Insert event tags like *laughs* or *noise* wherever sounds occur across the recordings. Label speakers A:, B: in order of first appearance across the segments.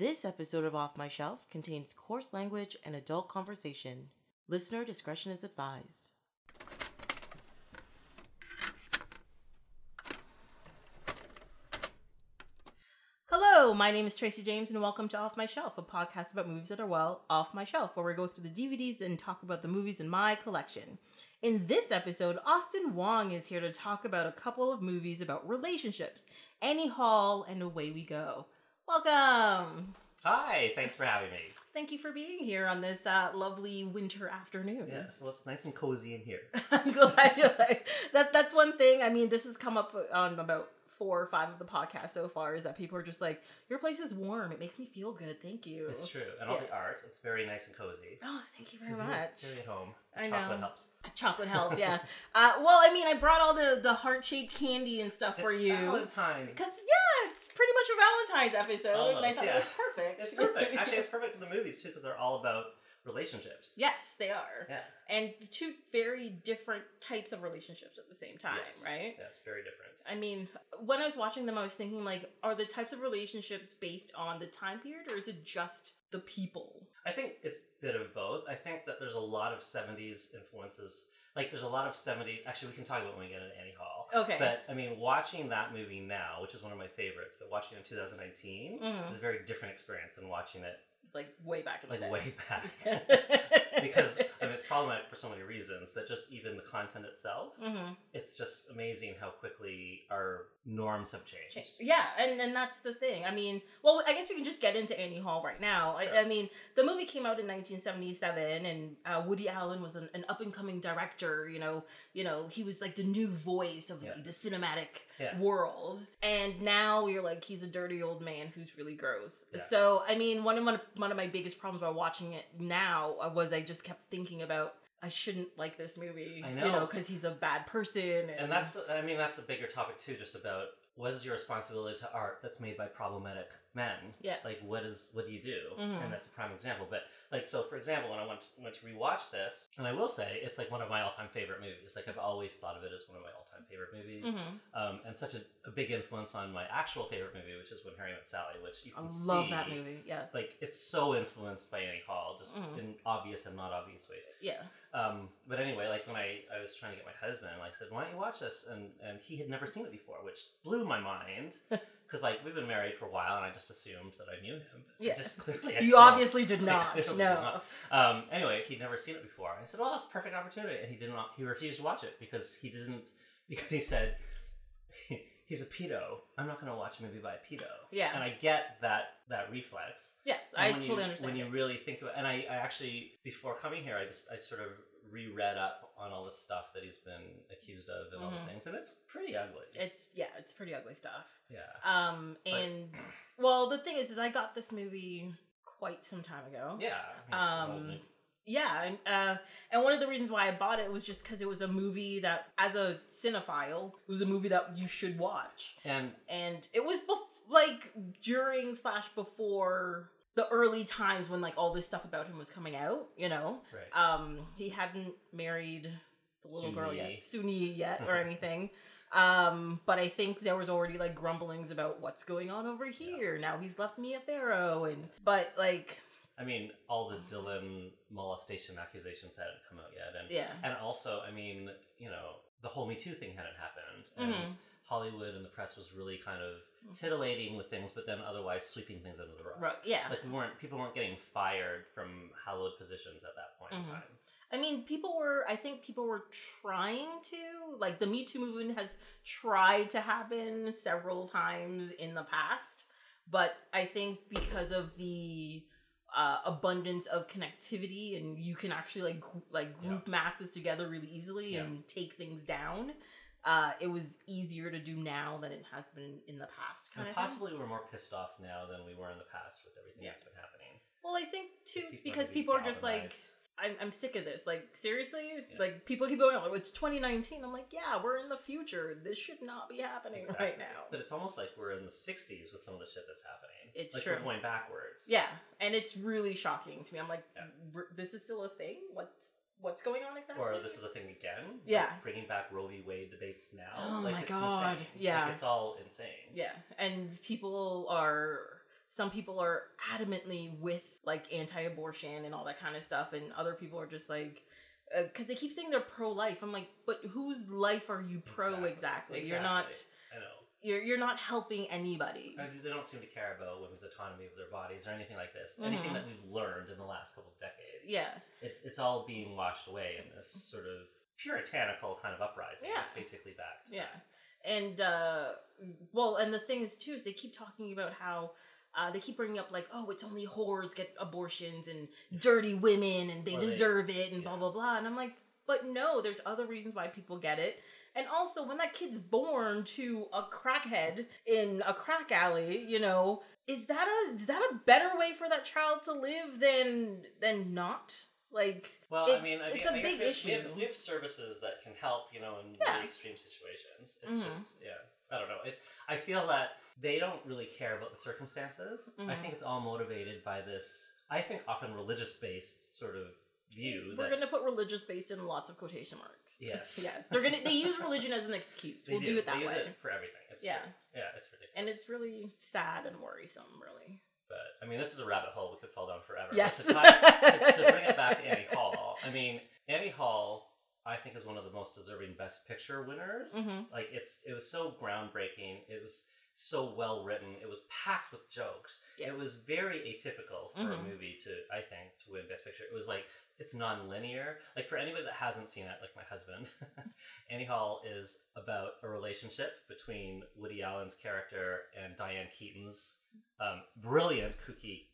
A: This episode of Off My Shelf contains coarse language and adult conversation. Listener discretion is advised. Hello, my name is Tracy James, and welcome to Off My Shelf, a podcast about movies that are, well, off my shelf, where we go through the DVDs and talk about the movies in my collection. In this episode, Austin Wong is here to talk about a couple of movies about relationships Annie Hall and Away We Go. Welcome!
B: Hi, thanks for having me.
A: Thank you for being here on this uh, lovely winter afternoon.
B: Yes, well, it's nice and cozy in here. *laughs*
A: I'm glad you like that. That's one thing. I mean, this has come up on about four or five of the podcasts so far. Is that people are just like, "Your place is warm. It makes me feel good. Thank you."
B: It's true, and all
A: Yeah.
B: the art, it's very nice and cozy.
A: Oh, thank you very
B: Mhm,
A: much.
B: Very at home.
A: I
B: Chocolate
A: know.
B: helps.
A: Chocolate helps, yeah. *laughs* uh, well, I mean, I brought all the the heart shaped candy and stuff for
B: It's
A: you.
B: Valentine's.
A: Because yeah, it's pretty much a Valentine's episode, and I thought
B: yeah.
A: it was perfect.
B: It's perfect. Actually, it's perfect for the movies too, because they're all about relationships.
A: yes, they are,
B: Yeah.
A: and two very different types of relationships at the same time,
B: Yes.
A: right?
B: Yes, very different.
A: I mean, when I was watching them, I was thinking like, are the types of relationships based on the time period, or is it just the people?
B: I think it's a bit of both. I think that there's a lot of 70s influences. Like, there's a lot of 70s. Actually, we can talk about when we get into Annie Hall.
A: Okay.
B: But, I mean, watching that movie now, which is one of my favorites, but watching it in 2019
A: Mhm.
B: is a very different experience than watching it,
A: like way back in the
B: like,
A: day.
B: way back. *laughs* because I mean it's problematic for so many reasons, but just even the content itself,
A: hmm
B: it's just amazing how quickly our norms have changed.
A: Yeah, and and that's the thing. I mean, well, I guess we can just get into Annie Hall right now.
B: Sure.
A: I, I mean, the movie came out in 1977, and uh, Woody Allen was an, an up and coming director. You know, you know, he was like the new voice of
B: Yeah.
A: the, the cinematic
B: Yeah.
A: world. And now you're like, he's a dirty old man who's really gross.
B: Yeah.
A: So, I mean, one of my, one of my biggest problems while watching it now was I just kept thinking about. I shouldn't like this movie,
B: I
A: you
B: know.
A: know, because he's a bad person, and,
B: And that's the, I mean that's a bigger topic too, just about what is your responsibility to art that's made by problematic men?
A: Yes.
B: Like what is what do you do?
A: Mhm.
B: And that's a prime example. But like so for example, when I went went to rewatch this, and I will say it's like one of my all time favorite movies. Like I've always thought of it as one of my all time favorite movies.
A: Mhm.
B: Um, and such a, a big influence on my actual favorite movie, which is When Harry Met Sally, which you can I
A: love
B: see,
A: that movie. Yes.
B: Like it's so influenced by Annie Hall, just
A: Mhm.
B: in obvious and not obvious ways.
A: yeah.
B: Um, but anyway, like when I, I was trying to get my husband, I said, "Why don't you watch this?" And and he had never seen it before, which blew my mind *laughs* because like we've been married for a while, and I just assumed that I knew him. But *laughs*
A: Yeah.
B: just clearly, *laughs*
A: You obviously did *laughs* not.
B: clearly did
A: No.
B: not. Um, anyway, he'd never seen it before. I said, "Well, that's a perfect opportunity," and he did not. He refused to watch it because he didn't. Because he said he's a pedo. I'm not going to watch a movie by a pedo.
A: Yeah.
B: and I get that that reflex.
A: Yes, I totally
B: you,
A: understand.
B: When you really think about, and I, I actually before coming here, I just I sort of reread up on all the stuff that he's been accused of and all
A: Mhm.
B: the things, and it's pretty ugly.
A: It's yeah, it's pretty ugly stuff.
B: yeah,
A: Um,
B: But-
A: and well, the thing is, is I got this movie quite some time ago.
B: yeah. I mean, it's an old
A: Um. Yeah, and, uh, and one of the reasons why I bought it was just because it was a movie that, as a cinephile, it was a movie that you should watch,
B: and
A: and it was bef- like during slash before the early times when like all this stuff about him was coming out. You know,
B: right.
A: um he hadn't married the little girl yet Soon-Yi yet or *laughs* anything um but i think there was already like grumblings about what's going on over here now he's left Mia Farrow and but like
B: I mean, all the Dylan molestation accusations hadn't come out yet, and
A: yeah
B: and also, I mean, you know, the whole Me Too thing hadn't happened, and
A: Mhm.
B: Hollywood and the press was really kind of titillating with things, but then otherwise sweeping things under the rug.
A: Ru- yeah
B: Like we weren't, people weren't getting fired from hallowed positions at that point
A: Mhm.
B: in time.
A: i mean people were i think people were trying to like the me too movement has tried to happen several times in the past but i think because of the uh, abundance of connectivity and you can actually like gr- like group masses together really easily
B: Yeah.
A: and take things down uh, it was easier to do now than it has been in the past kind
B: And
A: of thing.
B: possibly we're more pissed off now than we were in the past with everything
A: Yeah.
B: that's been happening.
A: well i think too it's because people are just like. I'm, I'm sick of this. Like, seriously?
B: Yeah.
A: Like, people keep going, oh, it's 2019. I'm like, yeah, we're in the future. This should not be happening right now.
B: But it's almost like we're in the '60s with some of the shit that's happening.
A: It's
B: like
A: true.
B: we're going backwards.
A: Yeah, and it's really shocking to me. I'm like,
B: Yeah.
A: This is still a thing? What's what's going on exactly?
B: Or this is a thing again.
A: Yeah.
B: Like bringing back Roe v. Wade debates now.
A: Oh
B: like,
A: my God.
B: insane.
A: Yeah.
B: Like, it's all insane.
A: Yeah, and people are some people are adamantly with like anti-abortion and all that kind of stuff, and other people are just like. Uh, because they keep saying they're pro-life, I'm like, but whose life are you pro exactly? You're not. You're you're not helping anybody.
B: They don't seem to care about women's autonomy of their bodies or anything like this. Anything
A: Mhm.
B: that we've learned in the last couple of decades.
A: Yeah,
B: It, it's all being washed away in this sort of puritanical kind of uprising.
A: Yeah.
B: It's basically back
A: Yeah. And uh well, and the thing is too is they keep talking about how uh, they keep bringing up like, oh, it's only whores get abortions and dirty women and they
B: Or they-
A: deserve it and blah blah blah. And I'm like, but no, there's other reasons why people get it. And also, when that kid's born to a crackhead in a crack alley, you know, is that a is that a better way for that child to live than than not? Like,
B: Well, I
A: It's-
B: mean, I
A: it's
B: mean,
A: a
B: I
A: big
B: we have,
A: issue.
B: We have, we have services that can help, you know, in
A: Yeah.
B: really extreme situations. It's
A: Mhm.
B: just, yeah, I don't know. It, I feel that they don't really care about the circumstances. I
A: Mhm.
B: think it's all motivated by this, I think, often religious based sort of view
A: We're
B: that
A: gonna put religious based in lots of quotation marks. *laughs*
B: Yes.
A: yes. They're gonna they use religion as an excuse. We'll do, it that
B: they use
A: way.
B: it for everything. It's
A: Yeah.
B: true. yeah, it's ridiculous.
A: And it's really sad and worrisome, really.
B: but I mean, this is a rabbit hole we could fall down forever.
A: Yes.
B: To, tie, to, to bring it back to Annie Hall, I *laughs* mean, Annie Hall, I think, is one of the most deserving Best Picture winners.
A: Mhm.
B: Like, it's it was so groundbreaking. It was so well written. It was packed with jokes.
A: Yes.
B: It was very atypical for a
A: Mhm.
B: movie to, I think, to win Best Picture. It was like it's non-linear. Like for anybody that hasn't seen it, like my husband, *laughs* Annie Hall is about a relationship between Woody Allen's character and Diane Keaton's um, brilliant kooky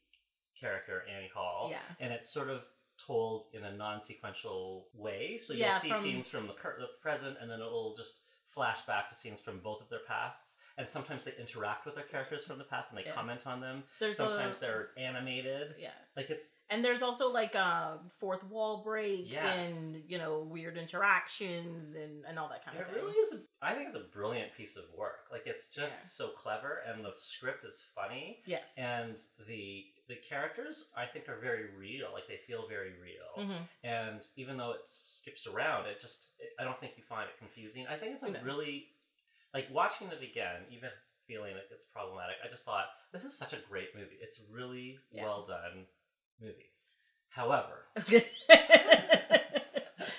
B: character Annie Hall,
A: Yeah.
B: and it's sort of told in a non-sequential way. So you'll see
A: from-
B: scenes from the, the present, and then it will just flash back to scenes from both of their pasts. And sometimes they interact with their characters from the past, and they
A: Yeah.
B: comment on them.
A: There's
B: Sometimes
A: a,
B: they're animated.
A: yeah.
B: Like it's
A: And there's also like uh fourth wall breaks
B: Yes.
A: and you know weird interactions and and all that kind
B: it
A: of thing.
B: It really is. A, I think it's a brilliant piece of work. Like it's just
A: Yeah.
B: so clever, and the script is funny,
A: Yes.
B: and the the characters I think are very real. Like they feel very real.
A: hmm
B: and even though it skips around it just it, i don't think you find it confusing i think it's a
A: No.
B: really like watching it again even feeling like it's problematic i just thought this is such a great movie it's really
A: Yeah.
B: well done movie however *laughs*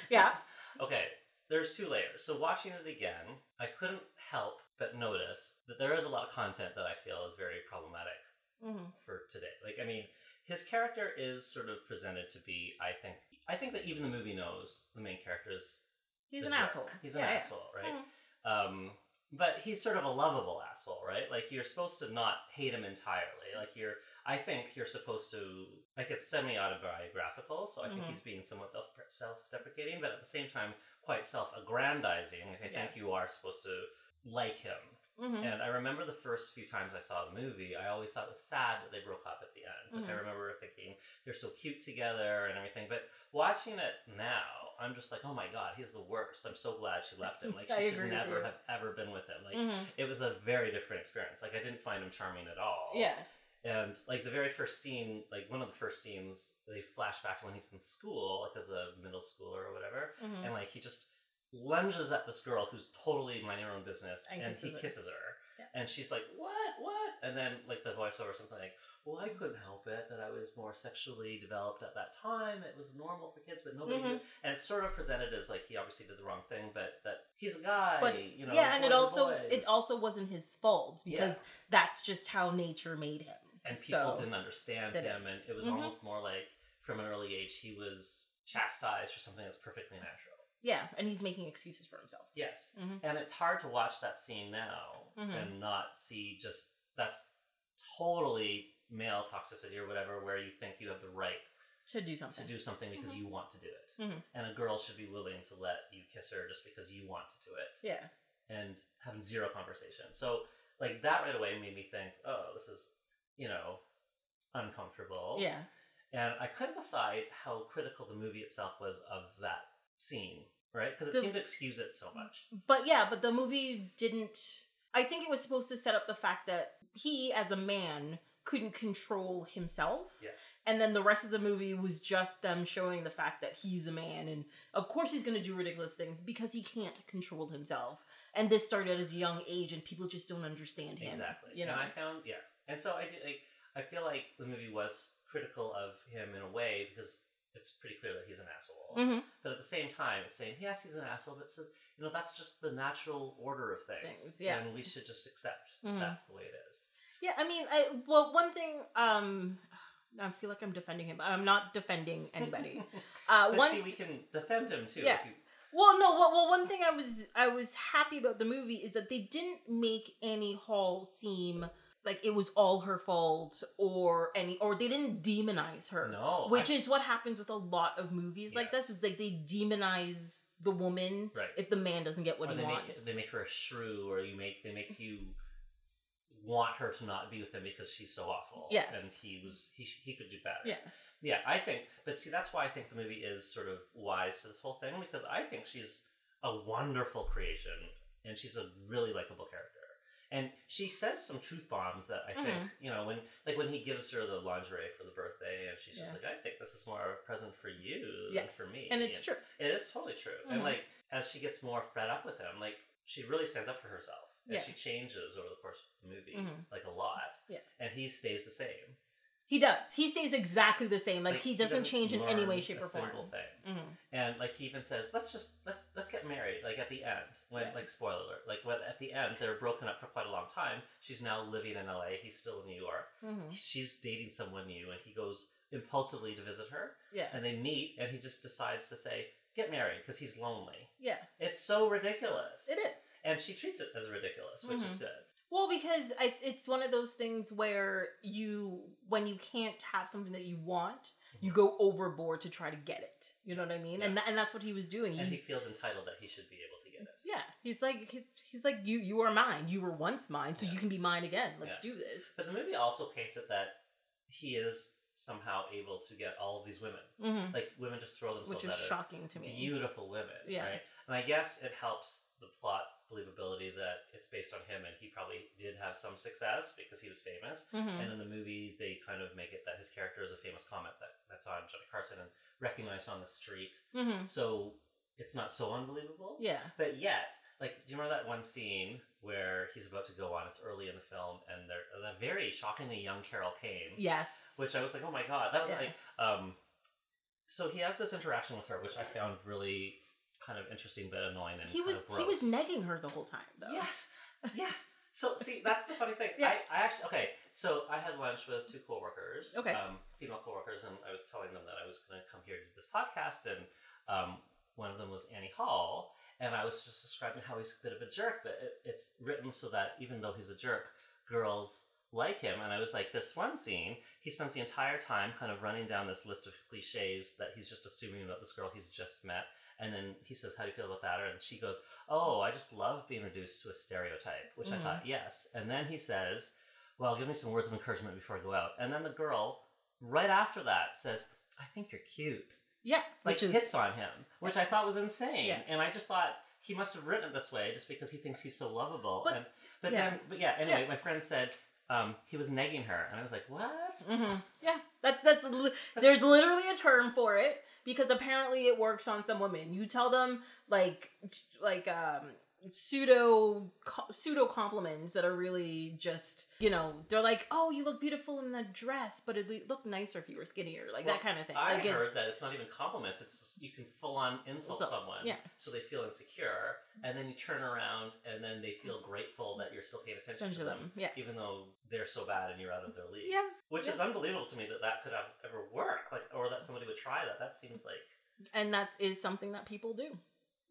A: yeah. *laughs*
B: okay there's two layers so watching it again i couldn't help but notice that there is a lot of content that i feel is very problematic
A: hmm
B: for today. Like, I mean, his character is sort of presented to be, I think, I think that even the movie knows the main character is
A: He's an
B: jerk.
A: asshole.
B: He's an
A: Yeah, yeah.
B: asshole, right?
A: Mhm.
B: Um, but he's sort of a lovable asshole, right? Like you're supposed to not hate him entirely. Like you're, I think you're supposed to, like it's semi-autobiographical, so I think
A: Mhm.
B: he's being somewhat self- self-deprecating, but at the same time quite self-aggrandizing. Like I think you are supposed to like him.
A: Mhm.
B: And I remember the first few times I saw the movie, I always thought it was sad that they broke up at the end. Like I remember thinking they're so cute together and everything. But watching it now, I'm just like, oh my god, he's the worst. I'm so glad she left him. Like *laughs* she should never have ever been with him. Like
A: Mhm.
B: it was a very different experience. Like I didn't find him charming at all.
A: Yeah.
B: And like the very first scene, like one of the first scenes, they flash back to when he's in school, like as a middle schooler or whatever
A: Mhm.
B: and like he just lunges at this girl who's totally minding her own business
A: And
B: and,
A: kisses
B: he
A: her.
B: kisses her
A: Yeah.
B: and she's like what what and then like the voiceover or something like well i couldn't help it that i was more sexually developed at that time it was normal for kids but nobody
A: Mhm.
B: did and it's sort of presented as like he obviously did the wrong thing but that he's a guy
A: But
B: you know
A: yeah, and it also
B: boys.
A: it also wasn't his fault because
B: Yeah.
A: that's just how nature made him.
B: and people
A: So-
B: didn't understand
A: did it.
B: him and it was
A: Mhm.
B: almost more like from an early age he was chastised for something that's perfectly natural
A: Yeah, and he's making excuses for himself.
B: yes
A: Mhm.
B: and it's hard to watch that scene now
A: Mhm.
B: and not see just that's totally male toxicity or whatever where you think you have the right
A: To do something to
B: do something because
A: Mhm.
B: you want to do it
A: Mhm.
B: and a girl should be willing to let you kiss her just because you want to do it
A: Yeah.
B: and having zero conversation so like that right away made me think oh this is you know uncomfortable
A: Yeah.
B: and i couldn't decide how critical the movie itself was of that scene right because it
A: The-
B: seemed to excuse it so much
A: But yeah, but the movie didn't. I think it was supposed to set up the fact that he, as a man, couldn't control himself.
B: yes
A: And then the rest of the movie was just them showing the fact that he's a man. And of course, he's going to do ridiculous things because he can't control himself. And this started at his young age, and people just don't understand him.
B: Exactly.
A: You know?
B: And I found yeah. And so I did like I feel like the movie was critical of him in a way because it's pretty clear that he's an asshole.
A: Mhm.
B: But at the same time, it's saying yes, he's an asshole, but says you know that's just the natural order of things,
A: Things, yeah.
B: and we should just accept
A: Mhm.
B: that's the way it is.
A: Yeah, I mean, I well, one thing. Um, *sighs* I feel like I'm defending him. but I'm not defending anybody. *laughs* Uh,
B: but
A: one.
B: see, we can defend him too.
A: Yeah.
B: If you,
A: well, no. Well, well, one thing I was I was happy about the movie is that they didn't make Annie Hall seem like it was all her fault or any or they didn't demonize her.
B: no,
A: Which
B: I-
A: is what happens with a lot of movies like this. Is like they demonize the woman
B: right.
A: if the man doesn't get what
B: or
A: he
B: they
A: wants.
B: make they make her a shrew, or you make they make you want her to not be with him because she's so awful.
A: Yes.
B: and he was he he could do better.
A: yeah.
B: Yeah, I think, but see, that's why I think the movie is sort of wise to this whole thing because I think she's a wonderful creation and she's a really likable character. And she says some truth bombs that I think,
A: Mhm.
B: you know, when like when he gives her the lingerie for the birthday and she's just like, I think this is more a present for you
A: Yes.
B: than for me.
A: And it's true.
B: It is totally true. And
A: Mhm.
B: like as she gets more fed up with him, like she really stands up for herself. And
A: Yeah.
B: she changes over the course of the movie,
A: Mhm.
B: like a lot.
A: Yeah.
B: And he stays the same.
A: He does. He stays exactly the same. Like,
B: Like,
A: he doesn't change in any way, shape, or form.
B: thing.
A: hmm
B: And like he even says, let's just let's let's get married. Like at the end, when like spoiler alert, like when at the end they're broken up for quite a long time. She's now living in L.A. He's still in New York.
A: hmm
B: She's dating someone new, and he goes impulsively to visit her,
A: Yeah.
B: and they meet, and he just decides to say, "Get married," because he's lonely.
A: Yeah.
B: It's so ridiculous.
A: It is.
B: and she treats it as ridiculous, which is
A: Mhm.
B: good.
A: Well, because I, it's one of those things where you, when you can't have something that you want, you go overboard to try to get it. You know what I mean? And
B: Yeah.
A: and that's what he was doing.
B: And he feels entitled that he should be able to get it.
A: yeah, he's like he- he's like you. You are mine. You were once mine, so
B: Yeah.
A: you can be mine again. Let's
B: Yeah.
A: do this.
B: But the movie also paints it that he is somehow able to get all of these women.
A: hmm
B: Like women just throw themselves
A: Which is
B: at it.
A: shocking to me.
B: beautiful women,
A: Yeah.
B: right? And I guess it helps the plot believability that it's based on him, and he probably did have some success because he was famous.
A: hmm
B: And in the movie, they kind of make it that his character is a famous comic that, that's on Johnny Carson and recognized on the street.
A: hmm
B: So it's not so unbelievable.
A: Yeah.
B: But yet, like, do you remember that one scene where he's about to go on? It's early in the film, and they're a very shockingly young Carol Kane
A: Yes.
B: which I was like, oh my god, that was
A: Yeah.
B: like, um, so he has this interaction with her, which I found really kind of interesting but annoying and
A: he was he was negging her the whole time though.
B: Yes, yes. So see, that's the funny thing. *laughs*
A: Yeah.
B: I, I actually okay. So I had lunch with two coworkers,
A: Okay.
B: um, female coworkers, and I was telling them that I was going to come here to do this podcast, and um, one of them was Annie Hall, and I was just describing how he's a bit of a jerk, but it, it's written so that even though he's a jerk, girls like him. And I was like, this one scene, he spends the entire time kind of running down this list of cliches that he's just assuming about this girl he's just met. And then he says, How do you feel about that? And she goes, Oh, I just love being reduced to a stereotype, which I
A: Mhm.
B: thought, yes. And then he says, Well, give me some words of encouragement before I go out. And then the girl, right after that, says, I think you're cute.
A: Yeah.
B: Like,
A: Which is
B: hits on him, which I thought was insane.
A: Yeah.
B: And I just thought, he must have written it this way just because he thinks he's so lovable.
A: But-
B: and, but
A: yeah.
B: then, but yeah, anyway,
A: Yeah.
B: my friend said um, he was negging her. And I was like, What?
A: hmm *laughs* Yeah, that's that's li- there's literally a term for it because apparently it works on some women. You tell them like like um pseudo pseudo compliments that are really just you know they're like oh you look beautiful in that dress but it'd look nicer if you were skinnier like that kind of thing
B: I
A: like
B: heard
A: it's,
B: that it's not even compliments. It's just, you can full on insult
A: Insult,
B: someone,
A: yeah.
B: so they feel insecure, and then you turn around, and then they feel grateful that you're still paying attention to them,
A: them, yeah.
B: even though they're so bad and you're out of their league.
A: yeah
B: which is unbelievable to me that that could ever work, like, or that somebody would try that. That seems like
A: and that is something that people do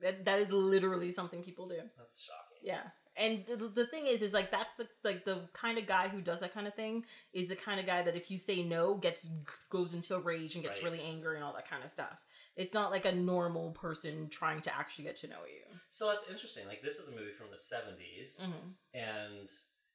A: that, that is literally something people do
B: that's shocking.
A: Yeah. And the, the thing is, is like that's the like the kind of guy who does that kind of thing is the kind of guy that if you say no, gets goes into a rage and gets
B: Right.
A: really angry and all that kind of stuff. It's not like a normal person trying to actually get to know you.
B: So that's interesting. Like this is a movie from the 70s,
A: Mm-hmm.
B: and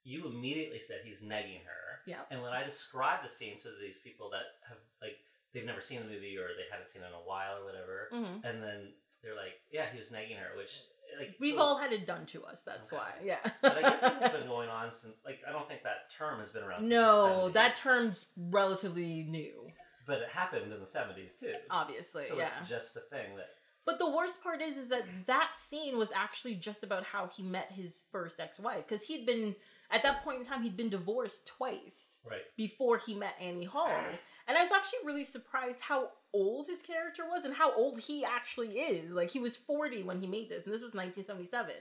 B: you immediately said he's negging her.
A: Yeah.
B: And when I describe the scene to these people that have like they've never seen the movie or they hadn't seen it in a while or whatever,
A: Mm-hmm.
B: and then they're like, "Yeah, he was nagging her," which like
A: We've
B: so-
A: all had it done to us. That's
B: Okay.
A: why. Yeah.
B: But I guess this has been *laughs* going on since like I don't think that term has been around. Since
A: no, that term's relatively new.
B: but it happened in the seventies too.
A: Obviously,
B: so
A: yeah.
B: it's just a thing that
A: But the worst part is, is that that scene was actually just about how he met his first ex-wife because he'd been at that point in time he'd been divorced twice,
B: Right.
A: before he met Annie Hall. Ah. And I was actually really surprised how old his character was and how old he actually is. Like he was 40 when he made this, and this was 1977.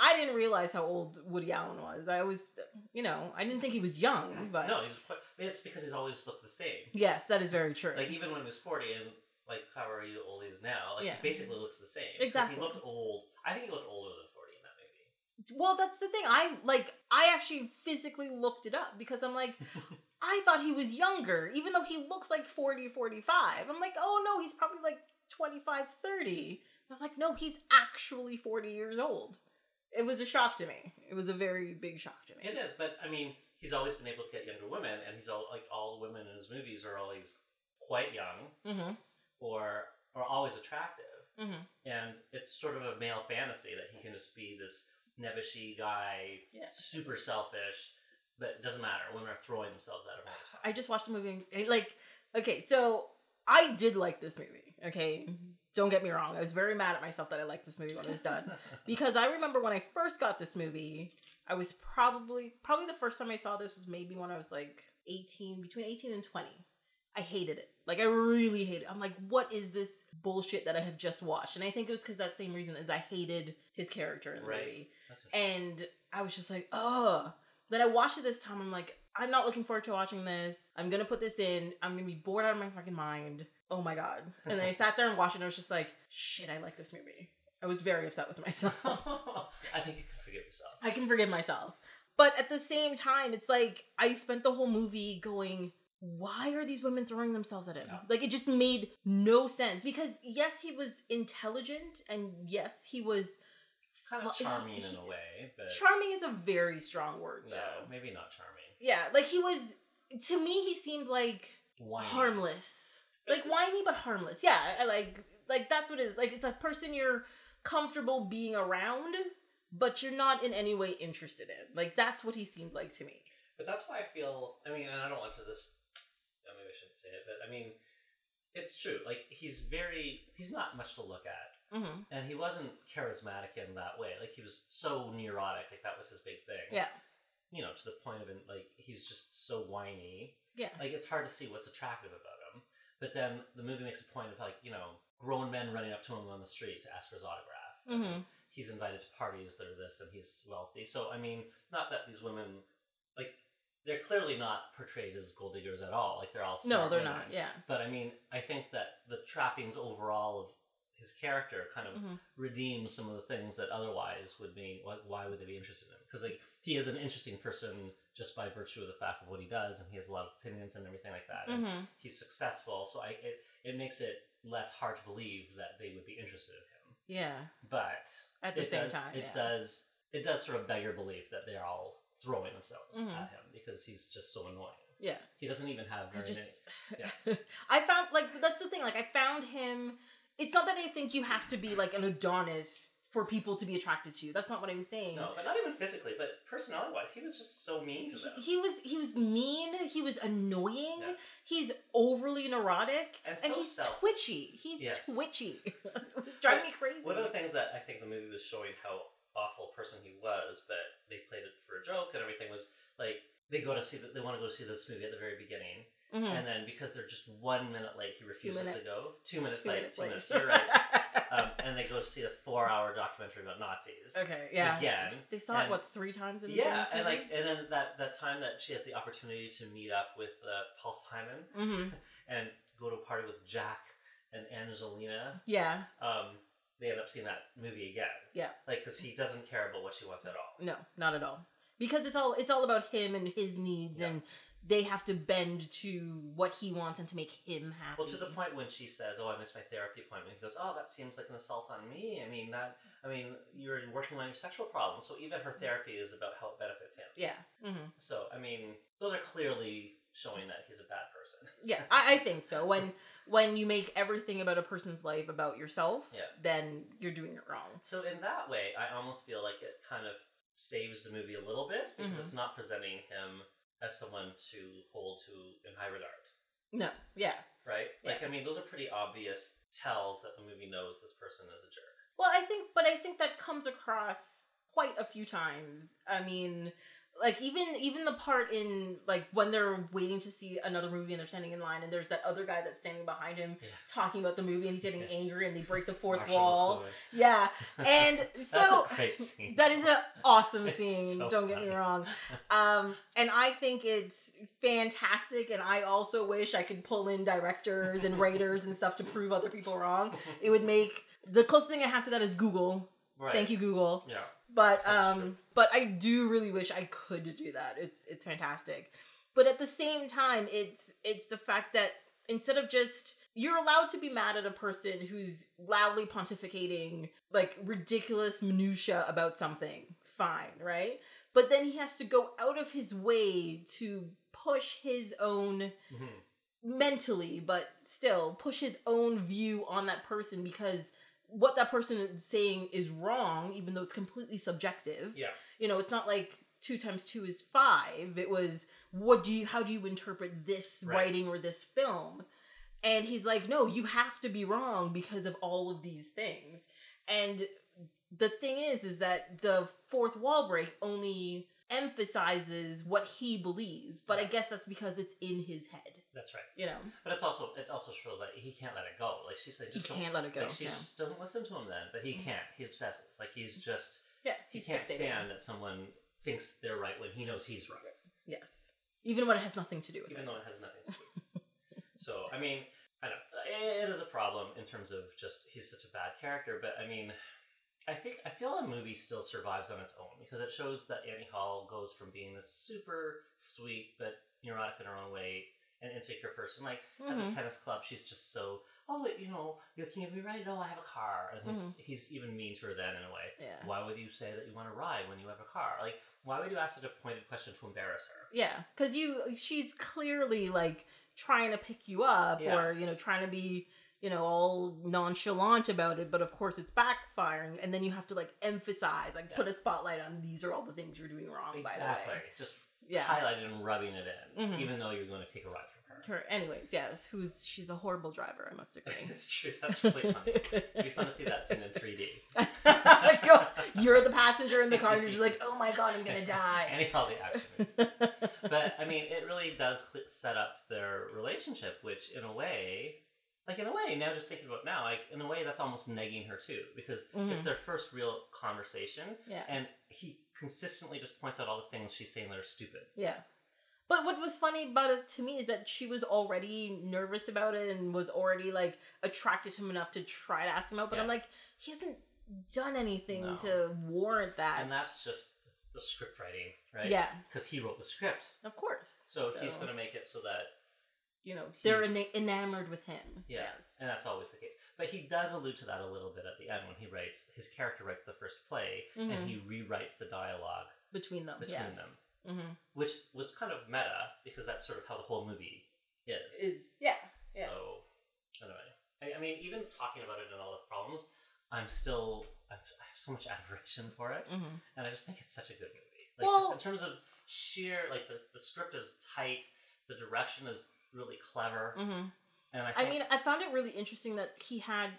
A: I didn't realize how old Woody Allen was. I was, you know, I didn't think he was young, but
B: No, he's quite, it's because he's always looked the same.
A: yes, that is very true.
B: Like even when he was forty and like however old he is now, like
A: Yeah.
B: he basically looks the same.
A: Exactly.
B: He looked old. I think he looked older than forty in that movie.
A: Well, that's the thing. I like I actually physically looked it up because I'm like *laughs* I thought he was younger even though he looks like 40 45. I'm like, "Oh no, he's probably like 25 30." I was like, "No, he's actually 40 years old." It was a shock to me. It was a very big shock to me.
B: It is, but I mean, he's always been able to get younger women, and he's all like all the women in his movies are always quite young
A: Mhm.
B: or are always attractive,
A: Mhm.
B: and it's sort of a male fantasy that he can just be this nebbishy guy,
A: Yeah.
B: super selfish. But it doesn't matter. Women are throwing themselves at him all the time.
A: I just watched the movie and, like okay, so I did like this movie, okay? Mm-hmm. Don't get me wrong. I was very mad at myself that I liked this movie when it was done. *laughs* because I remember when I first got this movie, I was probably probably the first time I saw this was maybe when I was like 18, between 18 and 20. I hated it. Like I really hated it. I'm like, what is this bullshit that I have just watched? And I think it was because that same reason is I hated his character in the
B: Right.
A: movie. And I was just like, oh. Then I watched it this time. I'm like, I'm not looking forward to watching this. I'm gonna put this in. I'm gonna be bored out of my fucking mind. Oh my god. And then I *laughs* sat there and watched it and I was just like, shit, I like this movie. I was very upset with myself. *laughs*
B: I think you can forgive yourself.
A: I can forgive myself. But at the same time, it's like I spent the whole movie going, why are these women throwing themselves at him?
B: Yeah.
A: Like it just made no sense. Because yes, he was intelligent and yes, he was
B: Kind of charming
A: he-
B: in a way, but
A: charming is a very strong word though.
B: maybe not charming.
A: Yeah, like he was to me he seemed like
B: Whiny.
A: harmless. Like whiny but harmless. Yeah, like like that's what it is. Like it's a person you're comfortable being around, but you're not in any way interested in. Like that's what he seemed like to me.
B: But that's why I feel. I mean, and I don't want to just. I shouldn't say it, but I mean, it's true. Like he's very. He's not much to look at,
A: Mm-hmm.
B: and he wasn't charismatic in that way. Like he was so neurotic. Like that was his big thing.
A: Yeah.
B: You know, to the point of like he was just so whiny.
A: Yeah.
B: Like it's hard to see what's attractive about him. But then the movie makes a point of like you know grown men running up to him on the street to ask for his autograph.
A: Mm-hmm.
B: He's invited to parties that are this, and he's wealthy. So I mean, not that these women like they're clearly not portrayed as gold diggers at all. Like they're all
A: No, they're
B: women.
A: not. Yeah.
B: But I mean, I think that the trappings overall of his character kind of
A: Mm-hmm.
B: redeems some of the things that otherwise would mean why, why would they be interested in him? Because like he is an interesting person just by virtue of the fact of what he does, and he has a lot of opinions and everything like that.
A: Mm-hmm.
B: he's successful, so I it it makes it less hard to believe that they would be interested in him.
A: Yeah.
B: But
A: At the
B: it
A: same
B: does,
A: time.
B: it
A: yeah.
B: does it does sort of beg your belief that they're all throwing themselves
A: Mhm.
B: at him because he's just so annoying.
A: Yeah.
B: He doesn't even have
A: I
B: very
A: just
B: many. *laughs*
A: I found like that's the thing. Like I found him. It's not that I think you have to be like an Adonis for people to be attracted to you. That's not what I'm saying.
B: No, but not even physically, but personality wise, he was just so mean to them.
A: He, he was he was mean. He was annoying.
B: Yeah.
A: He's overly neurotic,
B: And
A: and, he's
B: self-
A: twitchy. He's
B: Yes.
A: twitchy. *laughs* it *laughs* was driving me crazy.
B: One of the things that I think the movie was showing how awful a person he was, but they played it for a joke and everything was like they go to see the, they want to go see this movie at the very beginning,
A: Mhm.
B: and then because they're just one minute late, he refuses to go. Two minutes
A: Two
B: late.
A: minutes
B: two
A: late.
B: minutes. You're right. *laughs* um, and they go see a four-hour documentary about Nazis.
A: okay, yeah.
B: Again.
A: They saw it what three times in the
B: Yeah, and like, and then that that time that she has the opportunity to meet up with uh, Paul Simon
A: hmm *laughs*
B: and go to a party with Jack and Angelina,
A: yeah,
B: um, they end up seeing that movie again.
A: Yeah.
B: like because he doesn't care about what she wants at all.
A: no, not at all. Because it's all it's all about him and his needs,
B: Yeah.
A: and they have to bend to what he wants and to make him happy.
B: Well, to the point when she says, "Oh, I missed my therapy appointment," he goes, "Oh, that seems like an assault on me. I mean that. I mean, you're working on your sexual problems, so even her therapy is about how it benefits him.
A: Yeah. hmm
B: So, I mean, those are clearly showing that he's a bad person. *laughs*
A: Yeah, I, I think so. When when you make everything about a person's life about yourself,
B: Yeah.
A: then you're doing it wrong.
B: So in that way, I almost feel like it kind of saves the movie a little bit because
A: Mhm.
B: it's not presenting him as someone to hold to in high regard,
A: No, yeah.
B: right? Like, I mean, those are pretty obvious tells that the movie knows this person is a jerk.
A: Well, I think, but I think that comes across quite a few times. I mean, like even even the part in like when they're waiting to see another movie and they're standing in line and there's that other guy that's standing behind him
B: Yeah.
A: talking about the movie and he's getting
B: Yeah.
A: angry and they break the fourth
B: Marshall
A: wall.
B: McLuhan.
A: Yeah, *laughs* and so
B: a great scene.
A: that is an awesome *laughs* scene.
B: so
A: don't get me wrong. Um, and I think it's fantastic. And I also wish I could pull in directors and writers and stuff to prove other people wrong. It would make the closest thing I have to that is Google.
B: right.
A: Thank you, Google.
B: Yeah.
A: But um, but I do really wish I could do that. It's it's fantastic. But at the same time, it's it's the fact that instead of just you're allowed to be mad at a person who's loudly pontificating like ridiculous minutia about something. Fine, right? But then he has to go out of his way to push his own
B: Mhm.
A: mentally, but still push his own view on that person because what that person is saying is wrong, even though it's completely subjective.
B: Yeah.
A: You know, it's not like two times two is five. It was what do you how do you interpret this
B: Right.
A: writing or this film? And he's like, no, you have to be wrong because of all of these things. And the thing is, is that the fourth wall break only emphasizes what he believes, but I guess that's because it's in his head
B: That's right.
A: you know
B: But it's also it also shows that he can't let it go. Like she said,
A: he
B: just don't-
A: can't let it go
B: Like she
A: yeah.
B: just doesn't listen to him then, but he
A: Mhm.
B: can't. He obsesses. Like he's just
A: yeah
B: he can't
A: fixated.
B: stand that someone thinks they're right when he knows he's right,
A: yes even when it has nothing to do with
B: even
A: it
B: though it has nothing to do. *laughs* so I mean, I don't. It is a problem in terms of just he's such a bad character, but I mean. I think I feel the movie still survives on its own because it shows that Annie Hall goes from being this super sweet but neurotic in her own way and insecure person. Like at
A: Mhm.
B: the tennis club, she's just so oh you know you can you be right? No, I have a car, and he's
A: Mhm.
B: he's even mean to her then in a way.
A: yeah
B: Why would you say that you want to ride when you have a car? Like why would you ask such a pointed question to embarrass her?
A: yeah because you she's clearly like trying to pick you up
B: Yeah.
A: or you know trying to be you know all nonchalant about it but of course it's backfiring and then you have to like emphasize like
B: Yeah.
A: put a spotlight on these are all the things you're doing wrong by
B: Exactly,
A: the way
B: just
A: yeah
B: highlighted and rubbing it in,
A: Mhm.
B: even though you're going to take a ride from her.
A: her anyways yes who's she's a horrible driver i must agree *laughs*
B: it's true. That's really funny. It'd be fun to see that scene in 3D. *laughs*
A: Go- you're the passenger in the car and you're just like oh my god i'm gonna *laughs* die
B: Any all the action. but I mean, it really does set up their relationship, which in a way, like in a way, now just thinking about it now, like in a way, that's almost negging her too, because it's
A: Mhm.
B: their first real conversation,
A: yeah
B: and he consistently just points out all the things she's saying that are stupid.
A: Yeah. But what was funny about it to me is that she was already nervous about it and was already like attracted to him enough to try to ask him out. But I'm like, he hasn't done anything
B: No.
A: to warrant that.
B: And that's just the script writing, right?
A: Yeah,
B: Because he wrote the script,
A: of course.
B: so, he's going to make it so that
A: you know, they're ena- enamored with him.
B: Yeah,
A: Yes.
B: and that's always the case. But he does allude to that a little bit at the end when he writes his character writes the first play
A: Mhm.
B: and he rewrites the dialogue
A: Between them.
B: between
A: yes.
B: them,
A: Mm-hmm.
B: which was kind of meta because that's sort of how the whole movie is.
A: Is yeah. yeah.
B: So anyway, I, I mean, even talking about it and all the problems, I'm still I have I have so much *laughs* admiration for it,
A: Mm-hmm.
B: and I just think it's such a good movie. Like
A: Well-
B: just in terms of sheer, like the the script is tight, the direction is really clever,
A: Mm-hmm.
B: and I
A: I mean, I found it really interesting that he had,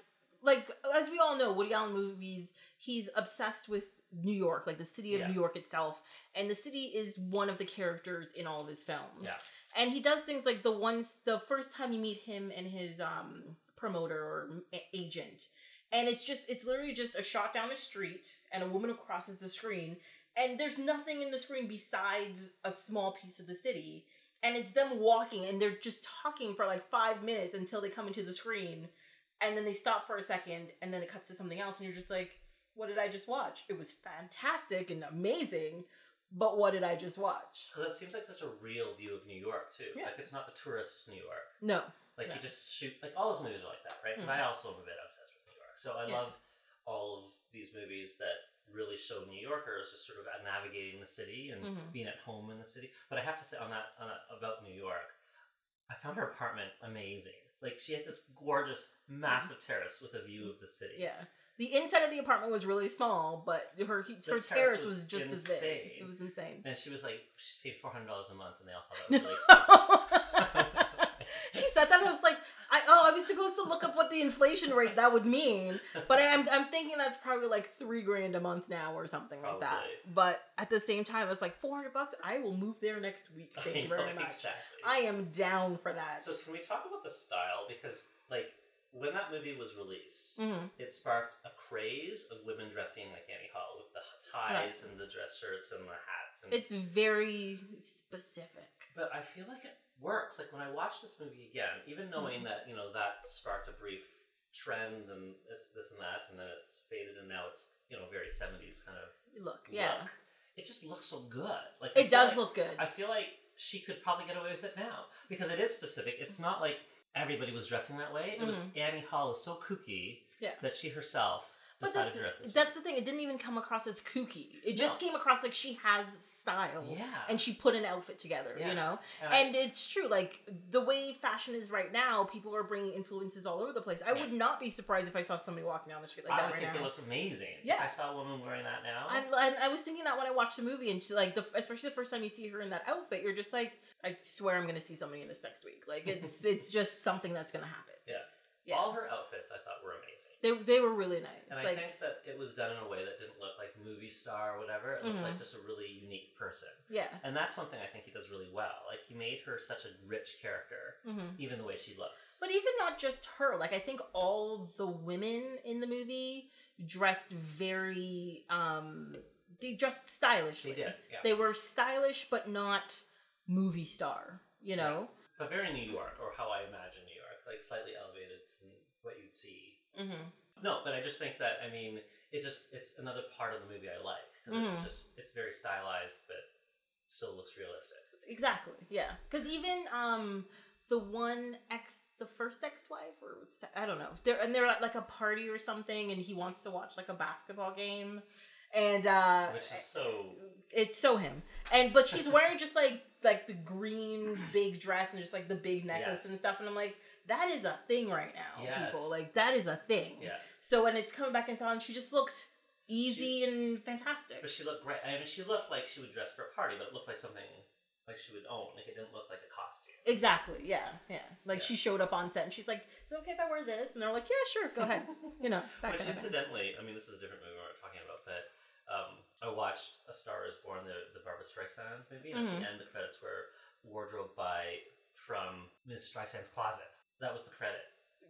A: like, as we all know, Woody Allen movies, he's obsessed with New York, like the city of
B: Yeah.
A: New York itself. And the city is one of the characters in all of his films.
B: Yeah.
A: And he does things like the ones, the first time you meet him and his um, promoter or a- agent. And it's just, it's literally just a shot down a street and a woman who crosses the screen. And there's nothing in the screen besides a small piece of the city and it's them walking and they're just talking for like five minutes until they come into the screen and then they stop for a second and then it cuts to something else and you're just like what did i just watch it was fantastic and amazing but what did i just watch
B: Because it seems like such a real view of New York too.
A: Yeah.
B: Like it's not the tourist New York.
A: no
B: Like
A: No.
B: he just shoots. Like all his movies are like that, right? Because
A: Mhm.
B: I also am a bit obsessed with New York. So I
A: Yeah.
B: love all of these movies that really show New Yorkers just sort of navigating the city and
A: Mhm.
B: being at home in the city. But I have to say on that, on that about New York, I found her apartment amazing. Like she had this gorgeous, massive terrace with a view of the city.
A: yeah the inside of the apartment was really small but her her
B: terrace
A: terrace
B: was
A: was, just as
B: insane.
A: big it was insane
B: And she was like, she paid four hundred dollars a month, and they all thought that was really *laughs* expensive. *laughs*
A: she said that and I was like was supposed to look up what the inflation rate that would mean, but I'm I'm thinking that's probably like three grand a month now or something like that. But at the same time, it's like four hundred bucks. I will move there next week. Thank
B: I
A: you very
B: know,
A: much.
B: Exactly.
A: I am down for that.
B: So can we talk about the style? Because like when that movie was released,
A: Mhm.
B: it sparked a craze of women dressing like Annie Hall with the ties and the dress shirts and the hats. And,
A: It's very specific.
B: but I feel like it works. Like when I watch this movie again, even knowing that you know that sparked a brief trend and this, this and that, and then it's faded, and now it's you know very seventies kind of
A: Look, yeah,
B: look. It just looks so good. Like
A: it does
B: like-
A: look good.
B: I feel like she could probably get away with it now because it is specific. It's not like everybody was dressing that way. It was
A: Mhm.
B: Annie Hall is so kooky
A: Yeah.
B: that she herself
A: But
B: decided to dress this
A: that's the thing. It didn't even come across as kooky. It just
B: No.
A: came across like she has style.
B: way. Yeah,
A: And she put an outfit together,
B: Yeah.
A: you know?
B: And I-
A: And it's true, like the way fashion is right now, people are bringing influences all over the place. I
B: Yeah.
A: would not be surprised if I saw somebody walking down the street like
B: I
A: that
B: would
A: right
B: think
A: now.
B: it looked amazing.
A: Yeah.
B: If I saw a woman wearing that now.
A: And, and I was thinking that when I watched the movie, and she's like the especially the first time you see her in that outfit, you're just like, I swear I'm gonna see somebody in this next week. Like it's *laughs* it's just something that's gonna happen.
B: Yeah.
A: Yeah.
B: All her outfits I thought were amazing.
A: They they were really nice.
B: And I think that it was done in a way that didn't look like movie star or whatever. It looked
A: Mhm.
B: like just a really unique person.
A: yeah.
B: And that's one thing I think he does really well. Like he made her such a rich character,
A: hmm
B: even the way she looks.
A: But even not just her, like I think all the women in the movie dressed very um they dressed stylishly.
B: They did, yeah.
A: They were stylish but not movie star, you know?
B: but very New York, or how I imagine New York, like slightly elevated what you'd see.
A: Mm-hmm.
B: No, but I just think that I mean, it just it's another part of the movie I like
A: Mhm.
B: it's just it's very stylized, but still looks realistic.
A: Exactly. Yeah. Cuz even um the one ex the first ex-wife or I don't know. They're and they're at like a party or something and he wants to watch like a basketball game and uh
B: Which is so
A: it's so him and but she's wearing just like like the green *clears throat* big dress and just like the big necklace
B: Yes.
A: and stuff and i'm like that is a thing right now
B: Yes.
A: people like that is a thing
B: yeah.
A: so when it's coming back in on she just looked easy and fantastic
B: But she looked great. I mean, she looked like she would dress for a party, but it looked like something like she would own. Like it didn't look like a costume.
A: exactly yeah yeah like
B: Yeah.
A: she showed up on set and she's like is it okay if i wear this and they're like yeah sure go ahead *laughs* you know that
B: Which
A: kind of thing.
B: incidentally, I mean, this is a different movie we're talking about, but um, I watched A Star Is Born, the the Barbra Streisand movie, and
A: Mhm.
B: at the end the credits were wardrobe by from Ms. Streisand's closet. That was the credit.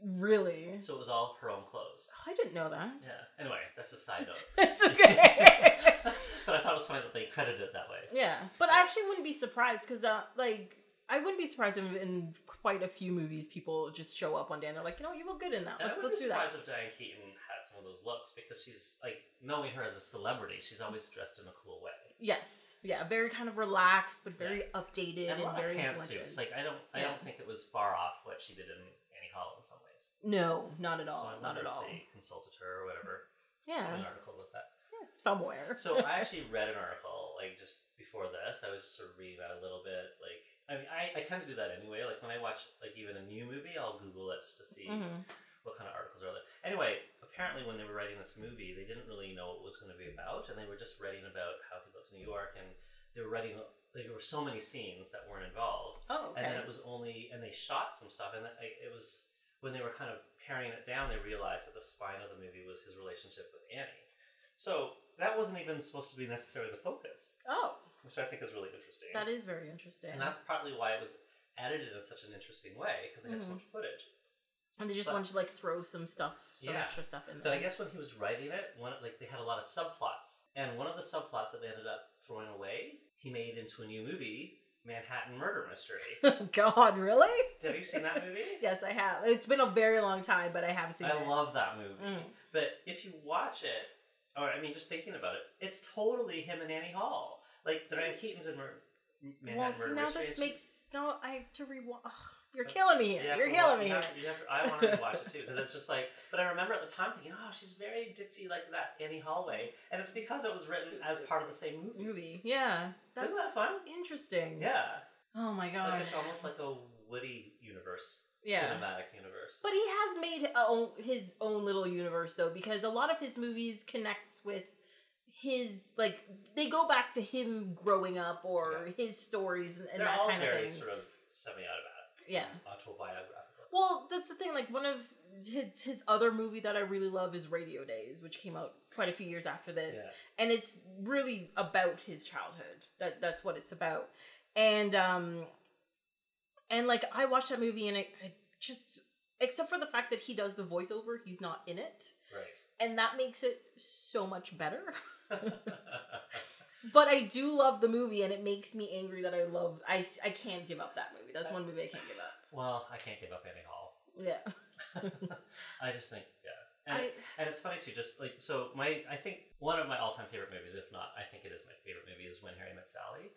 A: really
B: So it was all her own clothes.
A: i didn't know that
B: Yeah. Anyway, that's a side note. *laughs*
A: it's okay *laughs*
B: but I thought it was funny that they credited it that way.
A: Yeah, but I actually wouldn't be surprised because, uh, like, I wouldn't be surprised if in quite a few movies people just show up one day and they're like, you know, what, you look good in that.
B: And I
A: Let's
B: would
A: let's
B: be
A: do that.
B: surprised if Diane Keaton had some of those looks because she's like knowing her as a celebrity, she's always dressed in a cool way.
A: Yes, yeah, very kind of relaxed, but very updated
B: And
A: and,
B: a lot of
A: very
B: pantsuits. Like I don't, I
A: Yeah.
B: don't think it was far off what she did in Annie Hall in some ways.
A: no, not at all,
B: so I
A: not at all.
B: They consulted her or whatever.
A: Yeah,
B: An article about that.
A: Yeah, somewhere.
B: So I *laughs* actually read an article like just before this. I was sort of reading that a little bit. Like I mean, I, I tend to do that anyway. Like when I watch like even a new movie, I'll Google it just to see
A: Mhm.
B: what kind of articles are there. Anyway, apparently when they were writing this movie, they didn't really know what it was going to be about, and they were just writing about how he lives in New York, and they were writing. There were so many scenes that weren't involved,
A: Oh,
B: and then it was only, and they shot some stuff, and it, it was when they were kind of paring it down, they realized that the spine of the movie was his relationship with Annie. So that wasn't even supposed to be necessarily the focus,
A: Oh,
B: which I think is really interesting.
A: that is very interesting.
B: and that's partly why it was edited in such an interesting way because they had so
A: Mhm.
B: much footage.
A: And they just
B: but-
A: wanted to like throw some stuff, some
B: Yeah.
A: extra stuff in there. But.
B: I guess when he was writing it, one like they had a lot of subplots, and one of the subplots that they ended up throwing away, he made into a new movie, Manhattan Murder Mystery. *laughs*
A: God, really?
B: have you seen that movie? *laughs*
A: Yes, I have. It's been a very long time, but I have seen it.
B: I
A: it.
B: love that movie.
A: Mm.
B: But if you watch it, or I mean, just thinking about it, it's totally him and Annie Hall. Like Diane Keaton's in Mur- Manhattan
A: well,
B: Murder
A: now
B: Mystery.
A: this makes no. I have to rewatch. You're killing me here.
B: You
A: You're killing me here.
B: have to- you have to- I want to *laughs* watch it too because it's just like. But I remember at the time thinking, oh, she's very ditzy like that Annie Hallway, and it's because it was written as part of the same movie.
A: Movie, yeah, that's
B: Isn't that fun?
A: interesting.
B: Yeah,
A: Oh my god.
B: like it's almost like a Woody universe,
A: Yeah.
B: cinematic universe.
A: But he has made own, his own little universe though, because a lot of his movies connects with his like they go back to him growing up or his stories and, and that
B: all
A: kind of thing.
B: sort of semi-autobiographical.
A: Yeah.
B: autobiographical.
A: Well, that's the thing. Like one of his his other movie that I really love is Radio Days, which came out quite a few years after this,
B: Yeah.
A: and it's really about his childhood. That that's what it's about. And um, and like I watched that movie, and it, it just except for the fact that he does the voiceover, he's not in it,
B: Right.
A: and that makes it so much better. *laughs* *laughs* But I do love the movie, and it makes me angry that I love. I I can't give up that movie. That's one movie I can't give up.
B: well, I can't give up Annie Hall.
A: Yeah. *laughs*
B: I just think, yeah. And,
A: I,
B: and it's funny too, just like, so my, I think one of my all time favorite movies, if not, I think it is my favorite movie, is When Harry Met Sally.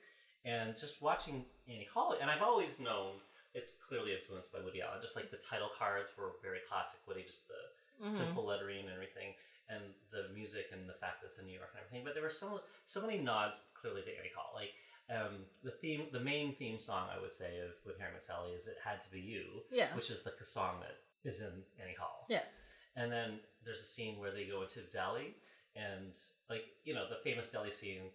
B: And just watching Annie Hall, and I've always known it's clearly influenced by Woody Allen, just like the title cards were very classic Woody, just the
A: mhm.
B: simple lettering and everything, and the music and the fact that it's in New York and everything. But there were so so many nods clearly to Annie Hall. Like um, the theme, the main theme song, I would say, of When Harry Met Sally is "It Had to Be You,"
A: Yeah.
B: which is the song that is in Annie Hall.
A: Yes.
B: And then there's a scene where they go into deli, and like you know the famous deli scene.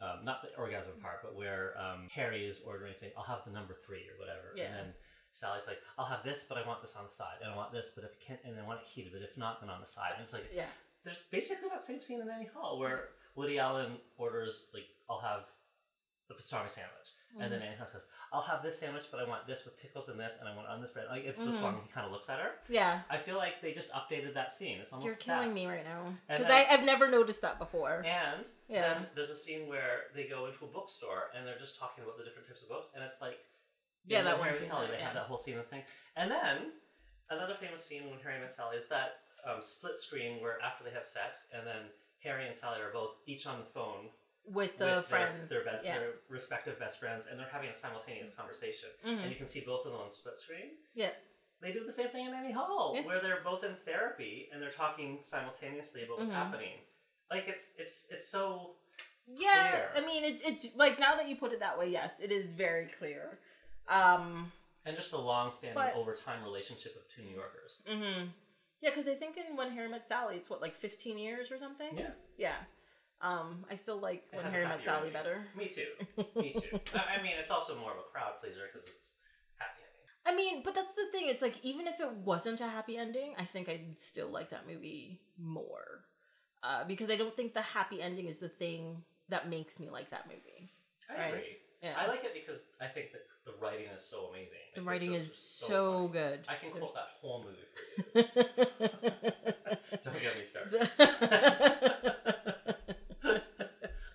B: Um, not the orgasm part, but where um, Harry is ordering, saying, "I'll have the number three or whatever,"
A: Yeah.
B: and then Sally's like, "I'll have this, but I want this on the side, and I want this, but if it can't, and I want it heated, but if not, then on the side." And it's like,
A: Yeah.
B: there's basically that same scene in Annie Hall where Woody Allen orders like, "I'll have the pastrami sandwich," and then
A: Mhm.
B: Annie Hall says, "I'll have this sandwich, but I want this with pickles and this, and I want on this bread." Like it's
A: Mhm.
B: this long. He kind of looks at her.
A: yeah.
B: I feel like they just updated that scene. It's almost
A: You're killing me right now because I've never noticed that before.
B: And
A: Yeah.
B: then there's a scene where they go into a bookstore and they're just talking about the different types of books, and it's like
A: Yeah, that
B: Harry Met Sally,
A: yeah,
B: they have
A: yeah.
B: that whole scene and thing. And then another famous scene when Harry Met Sally is that um, split screen where after they have sex, and then Harry and Sally are both each on the phone
A: with the
B: with
A: friends.
B: their, their, be-
A: yeah.
B: their respective best friends, and they're having a simultaneous conversation,
A: Mhm.
B: and you can see both of them on split screen.
A: Yeah.
B: They do the same thing in Annie Hall,
A: Yeah.
B: where they're both in therapy and they're talking simultaneously about what's
A: Mhm.
B: happening. Like it's it's it's so
A: Yeah,
B: clear.
A: I mean, it's it's like now that you put it that way, yes, it is very clear. Um,
B: and just the long-standing
A: But-
B: over time relationship of two New Yorkers.
A: hmm yeah, because I think in When Harry Met Sally, it's what like fifteen years or something.
B: Yeah,
A: yeah. Um, I still like When Harry Met Sally better.
B: me too, me too. *laughs* I I mean, it's also more of a crowd pleaser because it's happy ending.
A: I mean, but that's the thing. It's like even if it wasn't a happy ending, I think I'd still like that movie more. Uh, because I don't think the happy ending is the thing that makes me like that movie.
B: I
A: Right.
B: agree.
A: Yeah.
B: I like it because I think that the writing is so amazing.
A: the
B: Like,
A: writing is
B: are
A: so, good.
B: I can quote that whole movie for you. *laughs* Don't get me started.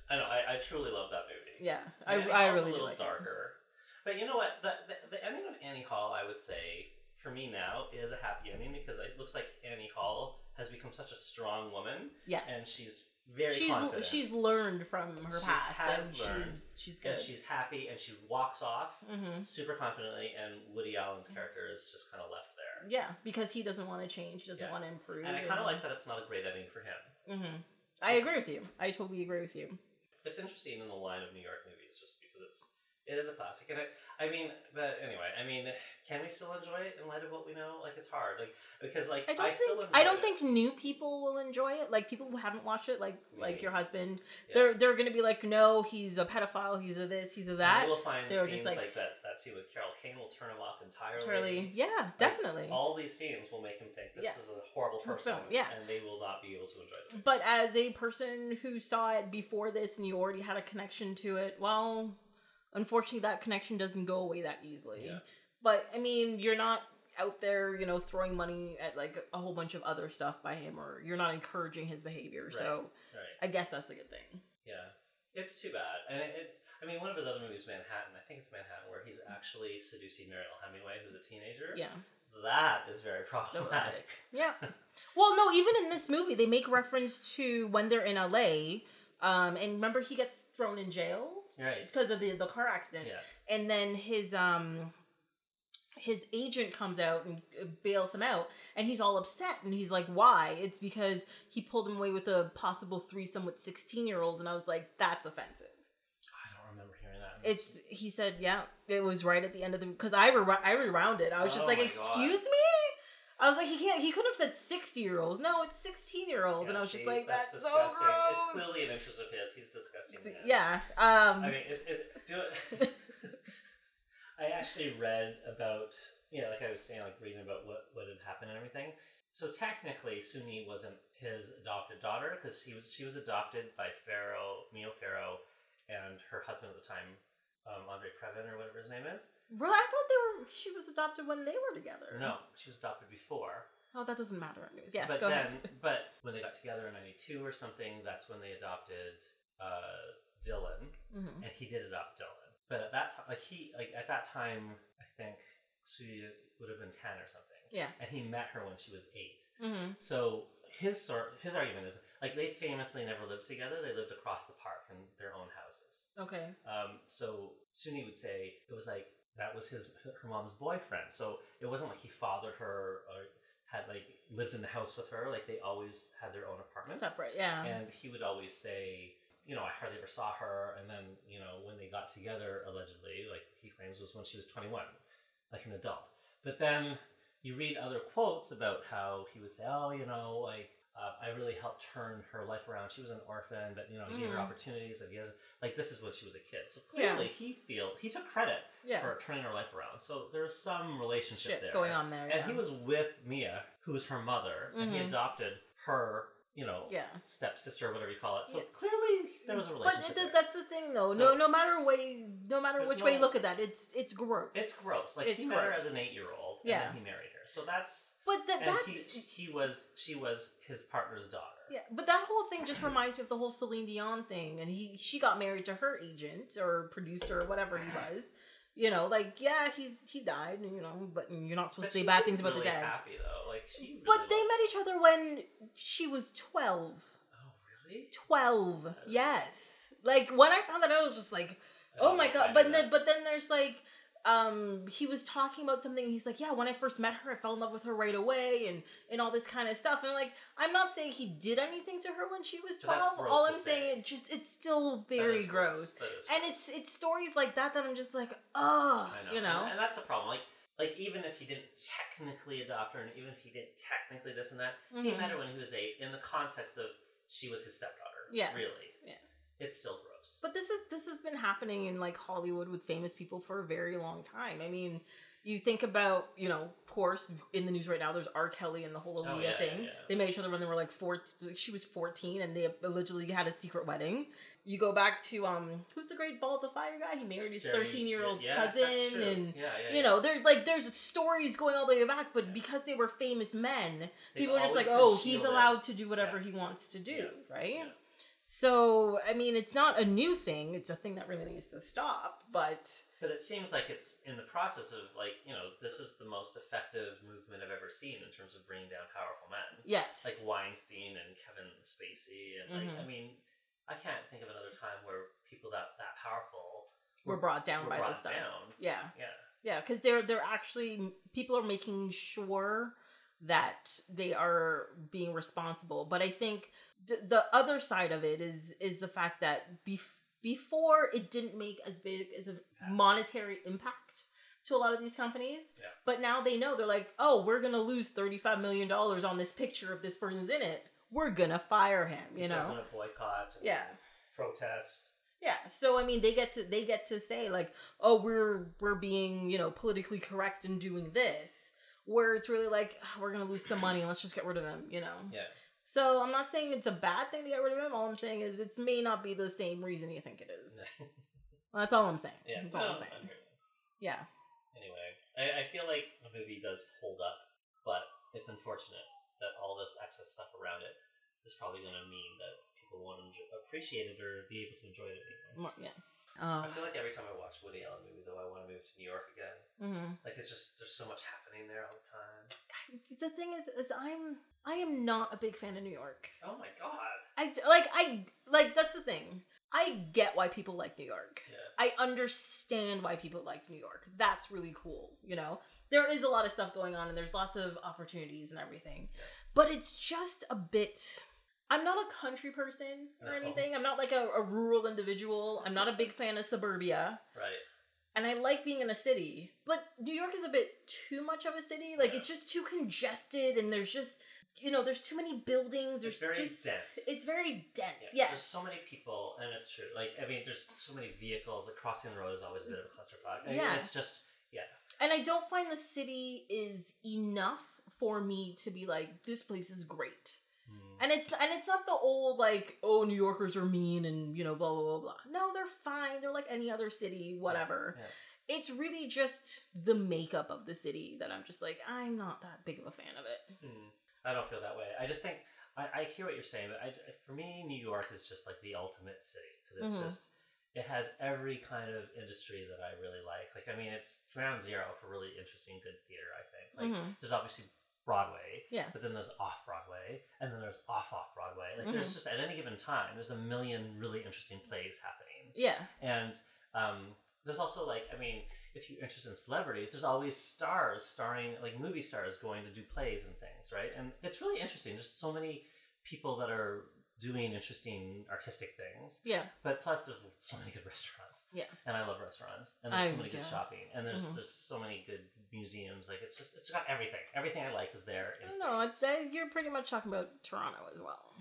B: I know. I, I truly love that movie.
A: yeah, I,
B: Annie
A: I
B: Hall's
A: really
B: a little
A: like it.
B: darker. But you know what? The, the the ending of Annie Hall, I would say, for me now, is a happy ending because it looks like Annie Hall has become such a strong woman,
A: Yes,
B: and she's very
A: she's
B: confident.
A: she's learned from her
B: She
A: past,
B: has
A: and
B: learned,
A: she's she's good.
B: and she's happy, and she walks off
A: hmm
B: super confidently, and Woody Allen's character is just kind of left there.
A: Yeah, because he doesn't want to change, he doesn't
B: Yeah.
A: want to improve.
B: And I kind of like that it's not a great ending for him.
A: hmm I agree with you. I totally agree with you.
B: It's interesting in the line of New York movies, just it is a classic, and it, I mean, but anyway, I mean, can we still enjoy it in light of what we know? Like, it's hard, like because like
A: I don't
B: still
A: think
B: enjoy
A: I don't
B: it.
A: think new people will enjoy it. Like people who haven't watched it, like like your husband,
B: Yeah.
A: they're they're gonna be like, no, he's a pedophile, he's a this, he's a that.
B: You will find
A: they were
B: scenes
A: just
B: like,
A: like-
B: that. That scene with Carol Kane will turn him off entirely.
A: Charlie, yeah,
B: Like,
A: definitely.
B: all these scenes will make him think this
A: Yeah.
B: is a horrible person,
A: film, yeah.
B: and they will not be able to enjoy movie.
A: But as a person who saw it before this and you already had a connection to it, well, unfortunately, that connection doesn't go away that easily.
B: Yeah.
A: But I mean, you're not out there, you know, throwing money at like a whole bunch of other stuff by him, or you're not encouraging his behavior. So
B: Right?
A: I guess that's a good thing.
B: Yeah, it's too bad, and it, it. I mean, one of his other movies, Manhattan. I think it's Manhattan, where he's actually seducing Mariel Hemingway, who's a teenager.
A: Yeah.
B: that is very problematic.
A: Yeah. Well, no, even in this movie, they make reference to when they're in LA. Um, and remember, he gets thrown in jail
B: Right.
A: because of the the car accident.
B: Yeah.
A: and then his um his agent comes out and uh, bails him out and he's all upset and he's like why it's because he pulled him away with a possible threesome with 16 year olds and i was like that's offensive
B: I don't remember hearing that.
A: it's he said yeah it was right at the end of the because i re- i rewound it i was just
B: Oh
A: like excuse
B: God.
A: me i was like he can't he couldn't have said 60 year olds no it's 16 year olds and i was just like that's, so gross
B: It's clearly an interest of his. He's disgusting. man.
A: yeah um
B: I mean, it, it, do it. *laughs* I actually read about yeah, like I was saying, like reading about what what had happened and everything. So technically, Soon-Yi wasn't his adopted daughter because he was she was adopted by Farrow Mia Farrow and her husband at the time, um, Andre Previn or whatever his name is.
A: Really, I thought they were. She was adopted when they were together.
B: No, she was adopted before.
A: Oh, that doesn't matter. Anyways, yes,
B: but
A: go
B: then,
A: ahead.
B: but when they got together in '92 or something, that's when they adopted uh, Dylan,
A: hmm
B: and he did adopt Dylan. But at that time, like he, like at that time, I think Soon-Yi would have been ten or something,
A: Yeah.
B: and he met her when she was eight.
A: hmm
B: So his sort, his argument is like they famously never lived together; they lived across the park in their own houses.
A: Okay.
B: Um, so Soon-Yi would say it was like that was his her mom's boyfriend. So it wasn't like he fathered her or had like lived in the house with her. Like they always had their own apartments.
A: Separate. Yeah.
B: And he would always say, you know, I hardly ever saw her. And then, you know, when they got together, allegedly, like he claims was when she was 21, like an adult. But then you read other quotes about how he would say, oh, you know, like, uh, I really helped turn her life around. She was an orphan, but you know, he gave her
A: Mhm.
B: opportunities. And he has, like this is when she was a kid, so
A: Yeah.
B: clearly he feel he took credit
A: yeah.
B: for turning her life around. So there's some relationship
A: Shit
B: there
A: going on there.
B: and
A: yeah.
B: he was with Mia, who was her mother, and he
A: Mhm.
B: adopted her, you know,
A: Yeah.
B: stepsister or whatever you call it. So
A: Yeah.
B: clearly there was a
A: But
B: relationship.
A: th- that's the thing, though.
B: So-
A: no, no matter way, no matter which way you look at that, it's it's gross.
B: it's gross. Like
A: It's
B: he met her as an eight-year-old, and
A: Yeah.
B: then he married her. So that's
A: But that
B: and
A: that
B: he he was she was his partner's daughter.
A: yeah, but that whole thing just reminds me of the whole Celine Dion thing, and he she got married to her agent or producer or whatever he was. You know, like yeah, he's he died, you know, but you're not supposed
B: But
A: to say bad things about
B: really
A: the dead.
B: Happy though, like she. Really
A: But they met each other when she was twelve.
B: Oh really?
A: 12 yes like when i found that i was just like
B: I
A: oh my
B: know if I
A: god but then but then there's like um he was talking about something and he's like yeah when i first met her i fell in love with her right away and and all this kind of stuff and like i'm not saying he did anything to her when she was 12
B: gross
A: all i'm
B: say.
A: saying it just it's still very gross,
B: That is
A: and
B: gross.
A: it's it's stories like that that i'm just like oh you know
B: and, and that's the problem. Like, like even if he didn't technically adopt her, and even if he didn't technically this and that, he
A: Mhm.
B: met her when he was eight. In the context of she was his stepdaughter.
A: Yeah.
B: Really.
A: Yeah.
B: It's still gross.
A: But this is this has been happening in like Hollywood with famous people for a very long time. I mean, you think about, you know, of course, in the news right now, there's R. Kelly and the whole Aaliyah
B: Oh, yeah,
A: thing.
B: yeah, yeah.
A: They met each other when they were like four. She was 14, and they allegedly had a secret wedding. You go back to um, who's the great balls of fire guy? He married his 13 year old cousin, and you know, there's like there's stories going all the way back. But because they were famous men,
B: They've
A: people are just like, oh, he's allowed to do whatever he wants to do, right? So, I mean, it's not a new thing. It's a thing that really needs to stop. But
B: But it seems like it's in the process of like you know this is the most effective movement I've ever seen in terms of bringing down powerful men.
A: yes,
B: Like Weinstein and Kevin Spacey, and like
A: Mhm.
B: I mean, I can't think of another time where people that that powerful
A: we're brought down
B: were
A: by
B: brought
A: this stuff.
B: down.
A: Yeah,
B: Yeah.
A: yeah, because they're they're actually people are making sure that they are being responsible. But I think th- the other side of it is is the fact that bef- before it didn't make as big as a monetary impact to a lot of these companies.
B: Yeah.
A: But now they know they're like, oh, we're gonna lose thirty five million dollars on this picture if this person's in it. We're gonna fire him. You
B: People
A: know.
B: gonna boycott. And
A: Yeah.
B: Protests.
A: Yeah. So I mean, they get to they get to say like, oh, we're we're being you know politically correct in doing this, where it's really like "Ah, we're gonna lose some money. Let's just get rid of him. You know.
B: Yeah.
A: So I'm not saying it's a bad thing to get rid of him. All I'm saying is it may not be the same reason you think it is. *laughs* Well, that's all I'm saying.
B: yeah.
A: That's all
B: no,
A: I'm saying.
B: you.
A: Yeah.
B: Anyway, I, I feel like the movie does hold up, but it's unfortunate that all this excess stuff around it is probably going to mean that people won't enjoy, appreciate it or be able to enjoy it anymore.
A: More- Yeah.
B: I feel like every time I watch Woody Allen movie, though, I want to move to New York again.
A: mhm.
B: Like it's just there's so much happening there all the time.
A: The thing is, is I'm I am not a big fan of New York.
B: Oh my god!
A: I like I like that's the thing. I get why people like New York.
B: Yeah,
A: I understand why people like New York. That's really cool, you know? There is a lot of stuff going on and there's lots of opportunities and everything.
B: Yeah.
A: But it's just a bit I'm not a country person or
B: No.
A: anything. I'm not like a, a rural individual. I'm not a big fan of suburbia.
B: right.
A: And I like being in a city. But New York is a bit too much of a city. Like
B: Yeah.
A: it's just too congested and there's just you know, there's too many buildings. There's
B: It's very
A: just
B: dense.
A: it's very dense.
B: Yeah,
A: yes.
B: There's so many people, and it's true. Like I mean, there's so many vehicles. Like crossing the road is always a bit of a clusterfuck. Mean,
A: Yeah.
B: it's just yeah.
A: and I don't find the city is enough for me to be like this place is great. And it's and it's not the old like oh New Yorkers are mean and you know blah blah blah blah. No, they're fine. They're like any other city, whatever.
B: Yeah.
A: It's really just the makeup of the city that I'm just like I'm not that big of a fan of it.
B: Hmm. I don't feel that way. I just think I, I hear what you're saying, but I, for me, New York is just like the ultimate city because it's
A: Mhm.
B: just it has every kind of industry that I really like. Like I mean, it's ground zero for really interesting, good theater. I think like
A: Mhm.
B: there's obviously Broadway,
A: Yes.
B: but then there's off Broadway, and then there's off off Broadway. Like there's
A: Mhm.
B: just at any given time, there's a million really interesting plays happening.
A: Yeah.
B: And um, there's also like, I mean, if you're interested in celebrities, there's always stars starring, like movie stars going to do plays and things, right? And it's really interesting. Just so many people that are doing interesting artistic things.
A: Yeah.
B: But plus, there's so many good *laughs* restaurants.
A: Yeah.
B: And I love restaurants. And there's
A: I-
B: so many good shopping. And there's
A: Mhm.
B: just so many good museums. Like it's just, it's got everything. Everything I like is there.
A: I
B: In
A: don't know. It's, you're pretty much talking about Toronto as well.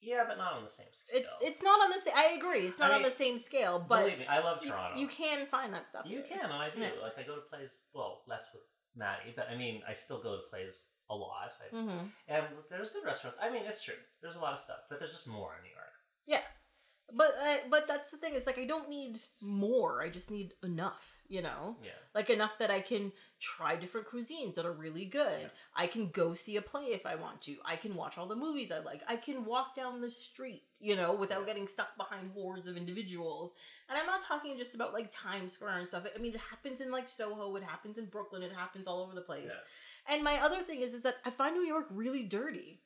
B: yeah, but not on the same scale.
A: It's it's not on the same. I agree. It's
B: I
A: not on the same scale, but
B: Believe me, I love Toronto.
A: you can find that stuff.
B: You can, and I do.
A: Yeah.
B: Like I go to plays. Well, less with Maddie, but I mean, I still go to plays a lot. I just-
A: Mhm.
B: And there's good restaurants. I mean, it's true. There's a lot of stuff, but there's just more in New York.
A: But uh, but that's the thing. It's like I don't need more. I just need enough. You know,
B: Yeah.
A: like enough that I can try different cuisines that are really good.
B: Yeah.
A: I can go see a play if I want to. I can watch all the movies I like. I can walk down the street, you know, without
B: Yeah.
A: getting stuck behind hordes of individuals. And I'm not talking just about like Times Square and stuff. I mean, it happens in like Soho. It happens in Brooklyn. It happens all over the place.
B: Yeah.
A: And my other thing is, is that I find New York really dirty.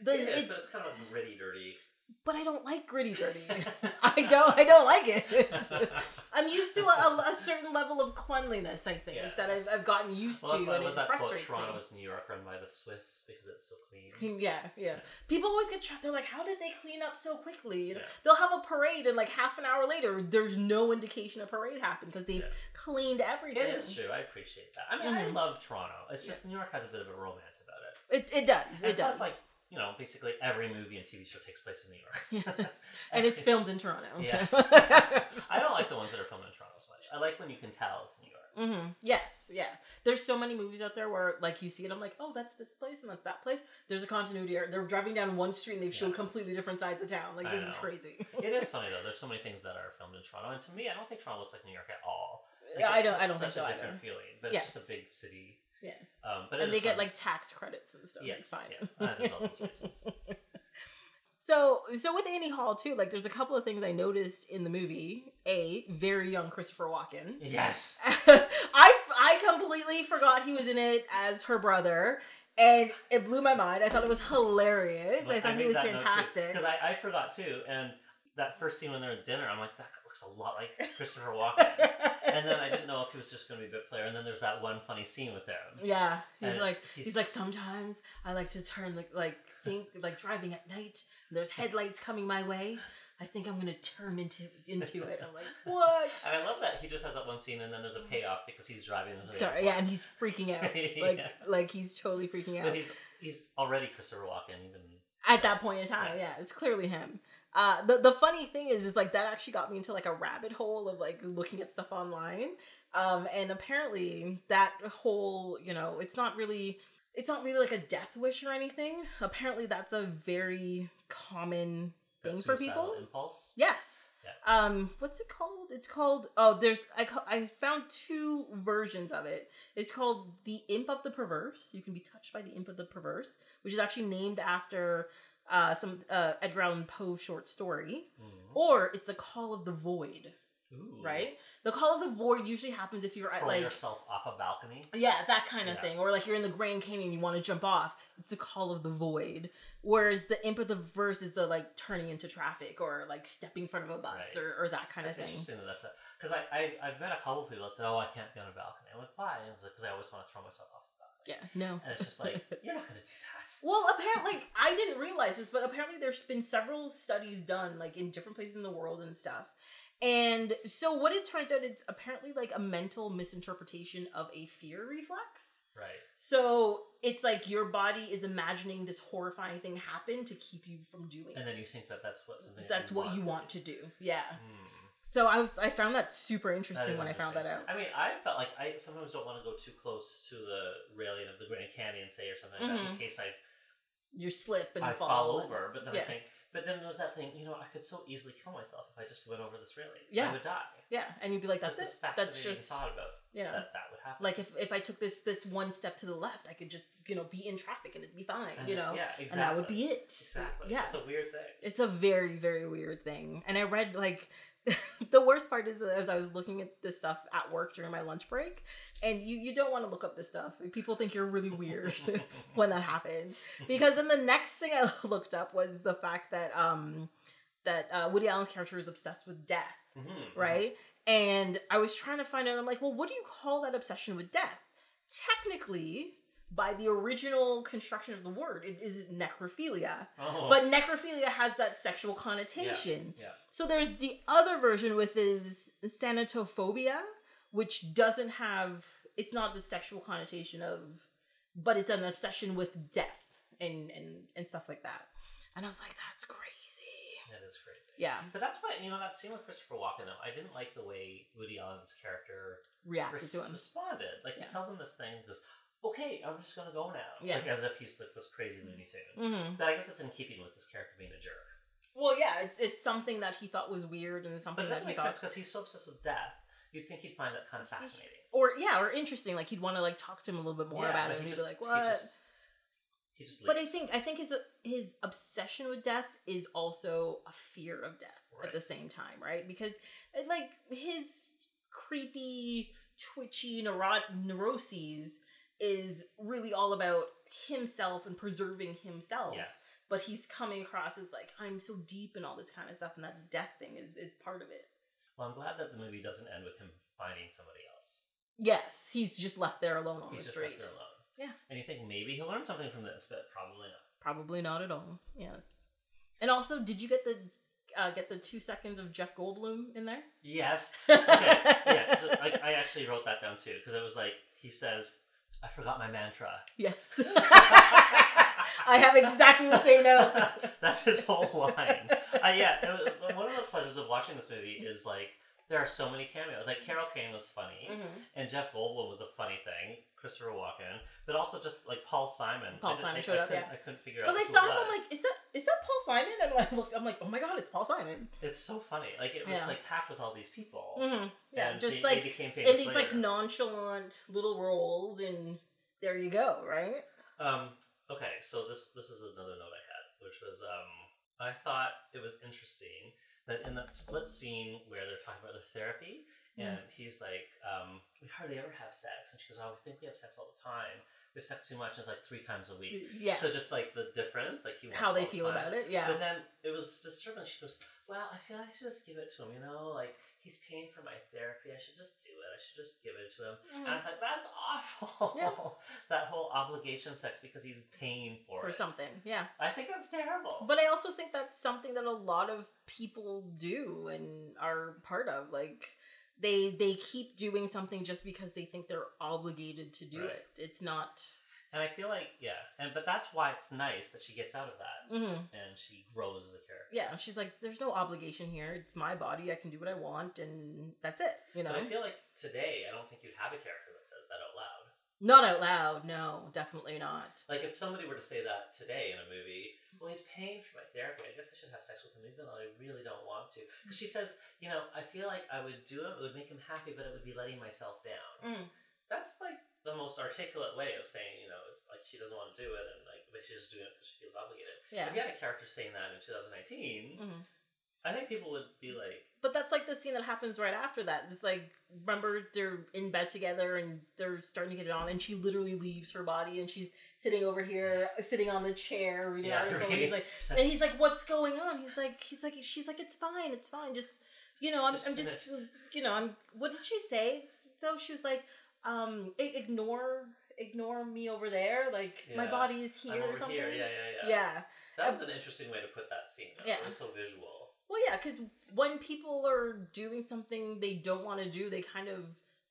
A: The,
B: is,
A: it's,
B: it's kind of gritty, dirty.
A: But I don't like gritty dirty. *laughs* I don't. I don't like it. *laughs* I'm used to a, a certain level of cleanliness. I think
B: Yeah.
A: that I've, I've gotten used
B: well,
A: to,
B: why
A: and
B: was
A: it
B: that quote? Toronto is New York run by the Swiss because it's so clean. *laughs*
A: Yeah, yeah. People always get shot. They're like, "How did they clean up so quickly?"
B: Yeah.
A: They'll have a parade, and like half an hour later, there's no indication a parade happened because they've
B: Yeah.
A: cleaned everything.
B: It is true. I appreciate that. I mean, I
A: Mhm.
B: love Toronto. It's just New York has a bit of a romance about it.
A: It, it does.
B: And
A: It
B: plus,
A: does.
B: like you know, basically every movie and TV show takes place in New York. *laughs*
A: Yes. *laughs* and it's filmed in Toronto.
B: Yeah. *laughs* I don't like the ones that are filmed in Toronto as much. I like when you can tell it's New York.
A: Mm-hmm. Yes, yeah. There's so many movies out there where, like, you see it, I'm like, oh, that's this place and that's that place. There's a continuity. error. They're driving down one street and they've shown completely different sides of town. Like,
B: I
A: this is crazy.
B: It is funny though. There's so many things that are filmed in Toronto, and to me, I don't think Toronto looks like New York at all. Like,
A: Yeah, I don't. I don't think so.
B: such a
A: either.
B: different feeling, but it's just a big city.
A: Yeah.
B: Um, but
A: And they get like tax credits and stuff.
B: Yes,
A: it's fine.
B: yeah. All reasons. *laughs*
A: So, so with Annie Hall too, like, there's a couple of things I noticed in the movie. A very young Christopher Walken.
B: Yes. *laughs*
A: I I completely forgot he was in it as her brother, and it blew my mind. I thought it was hilarious. I thought he was fantastic.
B: Because I, I forgot too, and that first scene when they're at dinner, I'm like, that looks a lot like *laughs* Christopher Walken. and then I didn't know if he was just going to be a bit player. And then there's that one funny scene with him.
A: yeah, he's
B: And
A: like he's,
B: he's-
A: like sometimes I like to turn like like think like driving at night. And there's headlights coming my way. I think I'm gonna turn into into it. I'm like *laughs* what?
B: And I love that he just has that one scene, and then there's a payoff because he's driving into the
A: Yeah, yeah, and he's freaking out. *laughs* Like
B: Yeah.
A: like he's totally freaking out.
B: But he's he's already Christopher Walken. Even
A: at that point in time yeah it's clearly him uh the, the funny thing is is like that actually got me into like a rabbit hole of like looking at stuff online. Um and apparently that whole you know it's not really it's not really like a death wish or anything. Apparently that's a very common thing for people.
B: Impulse.
A: yes. Um what's it called? It's called oh there's i i found two versions of it. It's called the imp of the perverse. You can be touched by the imp of the perverse which is actually named after uh some uh edgar allan poe short story
B: Mhm.
A: or it's the call of the void
B: Ooh.
A: right the call of the void usually happens if you're at like
B: yourself off a balcony.
A: yeah, that kind of
B: Yeah.
A: thing. Or like you're in the Grand Canyon, you want to jump off. It's the call of the void. Whereas the imp of the verse is the like turning into traffic or like stepping in front of a bus
B: Right.
A: or, or that kind
B: That's
A: of thing.
B: interesting that that's because I, I I've met a couple people that said, "Oh, I can't be on a balcony." I'm like, "Why?" And it's like, "Because I always want to throw myself off the balcony."
A: Yeah, no.
B: And it's just like you're not gonna do that. *laughs*
A: Well, apparently, like, I didn't realize this, but apparently there's been several studies done, like in different places in the world and stuff. And so what it turns out, it's apparently like a mental misinterpretation of a fear reflex.
B: Right.
A: So it's like your body is imagining this horrifying thing happen to keep you from doing
B: And
A: it.
B: then you think that that's what something. that
A: That's what you
B: to
A: want
B: do.
A: to do. Yeah.
B: Hmm.
A: So I was I found that super interesting
B: is
A: when I found that out.
B: I mean, I felt like I sometimes don't want to go too close to the railing of the Grand Canyon, say, or something like that, in
A: Mhm.
B: case I
A: You slip and
B: I
A: fall,
B: fall
A: and-
B: over. But then
A: yeah.
B: I think, but then there's that thing, you know, I could so easily kill myself if I just went over this railing.
A: Yeah.
B: I would die.
A: Yeah, and you'd be like,
B: That's
A: "That's
B: this
A: it.
B: fascinating
A: That's just
B: thought about
A: you know."
B: that that would happen.
A: Like if, if I took this this one step to the left, I could just you know be in traffic and it'd be fine,
B: And
A: you know,
B: yeah, exactly.
A: and that would be it.
B: exactly.
A: Yeah,
B: it's a weird thing.
A: it's a very very weird thing. And I read like *laughs* the worst part is as I was looking at this stuff at work during my lunch break, and you you don't want to look up this stuff. People think you're really weird *laughs* when that happened because then the next thing I *laughs* looked up was the fact that um that uh, Woody Allen's character is obsessed with death
B: Mhm,
A: right? And I was trying to find out, I'm like, well, what do you call that obsession with death? Technically, by the original construction of the word, it is necrophilia.
B: Oh,
A: But necrophilia has that sexual connotation.
B: yeah.
A: So there's the other version with is thanatophobia, which doesn't have it's not the sexual connotation of but it's an obsession with death and and and stuff like that. And I was like, that's crazy.
B: that is crazy.
A: Yeah.
B: But that's why you know that scene with Christopher Walken. Though I didn't like the way Woody Allen's character
A: Reacted
B: res-
A: to him.
B: responded. Like
A: Yeah.
B: he tells him this thing, goes, "Okay, I'm just gonna go now."
A: Yeah.
B: Like as if he's like this crazy Looney Tune.
A: Mm-hmm.
B: But I guess it's in keeping with his character being a jerk.
A: Well, yeah, it's it's something that he thought was weird and something
B: But
A: that
B: doesn't
A: he
B: make
A: thought,
B: sense because he's so obsessed with death. You'd think he'd find that kind of fascinating.
A: or yeah, or interesting. Like he'd want to like talk to him a little bit more
B: Yeah,
A: about it, and
B: he
A: he'd be like,
B: he
A: "What?"
B: just- He just
A: but I think I think his his obsession with death is also a fear of death at the same time, right? Because it, like his creepy, twitchy neuro- neuroses is really all about himself and preserving himself.
B: yes.
A: But he's coming across as like I'm so deep and all this kind of stuff, and that death thing is is part of it.
B: Well, I'm glad that the movie doesn't end with him finding somebody else.
A: Yes, he's just left there alone on
B: He's
A: the
B: just
A: street.
B: left there alone.
A: Yeah.
B: And you think maybe he'll learn something from this, but probably not.
A: Probably not at all. Yes. And also, did you get the uh, get the two seconds of Jeff Goldblum in there?
B: Yes. *laughs* Okay. yeah. I, I actually wrote that down too because it was like he says, "I forgot my mantra."
A: Yes. *laughs* I have exactly the same note. *laughs*
B: That's his whole line. Uh, yeah, was, one of the pleasures of watching this movie is like there are so many cameos. Like Carol Kane was funny,
A: Mhm.
B: and Jeff Goldblum was a funny thing. Christopher Walken, but also just like Paul Simon.
A: Paul
B: I
A: Simon
B: I-
A: showed
B: I
A: up,
B: couldn't-
A: yeah.
B: I couldn't figure out
A: Because I saw him, I'm like, is that is that Paul Simon? And I looked, I'm like, oh my god, it's Paul Simon.
B: It's so funny. Like it was
A: Yeah.
B: like packed with all these people.
A: hmm Yeah,
B: and
A: just
B: they,
A: like
B: they became famous
A: in these like nonchalant little roles, and there you go, right?
B: Um. Okay, so this this is another note I had, which was um. I thought it was interesting that in that split scene where they're talking about their therapy, and he's like, um, "We hardly ever have sex," and she goes, "Oh, we think we have sex all the time. We have sex too much, and it's like three times a week."
A: Yeah.
B: So just like the difference, like he wants
A: How they feel
B: time.
A: about it, yeah.
B: But then it was disturbing. She goes, "Well, I feel like I should just give it to him. You know, like he's paying for my therapy. I should just do it. I should just give it to him." And I
A: Mhm.
B: thought that's awful.
A: Yeah. *laughs*
B: that whole obligation sex because he's paying for,
A: For
B: it.
A: something, yeah.
B: I think that's terrible.
A: But I also think that's something that a lot of people do and are part of. Like they they keep doing something just because they think they're obligated to do
B: Right.
A: it. It's not.
B: And I feel like yeah, and but that's why it's nice that she gets out of that
A: hmm
B: and she grows as a character.
A: Yeah, she's like, there's no obligation here. It's my body. I can do what I want, and that's it. You know,
B: But I feel like today, I don't think you'd have a character that says that out loud.
A: not out loud. No, definitely not.
B: Like if somebody were to say that today in a movie, well, he's paying for my therapy. I guess I should have sex with him, even though I really don't want to. Because she says, you know, I feel like I would do it, it would make him happy, but it would be letting myself down.
A: Mm.
B: That's like the most articulate way of saying, you know, it's like she doesn't want to do it, and like, but she's just doing it because she feels obligated.
A: Yeah.
B: If you had a character saying that in 2019,
A: Mhm.
B: I think people would be like,
A: But that's like the scene that happens right after that. It's like remember they're in bed together and they're starting to get it on, and she literally leaves her body and she's sitting over here, sitting on the chair reading
B: Yeah,
A: article. And he's like, *laughs* and he's like, "What's going on?" He's like, "He's like, she's like, it's fine, it's fine. Just you know, I'm,
B: Just
A: I'm just, you know, I'm. What did she say? So she was like, um, ignore, ignore me over there. Like my body is here or something.
B: here. Yeah, yeah, yeah.
A: yeah.
B: That was an interesting way to put that scene. Though.
A: Yeah.
B: It was so visual.
A: Well, yeah, because when people are doing something they don't want to do, they kind of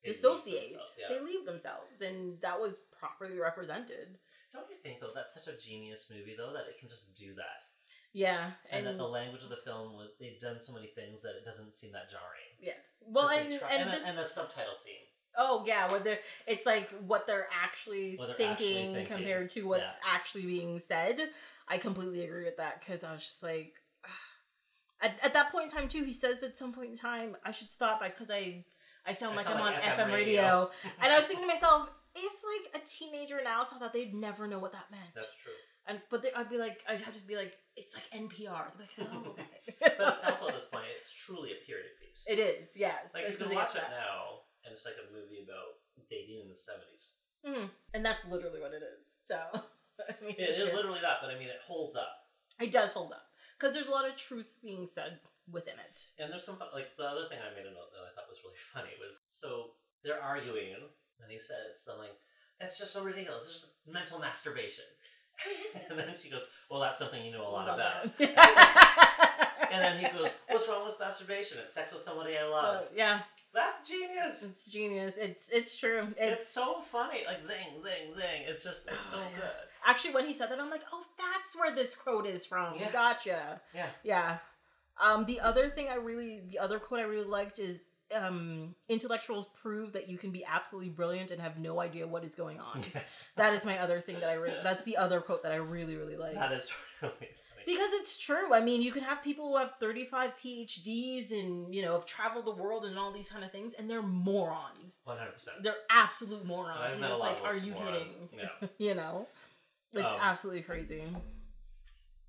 B: They
A: dissociate.
B: themselves, yeah.
A: They leave themselves, and that was properly represented.
B: Don't you think though that's such a genius movie though that it can just do that?
A: Yeah,
B: and, that the language of the film was they've done so many things that it doesn't seem that jarring.
A: Yeah. well, and
B: try-
A: and,
B: and,
A: this,
B: the, and the subtitle scene.
A: Oh yeah, what they're it's like what they're actually,
B: What they're
A: thinking,
B: actually thinking.
A: compared to what's
B: Yeah.
A: actually being said. I completely agree with that because I was just like, *sighs* at, at that point in time too. He says at some point in time, I should stop because I I sound
B: I
A: like
B: sound
A: I'm
B: like
A: on
B: FM
A: FM radio.
B: radio. *laughs*
A: and I was thinking to myself, if like a teenager now saw that, they'd never know what that meant.
B: That's true.
A: And but they, I'd be like, I'd have to be like, it's like NPR. Like, oh, *laughs* okay.
B: But it's also at this *laughs* point, it's truly a period piece.
A: it is, yes.
B: like you can watch it
A: that.
B: now, and it's like a movie about dating in the seventies.
A: Mhm. And that's literally what it is. So *laughs* I mean, it's good.
B: literally that, but I mean, it holds up.
A: it does hold up because there's a lot of truth being said within it.
B: And there's some fun, like the other thing I made a note that I thought was really *laughs* funny was so they're arguing, and he says something. It's just so ridiculous. It's just mental masturbation. *laughs* and then she goes, "Well, that's something you know a lot about." And then he goes, "What's wrong with masturbation? It's sex with somebody I love."
A: Uh, yeah,
B: That's genius.
A: it's genius. It's it's true.
B: It's, so funny. Like zing, zing, zing. It's just it's so
A: Oh,
B: good.
A: Actually, when he said that, I'm like, oh, that's where this quote is from.
B: Yeah.
A: Gotcha.
B: Yeah.
A: Yeah. Um, the other thing I really, the other quote I really liked is, um, intellectuals prove that you can be absolutely brilliant and have no idea what is going on.
B: Yes.
A: that is my other thing that I really, that's the other quote that I really, really liked.
B: That is *laughs* really funny.
A: Because it's true. I mean, you can have people who have 35 PhDs and, you know, have traveled the world and all these kind of things, and they're morons.
B: One hundred percent.
A: They're absolute morons. You're just
B: lot
A: like, are you
B: morons.
A: kidding?
B: Yeah. *laughs*
A: you know? It's
B: Um,
A: absolutely crazy.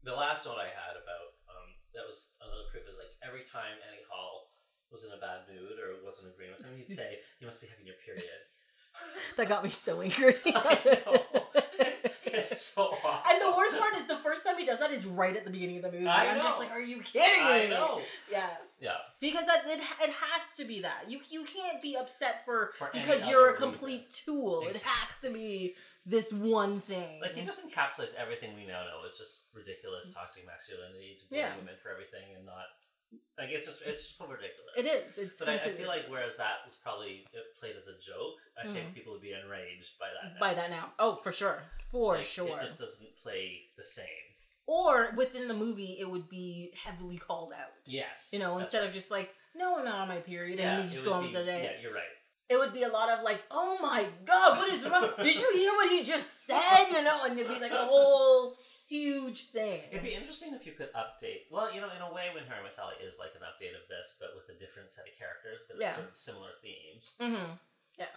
B: The last note I had about um, that was another proof is like every time Annie Hall was in a bad mood or wasn't agreeing with him, he'd *laughs* say, "You must be having your period." *laughs*
A: That got me so angry. *laughs*
B: I know. it's so awful. *laughs*
A: And the worst part is the first time he does that is right at the beginning of the movie.
B: I
A: I'm just like, are you kidding me?
B: I know.
A: Yeah.
B: Yeah.
A: Because that, it, it has to be that. You you can't be upset for,
B: For
A: because you're a complete tool. It has to be this one thing.
B: Like he just encapsulates everything we now know as just ridiculous toxic masculinity to blame
A: Yeah.
B: women for everything and not like it's just it's just so ridiculous.
A: it is. It's
B: But I, I feel like whereas that was probably played as a joke, I
A: Mhm.
B: think people would be enraged by that. Now.
A: by that now. Oh, for sure. For
B: Like,
A: sure.
B: It just doesn't play the same.
A: or within the movie, it would be heavily called out.
B: Yes.
A: You know, instead
B: right.
A: of just like, no, I'm not on my period,
B: Yeah,
A: and they just go on with the day.
B: Yeah, you're right.
A: It would be a lot of like, oh my god, what is wrong? Did you hear what he just said? You know, and it'd be like a whole huge thing.
B: It'd be interesting if you could update. Well, you know, in a way, when Harry Met Sally is like an update of this, but with a different set of characters, but it's
A: Yeah.
B: sort of similar themes.
A: Mm-hmm. Yeah.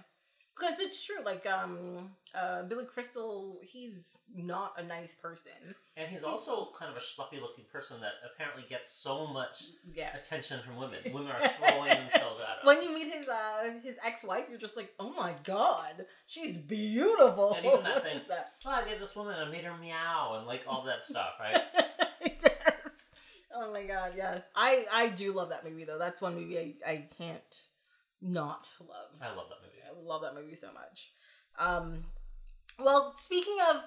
A: Because it's true, like um, uh, Billy Crystal, he's not a nice person.
B: And he's also kind of a schleppy-looking person that apparently gets so much
A: Yes.
B: attention from women. *laughs* Women are throwing themselves at him.
A: When you meet his uh his ex wife, you're just like, oh my god, she's beautiful.
B: And even that *laughs* thing-
A: that?
B: oh, I gave this woman, I made her meow, and like all that stuff, *laughs* right?
A: yes. Oh my god, yeah. I I do love that movie though. That's one movie I I can't not love.
B: I love that movie.
A: I love that movie so much. Um, well, speaking of,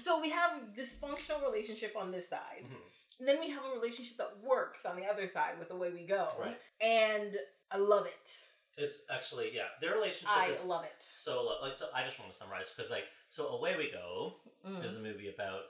A: so we have dysfunctional relationship on this side.
B: Mhm.
A: And then we have a relationship that works on the other side with the way we go.
B: Right.
A: And I love it.
B: It's actually yeah, their relationship
A: I
B: is
A: love it.
B: so like. So I just want to summarize because like so away we go
A: Mm.
B: is a movie about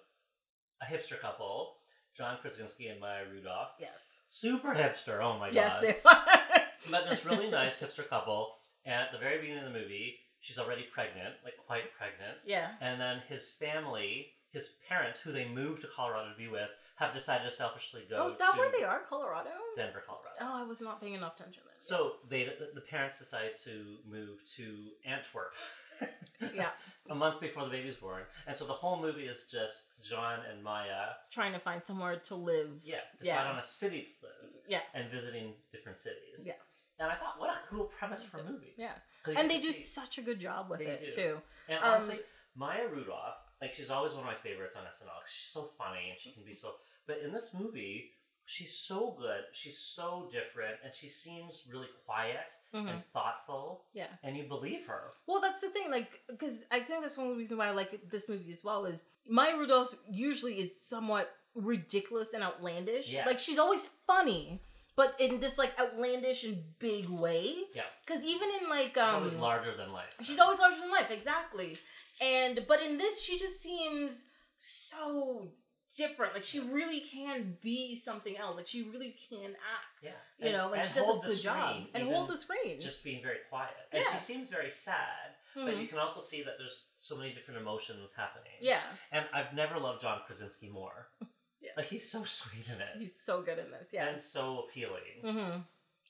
B: a hipster couple, John Krasinski and Maya Rudolph.
A: Yes.
B: Super hipster. Oh my
A: Yes,
B: god.
A: they are. *laughs*
B: Met this really nice hipster couple, and at the very beginning of the movie, she's already pregnant, like quite pregnant.
A: yeah.
B: And then his family, his parents, who they moved to Colorado to be with, have decided to selfishly go
A: Oh, that where they are, Colorado.
B: Denver, Colorado.
A: Oh, I was not paying enough attention. Then.
B: So they, the, the parents decide to move to Antwerp. *laughs*
A: Yeah.
B: a month before the baby's born, and so the whole movie is just John and Maya,
A: trying to find somewhere to live.
B: yeah, decide
A: Yeah.
B: on a city to live
A: Yes.
B: and visiting different cities.
A: Yeah.
B: And I thought, what a cool premise for a movie.
A: Yeah. And they do
B: see-
A: such a good job with
B: They
A: it
B: do.
A: too.
B: And
A: Um,
B: honestly, Maya Rudolph, like she's always one of my favorites on SNL. She's so funny and she can be so. But in this movie, she's so good. She's so different, and she seems really quiet
A: Mhm.
B: and thoughtful,
A: Yeah.
B: and you believe her.
A: Well, that's the thing, like, because I think that's one reason why I like this movie as well. Is Maya Rudolph usually is somewhat ridiculous and outlandish.
B: Yeah.
A: Like she's always funny, but in this like outlandish and big way.
B: Yeah.
A: Because even in like
B: She's
A: um,
B: always larger than life.
A: she's always larger than life, exactly. And but in this, she just seems so different. Like she really can be something else. Like she really can act.
B: Yeah,
A: You know, and, she does a good job. And hold the screen.
B: just being very quiet. And
A: Yeah.
B: she seems very sad, but
A: Mhm.
B: you can also see that there's so many different emotions happening.
A: yeah.
B: And I've never loved John Krasinski more. *laughs*
A: Yeah.
B: Like he's so sweet in it.
A: He's so good in this.
B: Yeah.
A: And
B: so appealing.
A: Mm-hmm.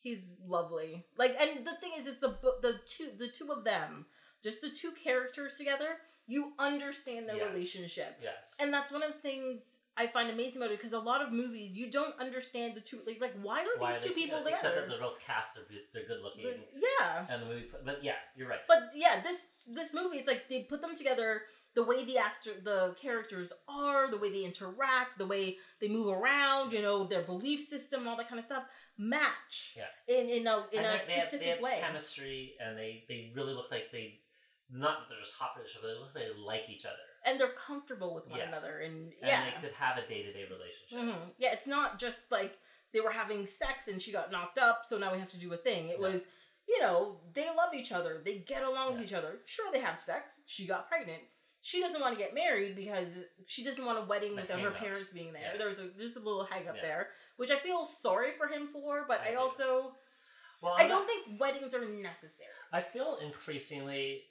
A: He's lovely. Like, and the thing is, it's the the two the two of them, just the two characters together. You understand their
B: Yes.
A: relationship,
B: Yes.
A: and that's one of the things I find amazing about it. Because a lot of movies, you don't understand the two. Like, like why are
B: Why
A: these
B: are
A: two people
B: together? Except that they're both cast, they're, good- they're good looking.
A: But- yeah,
B: and the movie, but yeah, you're right.
A: but yeah, this this movie is like they put them together. The way the actor, the characters are, the way they interact, the way they move around, you know, their belief system, all that kind of stuff, match
B: Yeah.
A: in in a in
B: and
A: a
B: they- they have,
A: specific
B: they have
A: way.
B: chemistry, and they they really look like they not that they're just hot for each other. They look like they like each other,
A: and they're comfortable with one
B: Yeah.
A: another and
B: and
A: yeah
B: they could have a day to day relationship.
A: Mhm. yeah it's not just like they were having sex and she got knocked up so now we have to do a thing it
B: Yeah.
A: was you know they love each other they get along with each other sure they have sex she got pregnant she doesn't want to get married because she doesn't want a wedding
B: The
A: without her parents being there
B: Yeah.
A: there's a there's a little hang up
B: Yeah.
A: there which i feel sorry for him for but
B: I
A: i also
B: Well,
A: i don't
B: not-
A: think weddings are necessary
B: I feel increasingly,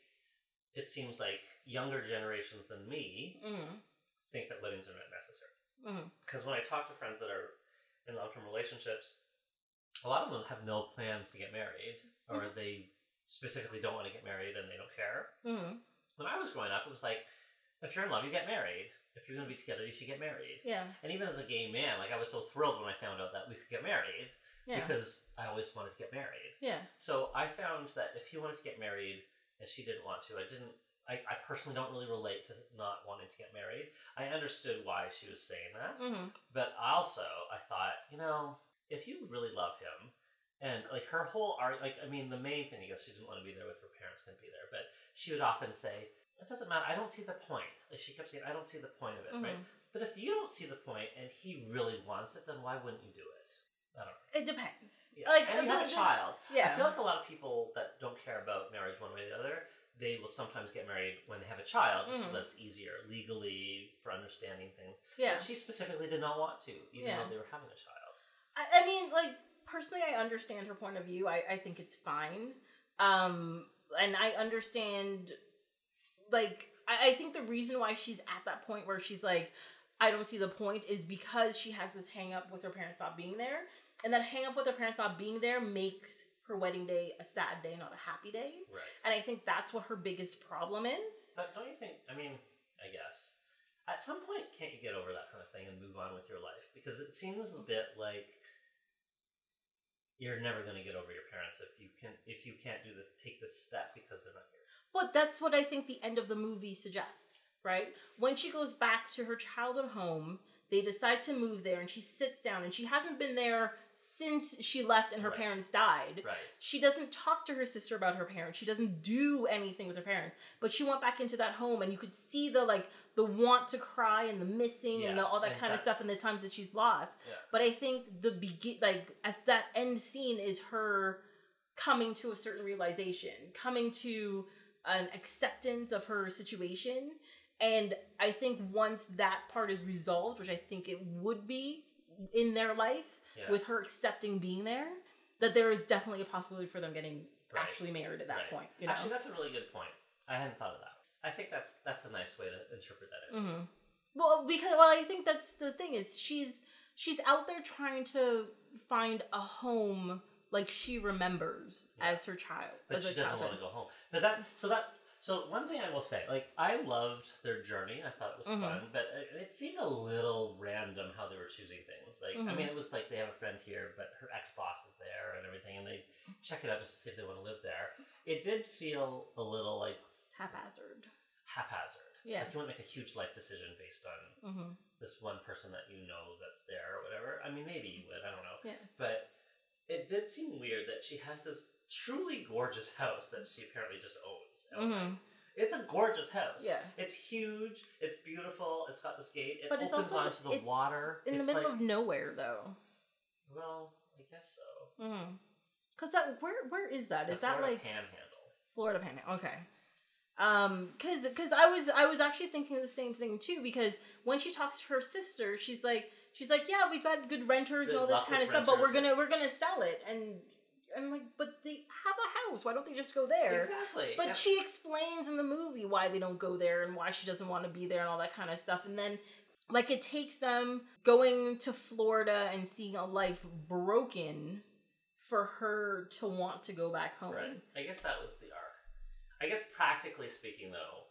B: it seems like younger generations than me
A: mm-hmm.
B: think that weddings are not necessary.
A: Mm-hmm.
B: Because when I talk to friends that are in long term relationships, a lot of them have no plans to get married, or
A: Mm-hmm.
B: they specifically don't want to get married and they don't care. When I was growing up, it was like, if you're in love, you get married. If you're going to be together, you should get married.
A: yeah
B: And even as a gay man, like I was so thrilled when I found out that we could get married
A: yeah
B: because I always wanted to get married.
A: yeah
B: So I found that if he wanted to get married and she didn't want to, I didn't. I, I personally don't really relate to not wanting to get married. I understood why she was saying that,
A: mm-hmm.
B: but also I thought, you know, if you really love him, and like her whole art, like I mean, the main thing I guess she didn't want to be there with her parents couldn't be there, but she would often say, "It doesn't matter. I don't see the point." Like she kept saying, "I don't see the point of it." Right?
A: Mhm.
B: But if you don't see the point and he really wants it, then why wouldn't you do it? I don't know.
A: it depends
B: Yeah.
A: like
B: and you
A: the-
B: have a child.
A: yeah
B: I feel like a lot of people that don't care about marriage one way or the other, they will sometimes get married when they have a child, just
A: Mhm.
B: so that's easier legally for understanding things.
A: yeah
B: But she specifically did not want to, even
A: Yeah.
B: though they were having a child.
A: I, I mean, like personally, I understand her point of view. I, I think it's fine, um, and I understand. Like, I, I think the reason why she's at that point where she's like, I don't see the point, is because she has this hang up with her parents not being there, and that hang up with her parents not being there makes her wedding day a sad day, not a happy day.
B: Right.
A: And I think that's what her biggest problem is.
B: But don't you think, I mean, I guess, at some point, can't you get over that kind of thing and move on with your life? Because it seems a bit like you're never going to get over your parents if you can if you can't do this take this step because they're not here.
A: But that's what I think the end of the movie suggests, right? When she goes back to her childhood home, they decide to move there and she sits down and she hasn't been there since she left and her
B: Right.
A: parents died.
B: Right.
A: She doesn't talk to her sister about her parents. She doesn't do anything with her parents. But she went back into that home and you could see the like the want to cry and the missing and the, all that
B: and
A: kind of stuff and the times that she's lost.
B: Yeah.
A: But I think the begin like as that end scene is her coming to a certain realization, coming to an acceptance of her situation. And I think once that part is resolved, which I think it would be in their life,
B: Yeah.
A: with her accepting being there, that there is definitely a possibility for them getting
B: Right.
A: actually married at that
B: Right.
A: point. You know.
B: Actually, that's a really good point. I hadn't thought of that. I think that's that's a nice way to interpret that.
A: hmm Well, because well, I think that's the thing is she's she's out there trying to find a home like she remembers
B: Yeah.
A: as her child.
B: But she doesn't want to go home. But that so that so one thing I will say, like I loved their journey. I thought it was
A: Mhm.
B: fun, but it, it seemed a little random how they were choosing things. Like I
A: Mhm.
B: mean, it was like they have a friend here, but her ex boss is there and everything, and they check it out just to see if they want to live there. It did feel a little like
A: haphazard.
B: haphazard.
A: Yeah.
B: If you want to make a huge life decision based on
A: hmm
B: this one person that you know that's there or whatever. I mean, maybe you would. I don't know.
A: Yeah.
B: But it did seem weird that she has this truly gorgeous house that she apparently just owns.
A: hmm
B: It's a gorgeous house.
A: Yeah.
B: It's huge. It's beautiful. It's got this gate. It
A: But it's
B: opens
A: also
B: onto the
A: it's
B: water.
A: in
B: It's
A: the middle
B: like-
A: of nowhere, though.
B: Well, I guess so.
A: Mm-hmm. Cause that where where is that?
B: The
A: Is that
B: Florida
A: like
B: Panhandle?
A: Florida Panhandle? Okay. Um, cause, cause I was, I was actually thinking the same thing too. Because when she talks to her sister, she's like, she's like, yeah, we've got good renters and all this kind of stuff, but we're gonna, we're gonna sell it. And I'm like, but they have a house. Why don't they just go there?
B: Exactly.
A: But
B: Yeah.
A: she explains in the movie why they don't go there and why she doesn't want to be there and all that kind of stuff. And then, like, it takes them going to Florida and seeing a life broken for her to want to go back home.
B: Right. I guess that was the arc. I guess practically speaking, though,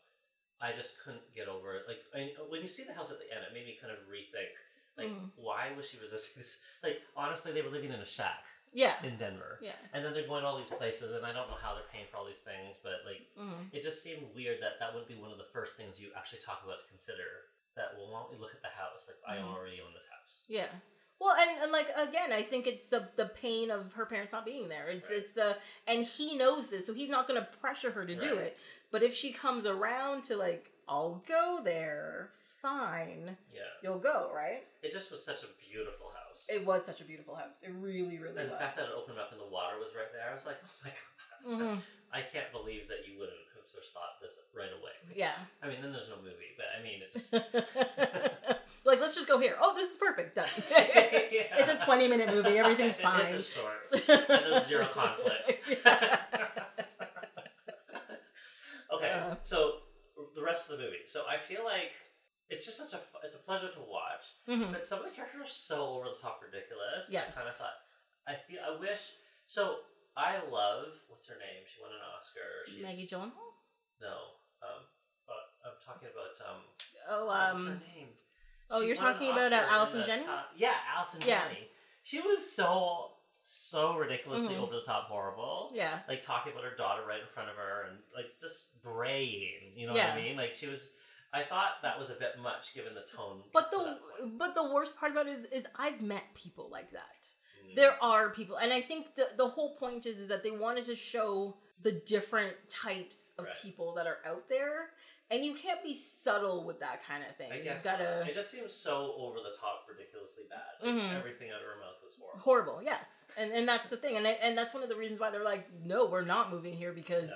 B: I just couldn't get over it. Like I, when you see the house at the end, it made me kind of rethink. Like,
A: Mhm.
B: why was she resisting this? *laughs* Like, honestly, they were living in a shack
A: Yeah.
B: in Denver,
A: Yeah.
B: and then they're going to all these places, and I don't know how they're paying for all these things, but like,
A: hmm
B: it just seemed weird that that wouldn't be one of the first things you actually talk about to consider. That well, why don't we look at the house? Like, I
A: Mhm.
B: already own this house.
A: Yeah. Well, and, and like again, I think it's the the pain of her parents not being there. It's
B: Right.
A: it's the and he knows this, so he's not going to pressure her to do it. But if she comes around to like, I'll go there, fine,
B: Yeah,
A: you'll go, right?
B: it just was such a beautiful house.
A: It was such a beautiful house. It really, really
B: and the fact that it opened up and the water was right there, I was like, *laughs* oh my god.
A: Mhm. *laughs*
B: I can't believe that you wouldn't have just thought this right away.
A: Yeah.
B: I mean, then there's no movie, but I mean, it just. *laughs*
A: like, let's just go here. Oh, this is perfect. Done. It's a 20 minute movie. Everything's fine.
B: It's short. And there's zero conflict. okay,
A: Uh.
B: so the rest of the movie. So I feel like it's just such a it's a pleasure to watch,
A: Mhm.
B: but some of the characters are so over the top ridiculous.
A: Yes.
B: I kind of thought I feel I wish. So I love what's her name? She won an Oscar. She's,
A: Maggie Gyllenhaal?
B: No, um, but I'm talking about um.
A: Oh,
B: what's her
A: um,
B: name?
A: oh,
B: She
A: you're talking about, uh, Allison Janney?
B: top- yeah, Allison
A: Yeah.
B: Janney. She was so so ridiculously
A: Mhm.
B: over the top horrible.
A: yeah.
B: Like talking about her daughter right in front of her and like just braying. You know what I mean? Like she was. I thought that was a bit much given the tone.
A: But the but the worst part about it is, is I've met people like that.
B: Mm.
A: There are people, and I think the the whole point is is that they wanted to show the different types of
B: Right.
A: people that are out there, and you can't be subtle with that kind of thing.
B: I
A: you
B: guess
A: gotta
B: it just seems so over the top, ridiculously bad. Like
A: Mhm.
B: everything out of her mouth was horrible.
A: horrible. Yes, and and that's the thing, and I, and that's one of the reasons why they're like, no, we're not moving here because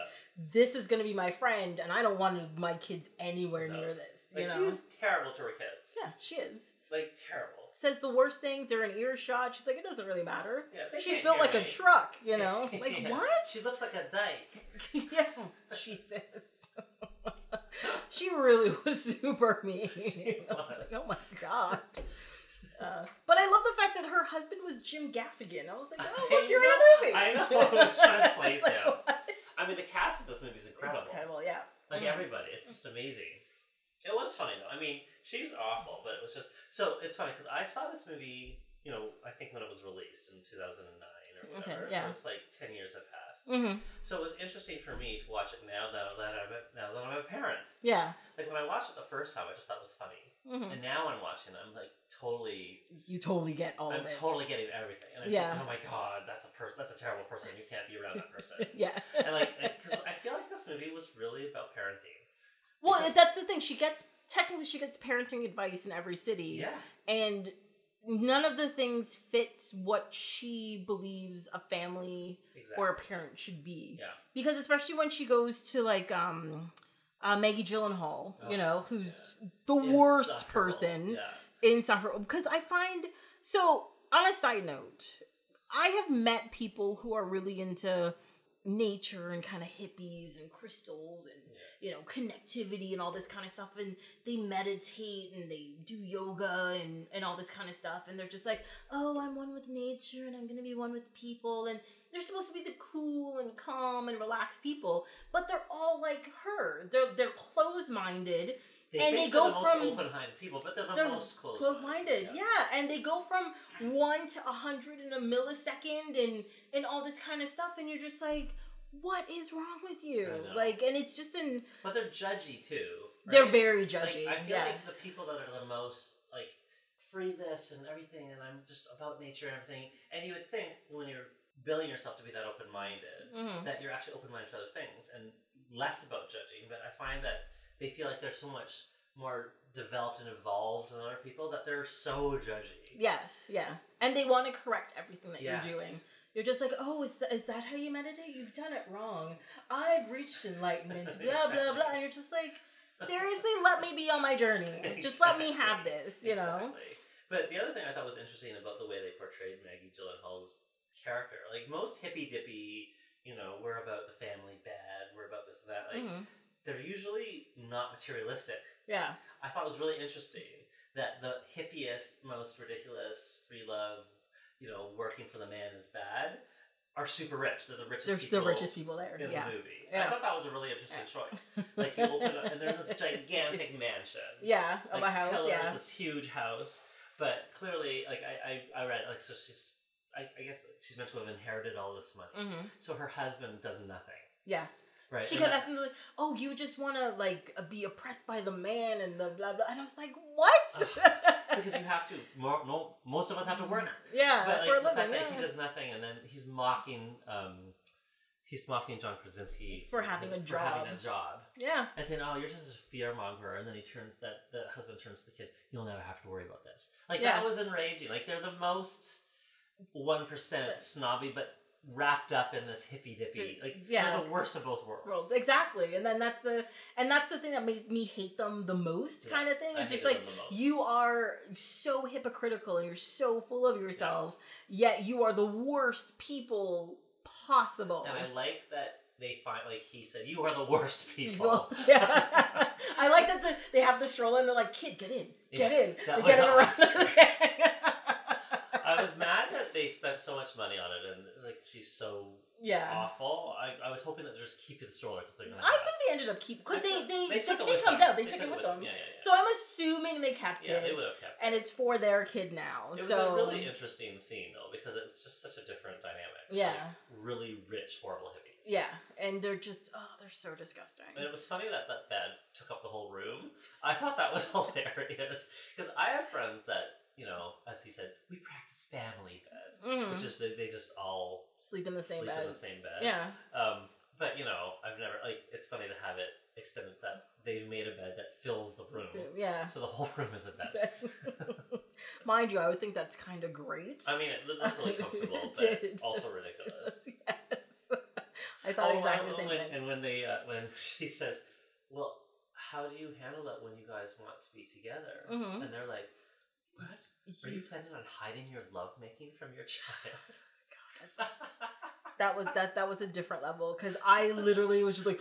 A: this is going to be my friend, and I don't want my kids anywhere
B: No.
A: near this. You
B: Like she
A: know?
B: was terrible to her kids.
A: yeah, she is.
B: Like terrible.
A: Says the worst things. They're in earshot. She's like, it doesn't really matter.
B: Yeah,
A: She's built like a truck, you know? *laughs* Like,
B: Yeah.
A: what?
B: She looks like a dyke. *laughs*
A: yeah, Jesus. She really *laughs* was super mean.
B: She *laughs*
A: I was like, oh my god. Uh, but I love the fact that her husband was Jim Gaffigan. I was like, oh,
B: I
A: look, you're in a movie.
B: I know, *laughs* I was trying to place
A: like,
B: him.
A: what?
B: I mean, the cast of this movie is incredible.
A: Incredible, yeah.
B: Like
A: Mhm.
B: everybody, it's just amazing. It was funny though. I mean, she's awful, but it was just so. It's funny because I saw this movie. You know, I think when it was released in two thousand and nine or
A: Okay, yeah.
B: So it's like ten years have passed.
A: Mm-hmm.
B: So it was interesting for me to watch it now that that I'm a, now that I'm a parent.
A: Yeah.
B: Like when I watched it the first time, I just thought it was funny,
A: hmm
B: and now I'm watching. I'm like totally.
A: You totally get all
B: I'm
A: of it.
B: totally getting everything, and I'm
A: Yeah.
B: thinking, oh my god, that's a person. That's a terrible person. You can't be around that person. *laughs*
A: yeah.
B: and like, because I feel like this movie was really about parenting.
A: well,
B: because-
A: that's the thing. She gets technically she gets parenting advice in every city.
B: Yeah.
A: and none of the things fit what she believes a family
B: Exactly.
A: or a parent should be.
B: Yeah.
A: Because especially when she goes to like um uh, Maggie Gyllenhaal, you know, who's the
B: Insufferable.
A: worst person
B: Yeah.
A: insufferable. Because I find so on a side note, I have met people who are really into nature and kind of hippies and crystals and you know connectivity and all this kind of stuff and they meditate and they do yoga and and all this kind of stuff and they're just like oh i'm one with nature and i'm gonna be one with people and they're supposed to be the cool and calm and relaxed people but they're all like her they're they're closed-minded
B: They
A: And they go
B: the
A: from-
B: open-minded people, but they're the
A: they're
B: most closed.
A: closed-minded yeah. and they go from one to a hundred in a millisecond and and all this kind of stuff and you're just like what is wrong with you like and it's just an
B: But they're judgy too.
A: they're
B: right?
A: very
B: Like,
A: judgy
B: I feel
A: yes
B: like the people that are the most like free this and everything, and I'm just about nature and everything. And you would think when you're billing yourself to be that open-minded,
A: Mhm.
B: that you're actually open-minded to other things and less about judging. But I find that they feel like they're so much more developed and evolved than other people that they're so judgy.
A: yes yeah and they want to correct everything that
B: Yes.
A: you're doing You're just like, oh, is that, is that how you meditate? You've done it wrong. I've reached enlightenment, *laughs* blah, blah, blah. And you're just like, seriously, let me be on my journey. Just let me have this, you know?
B: Exactly. But the other thing I thought was interesting about the way they portrayed Maggie Gyllenhaal's character, like most hippy dippy, you know, we're about the family bad, we're about this and that. Like
A: Mhm.
B: they're usually not materialistic.
A: Yeah.
B: I thought it was really interesting that the hippiest, most ridiculous, free love, you know, working for the man is bad, are super rich. They're the richest
A: They're
B: people
A: the richest people there.
B: in
A: Yeah.
B: the movie.
A: Yeah.
B: I thought that was a really interesting choice. *laughs* Like you open up and they're in this gigantic *laughs* mansion.
A: Yeah, of
B: like,
A: a house,
B: Keller
A: yeah.
B: is this huge house, but clearly, like I, I, I read, like so she's, I, I guess she's meant to have inherited all this money.
A: hmm
B: So her husband does nothing,
A: Yeah.
B: right?
A: She kept asking like, "Oh, you just want to like be oppressed by the man and the blah blah," and I was like, "What?"
B: because you have to. More, no, most of us have to work
A: yeah,
B: but like,
A: for a living. Yeah.
B: he does nothing, and then he's mocking, um, he's mocking John Krasinski
A: For having a
B: for having a
A: job.
B: job,
A: yeah,
B: and saying, "Oh, you're just a fear monger," and then he turns that the husband turns to the kid, "You'll never have to worry about this." Like
A: Yeah.
B: that was enraging. Like they're the most one percent snobby, but wrapped up in this hippy dippy. Like
A: Yeah.
B: the worst of both worlds.
A: roles exactly, and then that's the and that's the thing that made me hate them the most,
B: Yeah,
A: kind of thing. It's just like
B: them the most.
A: you are so hypocritical and you're so full of yourself, yet you are the worst people possible.
B: And I like that they find like he said, "You are the worst *laughs* people."
A: Well, *laughs* yeah. *laughs* I like that the, they have the stroller and they're like, "Kid, get in, get
B: Yeah,
A: in."
B: that
A: They're
B: was
A: getting around.
B: awesome. I was mad that they spent so much money on it, and like she's so
A: yeah.
B: awful. I, I was hoping that they're just keep the stroller because they're gonna.
A: I
B: have-
A: think they ended up keeping because they, they,
B: They
A: the
B: took it
A: kid
B: with
A: comes
B: them.
A: out, they, took it with them.
B: Yeah, yeah, yeah.
A: So I'm assuming they kept
B: yeah, they
A: it,
B: would have kept. it.
A: and it's for their kid now.
B: It was
A: so
B: a really interesting scene though because it's just such a different dynamic.
A: Yeah.
B: Like, really rich, horrible hippies.
A: yeah, and they're just oh, they're so disgusting.
B: And it was funny that that bed took up the whole room. I thought that was *laughs* hilarious because I have friends that you know, as he said, we practice family bed,
A: Mhm.
B: which is they, they just all
A: Sleep in the same
B: sleep
A: bed.
B: in the same bed.
A: Yeah,
B: Um, but you know, I've never like. It's funny to have it extended that they've made a bed that fills the room,
A: yeah.
B: so the whole *laughs* room is a bed. *laughs*
A: Mind you, I would think that's kind of great.
B: I mean, it looks really comfortable, *laughs* but also ridiculous.
A: yes. I thought
B: Oh,
A: exactly the same
B: when,
A: thing.
B: And when they, uh, when she says, "Well, how do you handle it when you guys want to be together?"
A: Mhm.
B: and they're like, "What? Are you planning on hiding your lovemaking from your child?" *laughs* *laughs*
A: that was that that was a different level because I *laughs* literally was just like,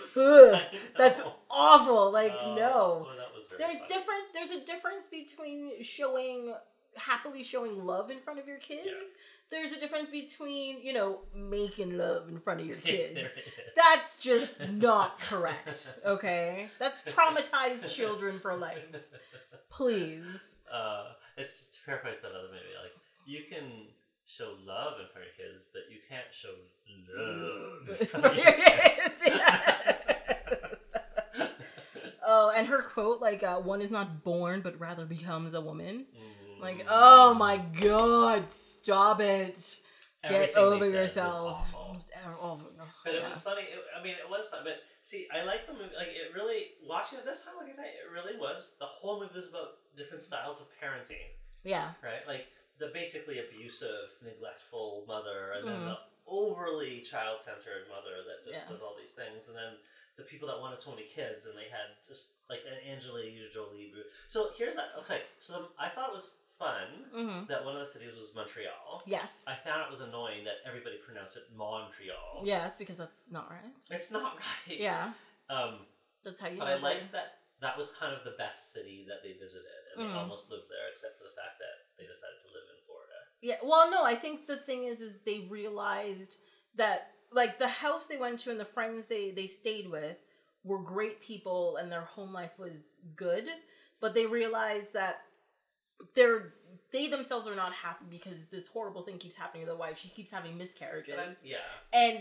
A: that's awful. Like
B: Oh,
A: no,
B: well, that was very
A: there's
B: funny.
A: different. There's a difference between showing happily showing love in front of your kids. There's a difference between you know making love in front of your kids.
B: There it is.
A: That's just not correct. Okay, that's traumatized children for life. Please.
B: uh, it's to paraphrase that other movie. Like you can show love in front of your kids, but you can't show love in front of your kids. *laughs*
A: Oh, and her quote, like, uh, one is not born, but rather becomes a woman.
B: Mm.
A: Like, oh my god, stop it. Get
B: Everything
A: over yourself.
B: awful.
A: It was oh,
B: But it
A: yeah.
B: was funny. It, I mean, it was fun. But see, I like the movie. Like, it really watching it this time. Like I said, it really was. The whole movie was about different styles of parenting,
A: Yeah.
B: right? Like the basically abusive, neglectful mother, and then
A: Mhm.
B: the overly child-centered mother that just
A: Yeah.
B: does all these things, and then the people that wanted so many kids, and they had just like an Angelina Jolie. So here's that. Okay, so the, I thought it was fun
A: hmm
B: that one of the cities was Montreal.
A: Yes.
B: I found it was annoying that everybody pronounced it Montreal.
A: Yes, because that's not right.
B: It's not *laughs* right.
A: Yeah.
B: Um,
A: That's how you
B: but I liked that that was kind of the best city that they visited, and
A: Mhm.
B: they almost lived there, except for the fact that they decided to live in Florida.
A: Yeah, well, no, I think the thing is, is they realized that like the house they went to and the friends they they stayed with were great people and their home life was good, but they realized that they're they themselves are not happy because this horrible thing keeps happening to the wife. She keeps having miscarriages,
B: yeah,
A: and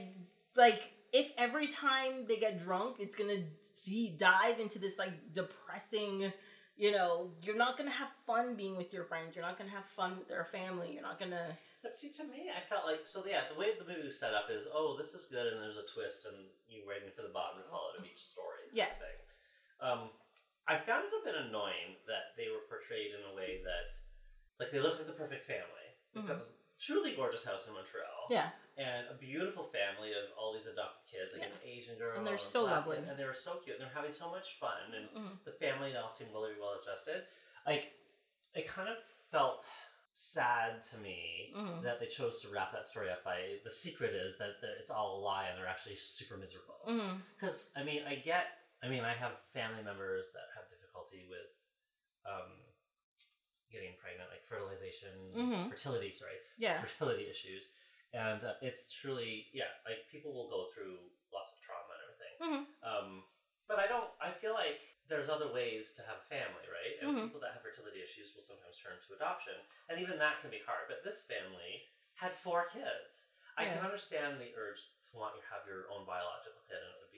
A: like if every time they get drunk, it's gonna de- dive into this like depressing. You know, you're not gonna have fun being with your friends. You're not gonna have fun with their family. You're not gonna.
B: but see, to me, I felt like so. Yeah, the way the movie was set up is, oh, this is good, and there's a twist, and you're waiting for the bottom to fall out of each story.
A: Yes.
B: Um, I found it a bit annoying that they were portrayed in a way that, like, they look like the perfect family. They've got
A: Mhm.
B: this truly gorgeous house in Montreal.
A: Yeah.
B: And a beautiful family of all these adopted kids, like an Asian girl,
A: And they're
B: a
A: so
B: black
A: lovely.
B: and they were so cute. And they're having so much fun, and
A: Mhm.
B: the family all seemed really well adjusted. Like, it kind of felt sad to me
A: Mhm.
B: that they chose to wrap that story up by the secret is that it's all a lie and they're actually super miserable.
A: Mhm.
B: Because I mean, I get. I mean, I have family members that have difficulty with um, getting pregnant, like fertilization,
A: Mhm.
B: fertility. Sorry,
A: Yeah.
B: fertility issues, and uh, it's truly yeah. Like people will go through lots of trauma and everything.
A: Mhm.
B: Um, but I don't. I feel like there's other ways to have a family, right? And
A: Mhm.
B: people that have fertility issues will sometimes turn to adoption, and even that can be hard. But this family had four kids. I can understand the urge to want to have your own biological kid, and it would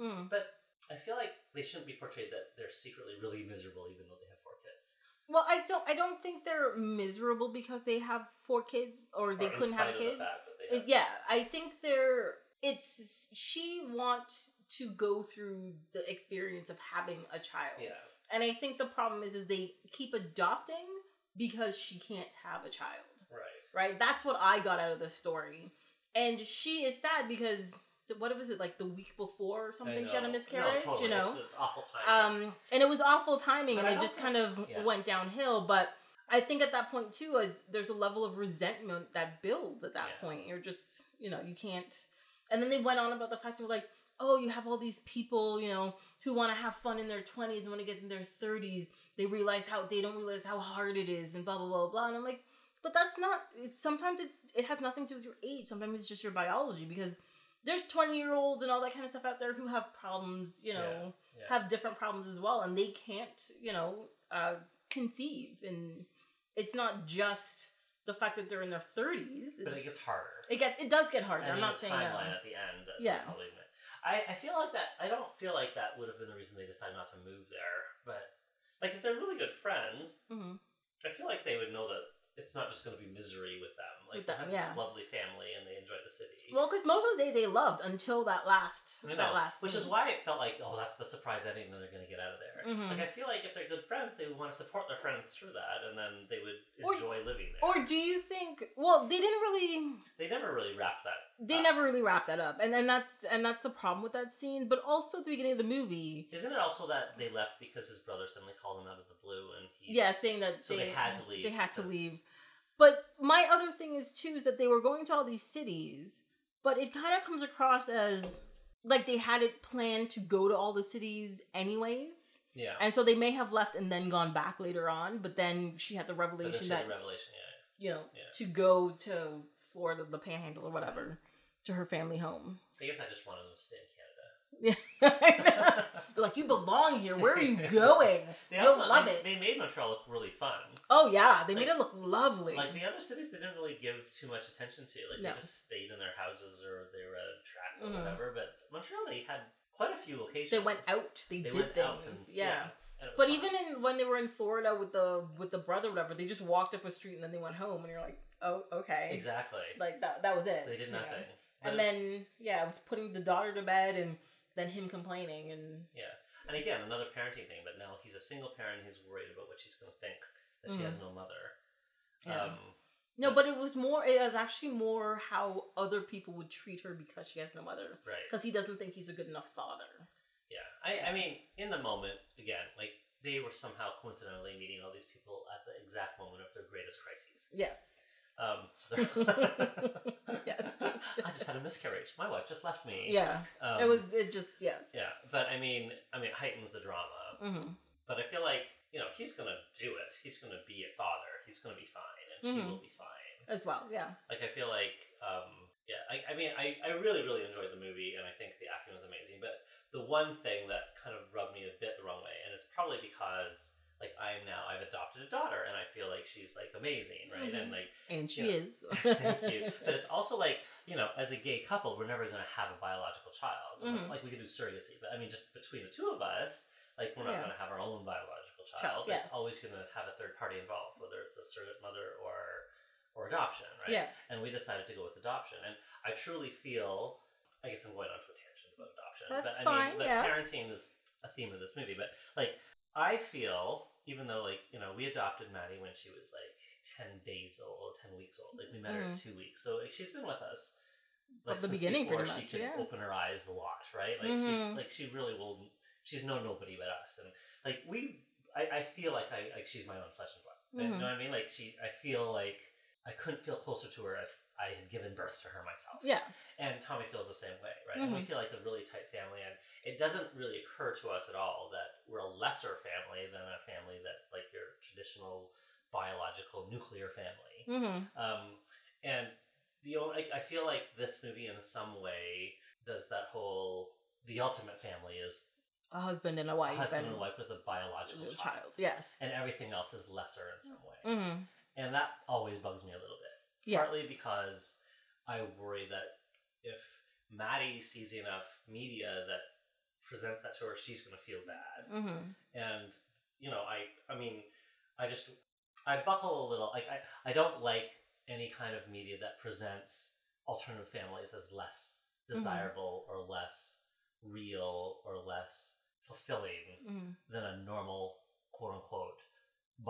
A: Mhm.
B: But I feel like they shouldn't be portrayed that they're secretly really miserable, even though they have four kids.
A: Well, I don't. I don't think they're miserable because they have four kids or they
B: Or
A: couldn't have a kid.
B: The fact that they
A: Uh,
B: have-
A: yeah, I think they're. It's she wants to go through the experience of having a child,
B: yeah.
A: and I think the problem is is they keep adopting because she can't have a child.
B: Right.
A: Right. That's what I got out of the story, and she is sad because what was it like the week before or something? She had a miscarriage.
B: No, totally.
A: You know.
B: it's, it's awful timing.
A: Um, and it was awful timing,
B: But
A: and
B: I
A: it just
B: think-
A: kind of
B: yeah.
A: went downhill. But I think at that point too, there's a level of resentment that builds at that
B: Yeah.
A: point. You're just, you know, you can't. And then they went on about the fact they're like, oh, you have all these people, you know, who want to have fun in their 20s, and when they get in their 30s, they realize how they don't realize how hard it is, and blah blah blah blah. And I'm like, but that's not. Sometimes it's it has nothing to do with your age. Sometimes it's just your biology because. There's 20 year olds and all that kind of stuff out there who have problems, you know,
B: Yeah.
A: have different problems as well and they can't you know uh conceive and it's not just the fact that they're in their 30s
B: but it gets harder.
A: it gets it does get harder
B: and
A: i'm not saying
B: timeline
A: no
B: at the end. That
A: Yeah.
B: yeah. Probably. I, I feel like that. I don't feel like that would have been the reason they decided not to move there. But like, if they're really good friends,
A: hmm
B: I feel like they would know that it's not just going to be misery with them. Like
A: With
B: they
A: them, yeah.
B: this lovely family and they enjoy the city.
A: well because most of the day they loved until that last that last
B: which is why it felt like, oh, that's the surprise ending that they're going to get out of there.
A: Mhm.
B: Like, I feel like if they're good friends, they would want to support their friends through that, and then they would
A: Or-
B: enjoy living there.
A: or do you think well they didn't really
B: they never really wrapped that.
A: they
B: up.
A: never really wrapped that up and and that's and that's the problem with that scene but also at the beginning of the movie
B: Isn't it also that they left because his brother suddenly called him out of the blue, and he
A: yeah saying that
B: So they had to leave
A: they had to leave But my other thing is too is that they were going to all these cities, but it kind of comes across as like they had it planned to go to all the cities anyways.
B: Yeah.
A: And so they may have left and then gone back later on, but then she had the revelation that
B: revelation, yeah.
A: you know
B: Yeah.
A: to go to Florida, the Panhandle or whatever, to her family home.
B: I guess I just wanted to stay in. *laughs*
A: Yeah, like you belong here. Where are you *laughs* going?
B: They
A: You'll
B: also-
A: love
B: they,
A: it.
B: They made Montreal look really fun.
A: Oh yeah, they made it look lovely.
B: Like the other cities, they didn't really give too much attention to. Like
A: No.
B: they just stayed in their houses or they were at a track or
A: Mhm.
B: whatever. But Montreal, they had quite a few locations.
A: they went out. They,
B: They
A: did things.
B: and
A: yeah.
B: was
A: But
B: fun.
A: even in when they were in Florida with the with the brother, or whatever, they just walked up a street and then they went home, and you're like, oh, okay,
B: exactly,
A: like that. That was it.
B: they did nothing.
A: And then yeah, it was putting the daughter to bed, and then him complaining, and
B: yeah, and again another parenting thing. But now he's a single parent. He's worried about what she's going to think that she has no mother.
A: Mm-hmm. Yeah.
B: Um,
A: no, but it was more. It was actually more how other people would treat her because she has no mother,
B: right.
A: because he doesn't think he's a good enough father.
B: Yeah, I, I mean, in the moment, again, like they were somehow coincidentally meeting all these people at the exact moment of their greatest crises.
A: Yes.
B: Um, so *laughs*
A: Yes. *laughs*
B: I just had a miscarriage. My wife just left me.
A: Yeah.
B: um,
A: it was. It just yes.
B: Yeah, but I mean, I mean, it heightens the drama.
A: hmm
B: But I feel like you know he's gonna do it. He's gonna be a father. He's gonna be fine, and she
A: Mhm.
B: will be fine.
A: As well. Yeah.
B: Like I feel like, um, yeah, I, I mean, I, I really really enjoyed the movie, and I think the acting was amazing. But the one thing that kind of rubbed me a bit the wrong way, and it's probably because like I am now I've adopted a daughter, and I feel like she's like amazing, right? And
A: Mhm.
B: like
A: And she
B: Yeah.
A: is. *laughs*
B: thank you, *laughs* but it's also like you know, as a gay couple, we're never going to have a biological child.
A: Mhm.
B: Like we could do surrogacy, but I mean, just between the two of us, like we're not
A: Yeah.
B: going to have our own biological child.
A: Child, yes.
B: It's always going to have a third party involved, whether it's a surrogate mother or or adoption, right?
A: Yes.
B: And we decided to go with adoption, and I truly feel. I guess I'm going on to a tangent about adoption,
A: That's
B: but I
A: fine,
B: mean, but
A: yeah.
B: parenting is a theme of this movie. But like, I feel even though like you know we adopted Maddie when she was like ten days old ten weeks old. Like we met her two weeks, so like she's been with us like
A: the
B: since
A: beginning,
B: before
A: pretty
B: she
A: much,
B: could
A: yeah.
B: open her eyes a lot, right? Like she's
A: Mhm.
B: like she really will. She's known nobody but us, and like we, I, I feel like I like she's my own flesh and blood. You
A: Mhm.
B: know what I mean? Like she, I feel like I couldn't feel closer to her if I had given birth to her myself.
A: Yeah.
B: And Tommy feels the same way, right? And we
A: Mhm.
B: feel like a really tight family, and it doesn't really occur to us at all that we're a lesser family than a family that's like your traditional biological nuclear family.
A: Mm-hmm.
B: Um, and the only, I, I feel like this movie in some way does that whole the ultimate family is
A: A husband and a wife.
B: a husband and a wife with a biological child,
A: child. Yes.
B: and everything else is lesser in some way,
A: Mm-hmm.
B: and that always bugs me a little bit.
A: Yes.
B: Partly because I worry that if Maddie sees enough media that presents that to her, she's going to feel bad.
A: Mm-hmm.
B: And you know, I I mean, I just I buckle a little. Like I I don't like any kind of media that presents alternative families as less
A: Mhm.
B: desirable or less real or less fulfilling
A: Mm-hmm.
B: than a normal quote unquote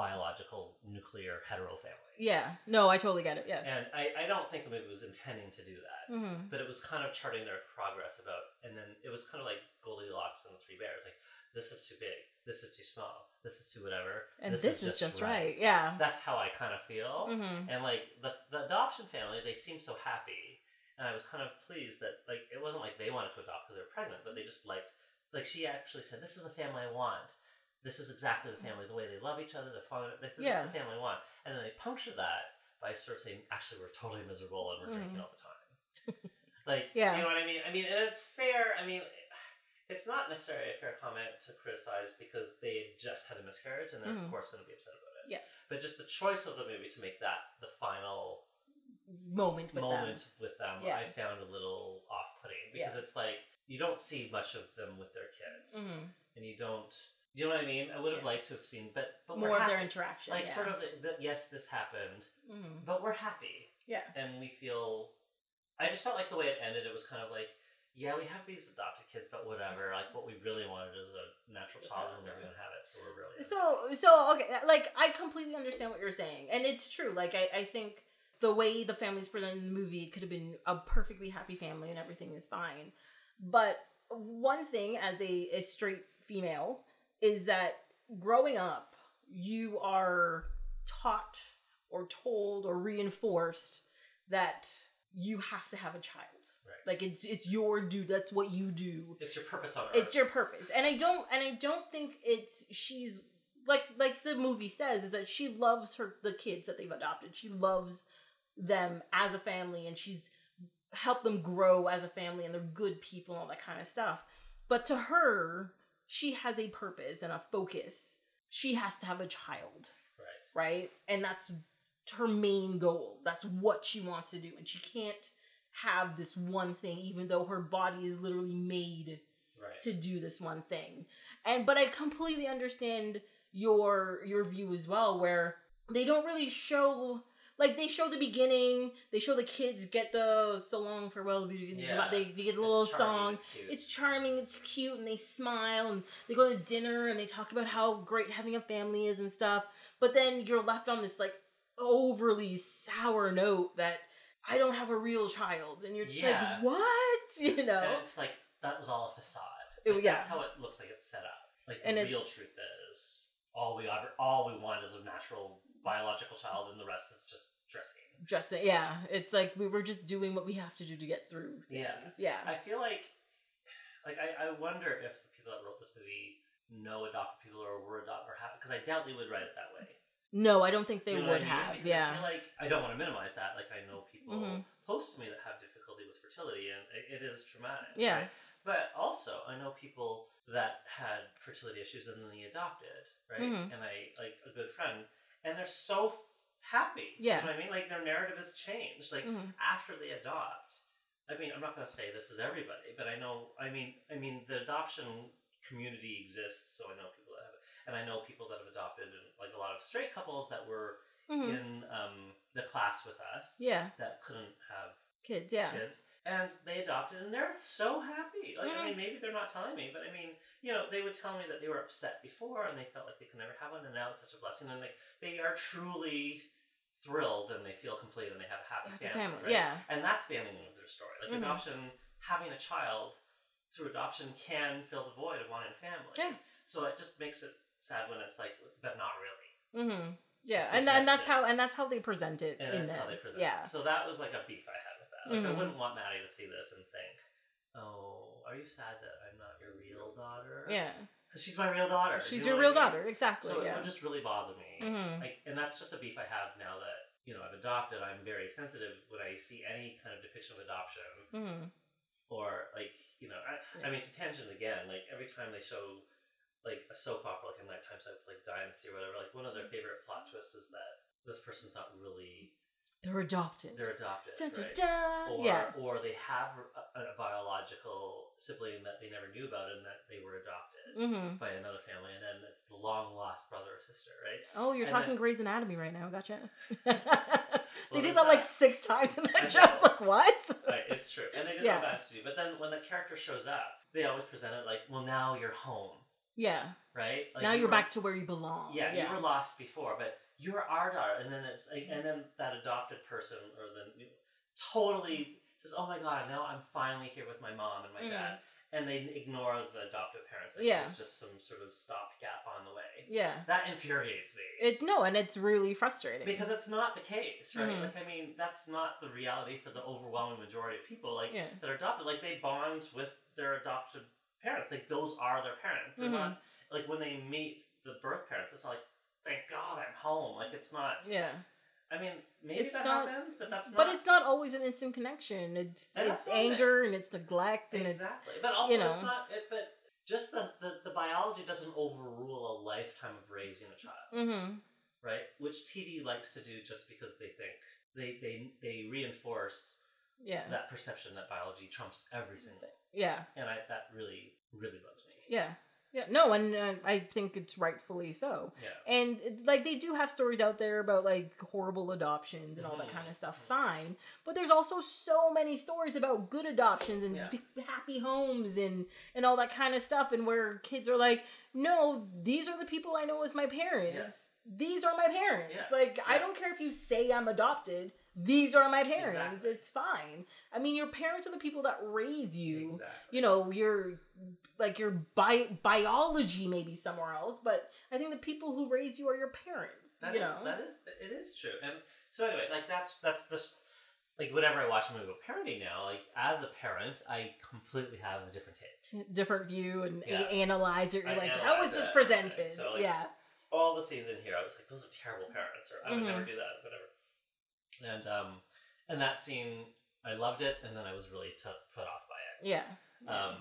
B: biological nuclear hetero family.
A: Yeah. No, I totally get it. Yes.
B: And I, I don't think the movie was intending to do that.
A: mm-hmm.
B: But it was kind of charting their progress about, and then it was kind of like Goldilocks and the Three Bears. Like, this is too big, this is too small, this is too whatever,
A: And this, is, just right.
B: right.
A: Yeah.
B: That's how I kind of feel.
A: Mm-hmm.
B: And like the the adoption family, they seem so happy, and I was kind of pleased that like it wasn't like they wanted to adopt because they were pregnant, but they just liked. Like she actually said, "This is the family I want. This is exactly the family. The way they love each other, the fun. This, this
A: Yeah.
B: is the family want." And then they puncture that by sort of saying, "Actually, we're totally miserable and we're drinking
A: Mhm.
B: all the time." *laughs* like,
A: Yeah.
B: you know what I mean? I mean, and it's fair. I mean. It's not necessarily a fair comment to criticize because they just had a miscarriage and they're
A: Mhm.
B: of course going to be upset about it.
A: Yes.
B: But just the choice of the movie to make that the final
A: Moment with
B: moment
A: them.
B: with them,
A: Yeah.
B: I found a little off-putting because it's like you don't see much of them with their kids,
A: Mm-hmm.
B: and you don't. You know what I mean? I would have
A: Yeah.
B: liked to have seen, but but
A: More of
B: happy.
A: their interaction.
B: like
A: yeah.
B: sort of that. Yes, this happened,
A: Mm-hmm.
B: but we're happy,
A: Yeah.
B: and we feel. I just felt like the way it ended. It was kind of like, yeah, we have these adopted kids, but whatever. Like what we really wanted is a natural child, and we're never gonna have it, so we're really
A: So so okay, like I completely understand what you're saying, and it's true. Like I, I think the way the family's presented in the movie could have been a perfectly happy family and everything is fine. But one thing as a, a straight female is that growing up, you are taught or told or reinforced that you have to have a child.
B: Right.
A: Like it's it's your due. That's what you do
B: It's your purpose on earth.
A: it's your purpose and i don't and i don't think it's she's like like the movie says is that she loves her the kids that they've adopted she loves them as a family and she's helped them grow as a family and they're good people and all that kind of stuff but to her she has a purpose and a focus she has to have a child
B: right.
A: right? And that's her main goal. That's what she wants to do. And she can't have this one thing, even though her body is literally made
B: Right.
A: to do this one thing. And but I completely understand your your view as well, where they don't really show like they show the beginning, they show the kids get the so long farewell,
B: Yeah.
A: they, they get a
B: It's
A: little
B: charming,
A: song,
B: It's
A: it's charming, it's cute, and they smile and they go to dinner and they talk about how great having a family is and stuff. But then you're left on this like overly sour note that I don't have a real child, and you're just
B: Yeah.
A: like, what? *laughs* You
B: And
A: know?
B: it's like that was all a facade.
A: It- yeah.
B: That's how it looks like it's set up. Like the
A: And it-
B: real truth is all we ever, all we want is a natural biological child, and the rest is just dressing.
A: Just yeah, it's like we were just doing what we have to do to get through. Things.
B: Yeah.
A: yeah.
B: I feel like, like I, I wonder if the people that wrote this movie know adopted people or were adopted or have because I doubt they would write it that way.
A: no, I don't think they
B: You know
A: would
B: I mean?
A: have.
B: Because I
A: Yeah.
B: feel like I don't want to minimize that. Like I know people
A: Mhm.
B: close to me that have difficulty with fertility, and it, it is traumatic.
A: Yeah.
B: right? But also, I know people that had fertility issues and then they adopted, right?
A: Mhm.
B: And I like a good friend, and they're so happy.
A: Yeah.
B: You know what I mean? Like their narrative has changed. Like
A: Mhm.
B: after they adopt. I mean, I'm not going to say this is everybody, but I know. I mean, I mean, the adoption community exists, so I know people that have and I know people that have adopted, and like a lot of straight couples that were
A: Mhm.
B: in um, the class with us
A: Yeah.
B: that couldn't have
A: Kids. Yeah.
B: kids, and they adopted, and they're so happy. Like, I
A: Mhm.
B: mean, maybe they're not telling me, but I mean, you know, they would tell me that they were upset before, and they felt like they could never have one, and now it's such a blessing, and like they are truly thrilled and they feel complete and they have a happy,
A: Happy
B: family,
A: family,
B: right?
A: yeah.
B: And that's the ending of their story. Like
A: Mhm.
B: adoption, having a child through adoption can fill the void of wanting a family.
A: Yeah.
B: So it just makes it sad when it's like, but not really.
A: Mm-hmm. Yeah, and and that's how and that's how they present it
B: And
A: in
B: that's
A: this.
B: how they present
A: yeah.
B: it. So that was like a beef I had with that. Like I
A: Mhm.
B: wouldn't want Maddie to see this and think, "Oh, are you sad that I'm not your real daughter?"
A: Yeah.
B: She's my real daughter.
A: She's
B: you
A: your real
B: I mean?
A: daughter, exactly.
B: So it
A: yeah.
B: would just really bother me.
A: Mhm.
B: Like, and that's just a beef I have now that you know I've adopted. I'm very sensitive when I see any kind of depiction of adoption,
A: hmm
B: or like you know, I,
A: Yeah.
B: I mean, to tangent again. Like every time they show like a soap opera, like in Nighttime Soap, like Dynasty or whatever. Like one of their
A: Mm-hmm.
B: favorite plot twists is that this person's not really
A: They're adopted.
B: they're adopted,
A: Da, da,
B: right?
A: da.
B: Or,
A: yeah.
B: or they have a, a biological sibling that they never knew about and that they were adopted
A: hmm
B: by another family, and then it's the long lost brother or sister, right?
A: Oh, you're
B: And
A: talking
B: then-
A: Grey's Anatomy right now. Gotcha. *laughs* *laughs* they did
B: there's
A: that like six times in
B: I
A: that show. I was like, what?
B: Right, it's true. And they did
A: Yeah.
B: best to do. But then when the character shows up, they always present it like, well, now you're home,
A: Yeah.
B: right? Like,
A: now
B: you
A: you're
B: were-
A: back to where you belong.
B: Yeah,
A: Yeah.
B: you were lost before, but you're our daughter. And then it's like, and then that adopted person or the totally says, oh my god, now I'm finally here with my mom and my
A: Mm.
B: dad. And they ignore the adoptive parents. Like
A: Yeah.
B: It's just some sort of stopgap on the way.
A: yeah.
B: That infuriates me.
A: It no, and it's really frustrating.
B: because it's not the case, right?
A: Mhm.
B: Like, I mean, that's not the reality for the overwhelming majority of people. Like,
A: Yeah.
B: that are adopted, like they bond with their adopted parents. Like those are their parents. They're
A: Mhm.
B: not like when they meet the birth parents. It's not like, thank God I'm home. Like it's not.
A: yeah.
B: I mean, maybe
A: It's
B: that
A: not-
B: happens, but that's not.
A: But it's not always an instant connection. It's
B: And
A: it's anger and it's neglect and
B: exactly. But also,
A: you
B: it's not. It, but just the, the the biology doesn't overrule a lifetime of raising a child.
A: mm-hmm.
B: right? Which TV likes to do just because they think they they they reinforce
A: yeah.
B: that perception that biology trumps everything,
A: yeah.
B: and I that really really bugs me.
A: Yeah. Yeah. No, and uh, I think it's rightfully so.
B: Yeah,
A: And like they do have stories out there about like horrible adoptions and all that
B: Mhm.
A: kind of stuff.
B: Mhm.
A: Fine, but there's also so many stories about good adoptions and
B: Yeah.
A: b- happy homes and and all that kind of stuff. And where kids are like, no, these are the people I know as my parents. These are my parents.
B: Yeah.
A: Like I
B: Yeah.
A: don't care if you say I'm adopted. These are my parents.
B: Exactly.
A: It's fine. I mean, your parents are the people that raise you
B: exactly.
A: you know your like your bi- biology maybe somewhere else but i think the people who raise you are your parents
B: That
A: you
B: is that is it is true. And so anyway, like that's that's this like whenever I watch a movie about parenting now, like as a parent, I completely have a different take.
A: different view and
B: Yeah.
A: a- analyze it you're
B: I
A: like how is
B: analyze
A: this presented
B: so, like,
A: yeah
B: All the scenes in here, I was like, those are terrible parents, or I would never
A: Mhm.
B: do that, whatever. And um, and that scene, I loved it, and then I was really t- put off by it.
A: yeah
B: Um,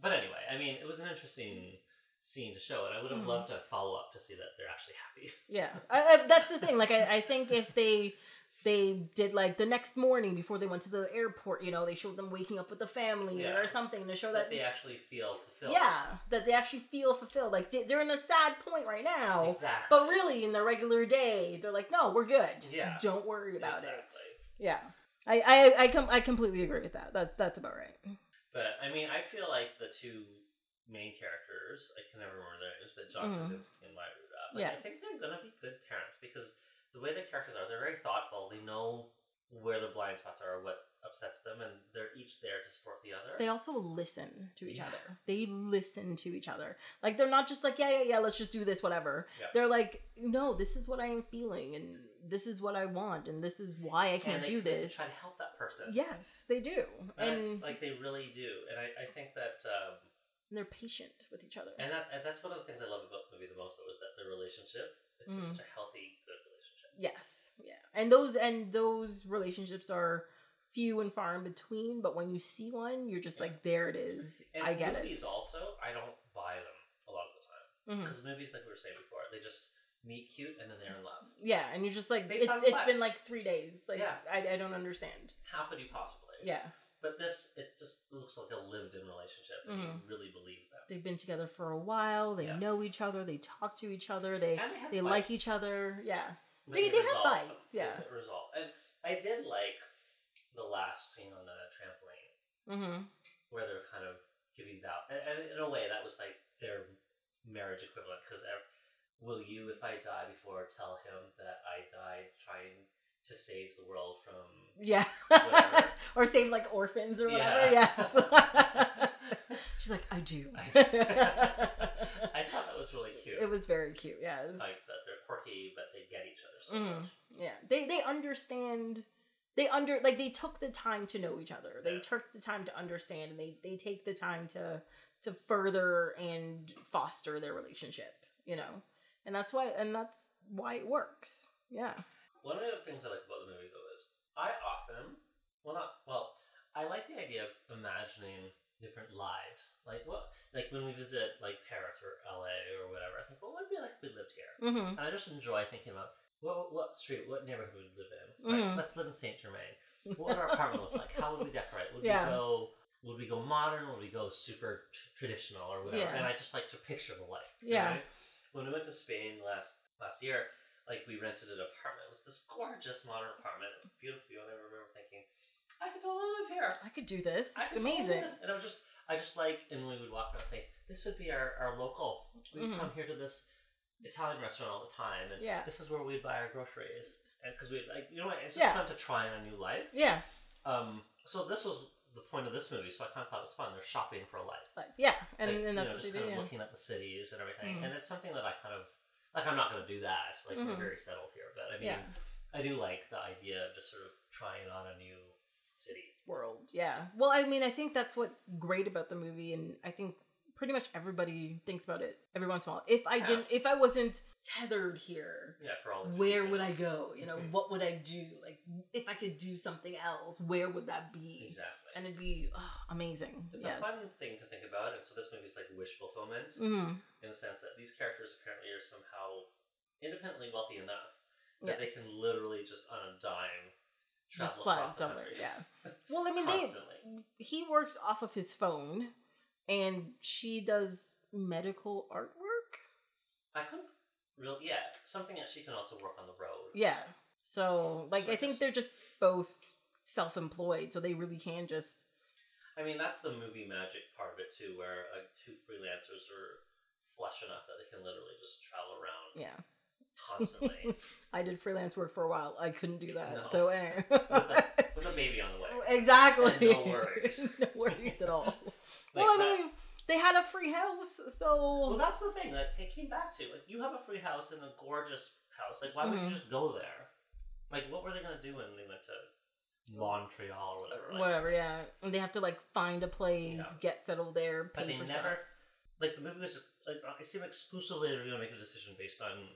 B: but anyway, I mean, it was an interesting scene to show, and I would have
A: Mhm.
B: loved to follow up to see that they're actually happy.
A: yeah I, I, that's the thing like I, I think if they they did like the next morning before they went to the airport you know they showed them waking up with the family
B: Yeah.
A: or something to show
B: that
A: that,
B: they actually feel fulfilled.
A: yeah that they actually feel fulfilled like they- they're in a sad point right now
B: exactly.
A: But really, in the regular day, they're like, "No, we're good.
B: Yeah.
A: don't worry about
B: exactly.
A: it." Yeah, I I I, com- I completely agree with that. That's that's about right.
B: But I mean, I feel like the two main characters, I can never remember their names, but John
A: Mhm.
B: Krasinski and Maya Rudolph, like,
A: Yeah.
B: I think they're gonna be good parents because the way the characters are, they're very thoughtful. They know where their blind spots are, what upsets them, and they're each there to support the other.
A: They also listen to each
B: Yeah.
A: other. They listen to each other. Like they're not just like, "Yeah, yeah, yeah, let's just do this, whatever."
B: Yeah.
A: They're like, "No, this is what I am feeling, and this is what I want, and this is why I can't
B: and
A: do
B: this. to
A: this."
B: try to help that person.
A: Yes, they do,
B: and, it's
A: and,
B: like they really do, and I, I think that. Um,
A: they're patient with each other.
B: And that and that's one of the things I love about the movie the most though is that their relationship it's just
A: Mhm.
B: such a healthy.
A: Yes, yeah, and those and those relationships are few and far in between. But when you see one, you're just
B: Yeah.
A: like, there it is.
B: And
A: I get
B: movies
A: it.
B: also, I don't buy them a lot of the time because movies, like we were saying before, they just meet cute and then they're in love.
A: Yeah, and you're just like,
B: Based
A: it's
B: on
A: it's been like three days. Like,
B: Yeah.
A: I, I don't understand.
B: How could you possibly?
A: Yeah,
B: But this, it just looks like a lived-in relationship, and
A: Mhm.
B: you really believe them.
A: they've been together for a while. They
B: Yeah.
A: know each other. They talk to each other. They
B: And they
A: they like each other. Yeah, They- they have fights, yeah.
B: get resolved. And I did like the last scene on the trampoline.
A: mm-hmm.
B: where they're kind of giving vow, and, and in a way that was like their marriage equivalent because will you, if I die before, tell him that I died trying to save the world from
A: Yeah.
B: Whatever. *laughs*
A: or save like orphans or whatever.
B: Yeah.
A: Yes. *laughs* She's like, I do.
B: I do. *laughs* I thought that was really cute.
A: it was very cute. Yeah.
B: like that quirky, but they get each other so
A: Mhm.
B: much.
A: yeah. They they understand. They under like they took the time to know each other. They
B: Yeah.
A: took the time to understand, and they they take the time to to further and foster their relationship. You know, and that's why and that's why it works. Yeah.
B: One of the things I like about the movie though is I often, well not well, I like the idea of imagining different lives. Like what, like when we visit like Paris or LA or whatever, I think, well, what would it be like if we lived here?
A: Mm-hmm.
B: And I just enjoy thinking about what what street, what neighborhood would we live in?
A: Mhm.
B: Let's live in Saint Germain. What would our apartment look like? How would we decorate? Would
A: Yeah.
B: we go? Would we go modern? Would we go super tr- traditional or whatever?
A: Yeah.
B: And I just like to picture the life.
A: Yeah.
B: know? When we went to Spain last last year, like we rented an apartment. It was this gorgeous modern apartment, beautiful I remember thinking, I could totally live here.
A: I could do this.
B: I
A: It's
B: could totally do
A: amazing.
B: this. And I was just, I just like, and we would walk around and say, this would be our, our local. We'd
A: Mhm.
B: come here to this Italian restaurant all the time, and
A: Yeah.
B: this is where we'd buy our groceries. And because we, like, you know what, it's just
A: Yeah.
B: fun to try on a new life.
A: Yeah.
B: Um, so this was the point of this movie, so I kind of thought it was fun. They're shopping for a life.
A: Like, yeah. And,
B: Like,
A: and
B: you
A: that's
B: know,
A: what
B: just
A: they
B: kind of
A: Yeah.
B: looking at the cities and everything,
A: Mhm.
B: and it's something that I kind of like. I'm not going to do that. Like we're
A: Mhm.
B: very settled here, but I mean,
A: Yeah.
B: I do like the idea of just sort of trying on a new city.
A: world. Yeah. Well, I mean, I think that's what's great about the movie, and I think pretty much everybody thinks about it every once in a while. If I
B: Yeah.
A: didn't, if I wasn't tethered here,
B: Yeah, for all. the
A: where would I go? You know,
B: Mhm.
A: what would I do? Like, if I could do something else, where would that be?
B: Exactly.
A: And it'd be oh, amazing.
B: It's
A: yes.
B: a fun thing to think about, and so this movie's like wish fulfillment
A: hmm
B: in the sense that these characters apparently are somehow independently wealthy enough that
A: Yes.
B: they can literally just on a dime
A: Just
B: travel
A: fly somewhere. Yeah. *laughs* Well, I mean, they he works off of his phone, and she does medical artwork.
B: I couldn't really, yeah, something that she can also work on the road.
A: Yeah. So, like, I think they're just both self-employed, so they really can just.
B: I mean, that's the movie magic part of it too, where uh, two freelancers are flush enough that they can literally just travel around
A: Yeah.
B: Constantly *laughs*
A: I did freelance work for a while. I couldn't do that.
B: No.
A: So, eh.
B: with a *laughs* baby on the way.
A: exactly.
B: And no worries. *laughs*
A: no worries at all.
B: Like
A: well, I mean, they had a free house, so
B: Well, that's the thing that they came back to. Like, you have a free house in a gorgeous house. Like, why would
A: Mhm.
B: you just go there? Like, what were they gonna do when they went to Montreal or whatever? Like,
A: whatever. Yeah, and they have to like find a place,
B: Yeah.
A: get settled there,
B: But
A: pay
B: they
A: for
B: never,
A: stuff.
B: like, the movie was just, like, it seemed exclusively they were gonna make a decision based on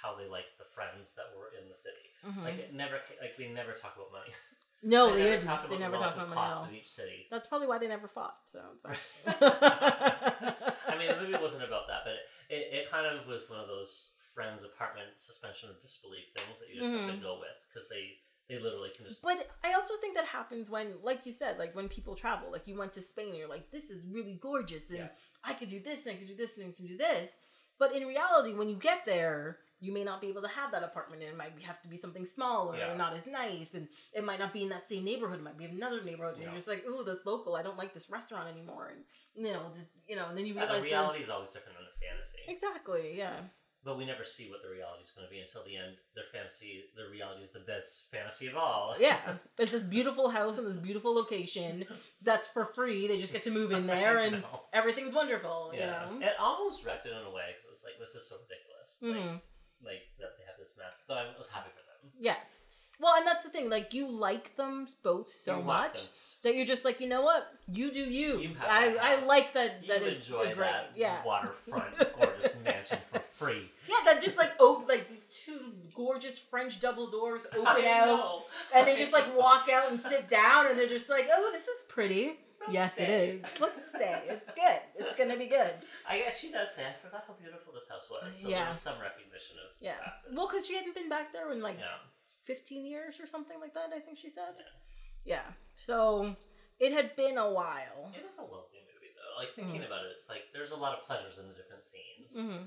B: how they liked the friends that were in the city.
A: Mhm.
B: Like, it never, like, they never talk about money. *laughs*
A: no,
B: they
A: they,
B: never
A: didn't.
B: talked
A: They
B: about
A: never
B: the relative
A: about
B: cost of each city.
A: That's probably why they never fought. So. *laughs* *laughs*
B: I mean, the movie wasn't about that, but it, it, it kind of was one of those friends apartment suspension of disbelief things that you just have to
A: Mhm.
B: go with because they they literally can just
A: But I also think that happens when, like you said, like when people travel. Like you went to Spain and you're like, this is really gorgeous, and
B: Yeah.
A: I could do this, and I could do this, and I can do this. But in reality, when you get there, you may not be able to have that apartment, and it might have to be something smaller
B: Yeah.
A: or not as nice, and it might not be in that same neighborhood. It might be in another neighborhood. And
B: Yeah.
A: you're just like, oh, this local. I don't like this restaurant anymore, and you know, just you know, and then you
B: Yeah,
A: realize
B: the reality is always different than the fantasy.
A: exactly, yeah,
B: But we never see what the reality is going to be until the end. Their fantasy, their reality is the best fantasy of all. *laughs*
A: yeah. It's this beautiful house in this beautiful location *laughs* that's for free. They just get to move in *laughs* there, and everything's wonderful.
B: yeah,
A: You know.
B: it almost wrecked it in a way because it was like this is so ridiculous.
A: Mhm.
B: Like, like that they have this massive. But I was happy for them.
A: Yes. Well, and that's the thing. Like you like them both so
B: You want
A: much
B: them to-
A: that you're just like, you know what? You do you.
B: You have
A: I, I
B: house.
A: like that.
B: you
A: that it's
B: enjoy
A: a great.
B: that
A: yeah.
B: waterfront *laughs* gorgeous mansion for free.
A: Yeah, that just like oh, like these two gorgeous French double doors *laughs* open
B: I
A: out,
B: know.
A: and they just like walk out and sit down, and they're just like, oh, this is pretty.
B: Let's
A: yes,
B: stay.
A: it is. *laughs* Let's stay. It's good. It's gonna be good.
B: I guess she does say, I forgot how beautiful this house was. So
A: Yeah.
B: there was some recognition of
A: Yeah.
B: that.
A: Well, because she hadn't been back there in like
B: yeah.
A: 15 years or something like that. I think she said. Yeah. So it had been a while.
B: It is a lovely movie, though. Like, thinking about it, it's like there's a lot of pleasures in the different scenes.
A: hmm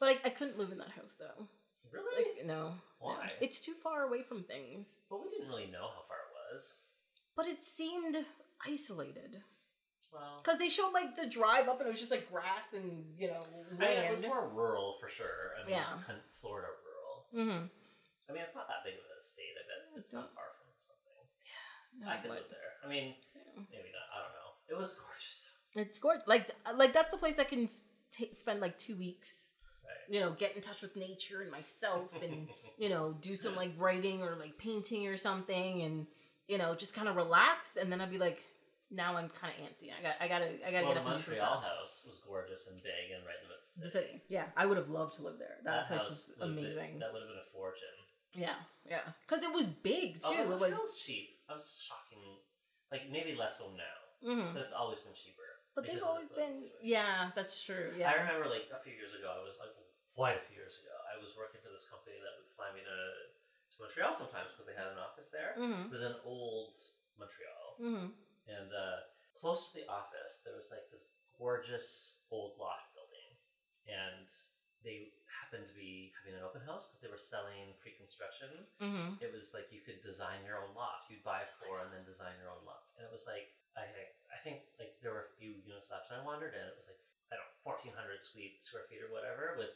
A: But I, I couldn't live in that house though.
B: Really?
A: Like no.
B: Why?
A: no. It's too far away from things.
B: but we didn't really know how far it was.
A: But it seemed isolated.
B: Well,
A: Because they showed like the drive up and it was just like grass and you know
B: I mean, it was more rural for sure. I mean,
A: Yeah.
B: con- Florida rural.
A: mm-hmm.
B: I mean, it's not that big of a state. I bet it's
A: It's
B: not
A: not-
B: far from something. Yeah. I could live there. I mean, maybe not. I don't know. It was *laughs* gorgeous.
A: It's gorgeous. Like like that's the place I can ta spend like two weeks.
B: Right.
A: You know, get in touch with nature and myself, and *laughs* you know, do some like writing or like painting or something, and you know, just kind of relax. And then I'd be like, now I'm kind of antsy. I got I gotta I gotta
B: well,
A: get
B: the
A: up some
B: Montreal house was gorgeous and big and right in the middle of the
A: The
B: city.
A: city. Yeah, I would have loved to live there. That, place was
B: have been-
A: amazing.
B: that would have been a fortune.
A: Yeah, yeah, because it was big too.
B: Although
A: it was.
B: Cheap. I was shocking. Like maybe less so now,
A: Mhm.
B: but it's always been cheaper.
A: But they've
B: of the
A: always been.
B: situation.
A: Yeah, that's true. Yeah.
B: I remember like a few years ago, I was like quite a few years ago, I was working for this company that would fly me to, to Montreal sometimes because they had an office there.
A: Mm-hmm.
B: It was an old Montreal,
A: Mm-hmm.
B: and uh, close to the office there was like this gorgeous old loft building, and they happened to be having an open house because they were selling pre-construction.
A: Mm-hmm.
B: It was like you could design your own loft. You'd buy a floor and then design your own loft, and it was like I I think like there were a few units left, and I wandered in. It was like I don't know, fourteen hundred sweet square feet or whatever, with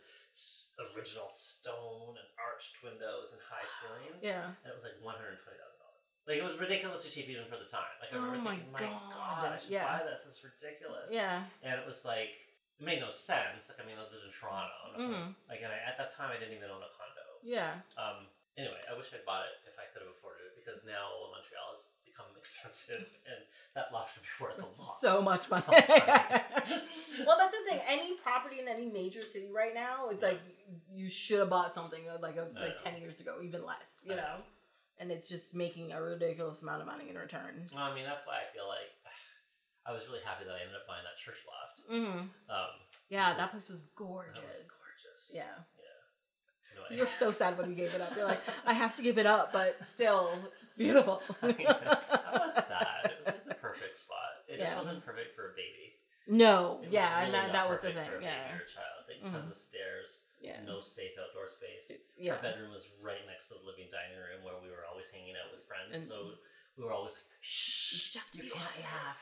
B: original stone and arched windows and high ceilings.
A: Yeah.
B: and it was like one hundred twenty thousand dollars. Like it was ridiculously cheap even for the time. Like I
A: Oh
B: remember
A: my
B: thinking, my
A: God,
B: god, I should
A: yeah.
B: buy this. It's ridiculous.
A: Yeah.
B: and it was like it made no sense. Like I mean, I lived in Toronto.
A: Mm-hmm.
B: Like and I, at that time, I didn't even own a condo.
A: Yeah.
B: Um, anyway, I wish I'd bought it if I could have afforded it because now Montreal become *laughs* expensive and that lot should be worth a lot.
A: So much *laughs* money.
B: Oh, *laughs*
A: well, that's the thing. Any property in any major city right now, it's like you should have bought something uh, like a, like ten years ago, even less. You
B: I
A: know, and it's just making a ridiculous amount of money in return.
B: Well, I mean, that's why I feel like *sighs* I was really happy that I ended up buying that church loft.
A: Mm-hmm.
B: Um,
A: Yeah, that place was
B: that
A: gorgeous.
B: was gorgeous.
A: Yeah, You're so sad when you gave it up. You're like, I have to give it up, but still, it's beautiful. *laughs*
B: I was sad. It was like the perfect spot. It just wasn't perfect for a baby.
A: no,
B: It
A: yeah,
B: really
A: and that, that was the thing.
B: For a baby
A: Yeah,
B: or a child. Like
A: Mhm.
B: tons of stairs,
A: yeah,
B: no safe outdoor space.
A: yeah.
B: Our bedroom was right next to the living dining room where we were always hanging out with friends.
A: And-
B: so we were always like,
A: You
B: shh,
A: have to
B: you
A: be quiet.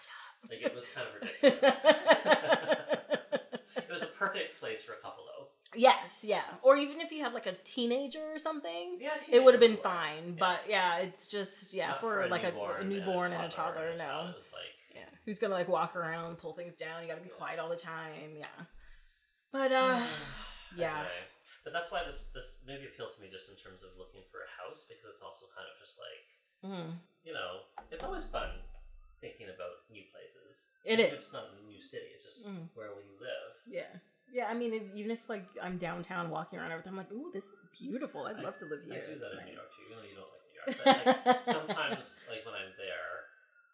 B: Like it was kind of *laughs* ridiculous. *laughs* it was a perfect place for a couple though.
A: Yes, yeah. Or even if you had like a teenager or something,
B: Yeah,
A: it would have been
B: teenager would
A: fine. But yeah, it's just yeah
B: Not
A: for, like a,
B: newborn
A: a newborn and a toddler.
B: and a child.
A: No,
B: It like
A: yeah, who's gonna like walk around, pull things down? You got to be quiet all the time. Yeah, but uh, *sighs* yeah,
B: Anyway, but that's why this this movie appealed to me just in terms of looking for a house because it's also kind of just like
A: Mhm.
B: you know it's always fun thinking about new places.
A: It
B: Even if
A: is.
B: It's not a new city. It's just
A: Mhm.
B: where will you live.
A: yeah, yeah. I mean, if, even if like I'm downtown walking around everything, I'm like, ooh, this is beautiful. I'd
B: I-
A: love to live here.
B: I do that in New York too. You know you don't like New York, but like, *laughs* sometimes like when I'm there,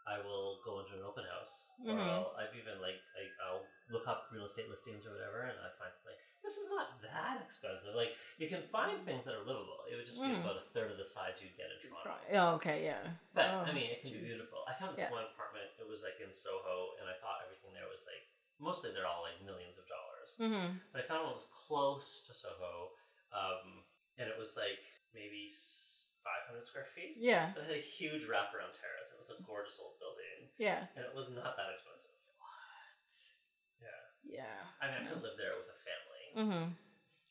B: I will go into an open house, or
A: Mhm.
B: I'll, I've even like I, I'll look up real estate listings or whatever, and I find something. This is not that expensive. Like you can find things that are livable. It would just be
A: Mm.
B: about a third of the size you'd get in Toronto.
A: Oh, okay, yeah.
B: But
A: Oh,
B: I mean, it can be beautiful. I found this
A: Yeah.
B: one apartment. It was like in Soho, and I thought everything there was like mostly they're all like millions of dollars.
A: Mm-hmm.
B: But I found one that was close to Soho, um, and it was like maybe 500 square feet.
A: Yeah,
B: But it had a huge wraparound terrace. It was a gorgeous old building,
A: yeah.
B: and it was not that expensive. What? Yeah,
A: Yeah.
B: I mean, I could live there with a family.
A: Mm-hmm.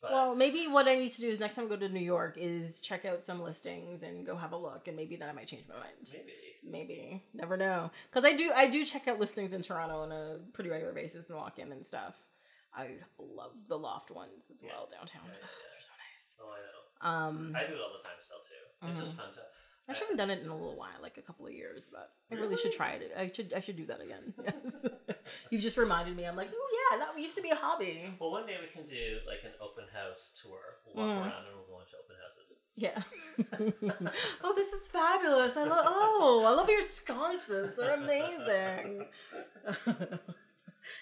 B: But
A: Well, maybe what I need to do is next time I go to New York is check out some listings and go have a look, and maybe then I might change my mind.
B: maybe.
A: Maybe, never know. Because I do, I do check out listings in Toronto on a pretty regular basis and walk in and stuff. I love the loft ones as well downtown.
B: Yeah,
A: Ugh, *sighs*
B: yeah.
A: they're so nice.
B: Oh, I know.
A: Um,
B: I do it all the time still too. It's just
A: Mhm.
B: fun to.
A: I actually haven't done it in a little while, like a couple of years, but I really should try it. I should, I should do that again. *laughs* Yes. *laughs* You've just reminded me. I'm like, oh yeah, that used to be a hobby.
B: Well, one day we can do like an open house tour. We'll walk
A: Mhm.
B: around and we'll go into open houses.
A: Yeah. *laughs* oh, this is fabulous. I love. Oh, I love your sconces. They're amazing.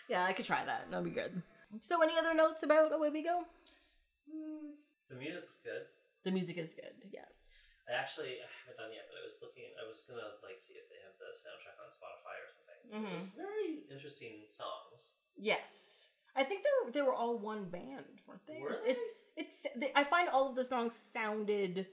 A: yeah, I could try that. That'd be good. So, any other notes about Away We Go?
B: The music's good.
A: The music is good. Yes.
B: I actually I haven't done yet, but I was looking. I was gonna like see if they have the soundtrack on Spotify or something.
A: Mhm.
B: It's very interesting songs.
A: Yes. I think they were they were all one band, weren't they?
B: Were
A: it's, it's I find all of the songs sounded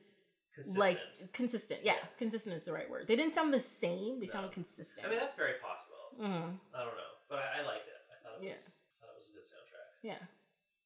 B: Consistent.
A: like consistent. Yeah,
B: Yeah.
A: consistent is the right word. They didn't sound the same. They
B: No.
A: sounded consistent.
B: I mean, that's very possible.
A: hmm
B: I don't know, but I, I liked it. I thought it
A: Yeah.
B: was I thought it was a good soundtrack.
A: Yeah.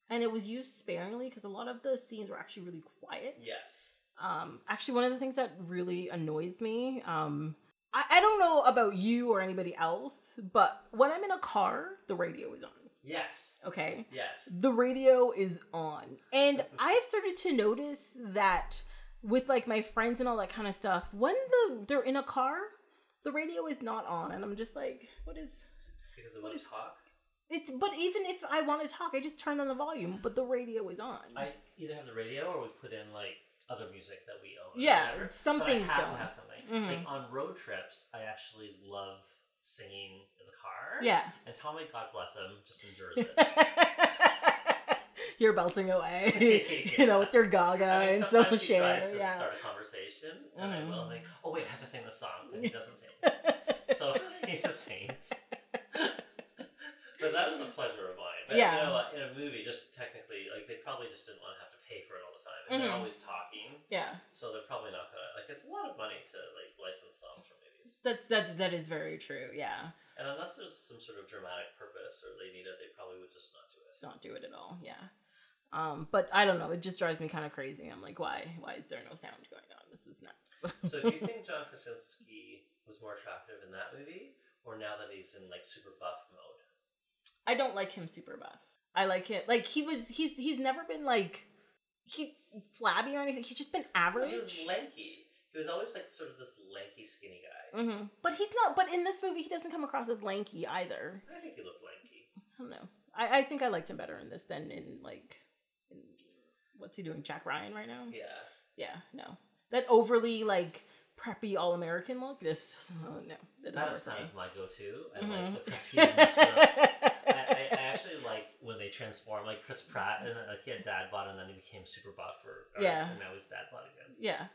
A: And it was used sparingly because a lot of the scenes were actually really quiet.
B: Yes.
A: Um, actually, one of the things that really annoys me, um, I, I don't know about you or anybody else, but when I'm in a car, the radio is on.
B: Yes.
A: Okay.
B: Yes.
A: The radio is on. And I've started to notice that with like my friends and all that kind of stuff, when the they're in a car, the radio is not on. And I'm just like, what is
B: Because they
A: What
B: want
A: is-
B: to talk.
A: It's but even if I want to talk, I just turn on the volume, but the radio is on.
B: I either have the radio or we put in like other music that we own.
A: Yeah,
B: whatever,
A: something's
B: but I have
A: going.
B: to have something.
A: Mhm.
B: Like on road trips, I actually love singing in the car.
A: yeah.
B: And Tommy, God bless him, just endures it. *laughs*
A: You're belting away, *laughs* you know, with your Gaga *laughs*
B: I mean,
A: and so
B: sometimes he
A: share.
B: tries to
A: Yeah.
B: start a conversation, and I will like, oh wait, I have to sing the song, and he doesn't sing. so he just sings. That was a pleasure of mine. But,
A: Yeah.
B: You know, in a movie, just technically, like they probably just didn't want to have to pay for it all the time, and
A: Mhm.
B: they're always talking,
A: yeah,
B: so they're probably not gonna like. It's a lot of money to like license songs for movies,
A: that's that. That is very true. Yeah,
B: and unless there's some sort of dramatic purpose or they need it, they probably would just not do it.
A: not do it at all. Yeah. Um, but I don't know. It just drives me kind of crazy. I'm like, why? Why is there no sound going on? This is nuts. *laughs*
B: So, do you think John *laughs* Krasinski was more attractive in that movie, or now that he's in like super buff mode?
A: I don't like him super buff. I like him Like he was. He's he's never been like he's flabby or anything. He's just been average.
B: he was lanky. He was always like sort of this lanky, skinny guy.
A: Mm-hmm. But he's not. But in this movie, he doesn't come across as lanky either.
B: I think he looked lanky.
A: I don't know. I, I think I liked him better in this than in like in, what's he doing? Jack Ryan right now?
B: Yeah.
A: Yeah, no. That overly like preppy all American look. This oh, *laughs* no. that's
B: That
A: doesn't
B: is
A: work
B: kind
A: for
B: of my go-to. *laughs* I
A: Mhm.
B: like the syrup. I, I, actually like when they transform, like Chris Pratt, and like he had dad bod, and then he became super buff for
A: Yeah.
B: and now he's dad bod again.
A: yeah.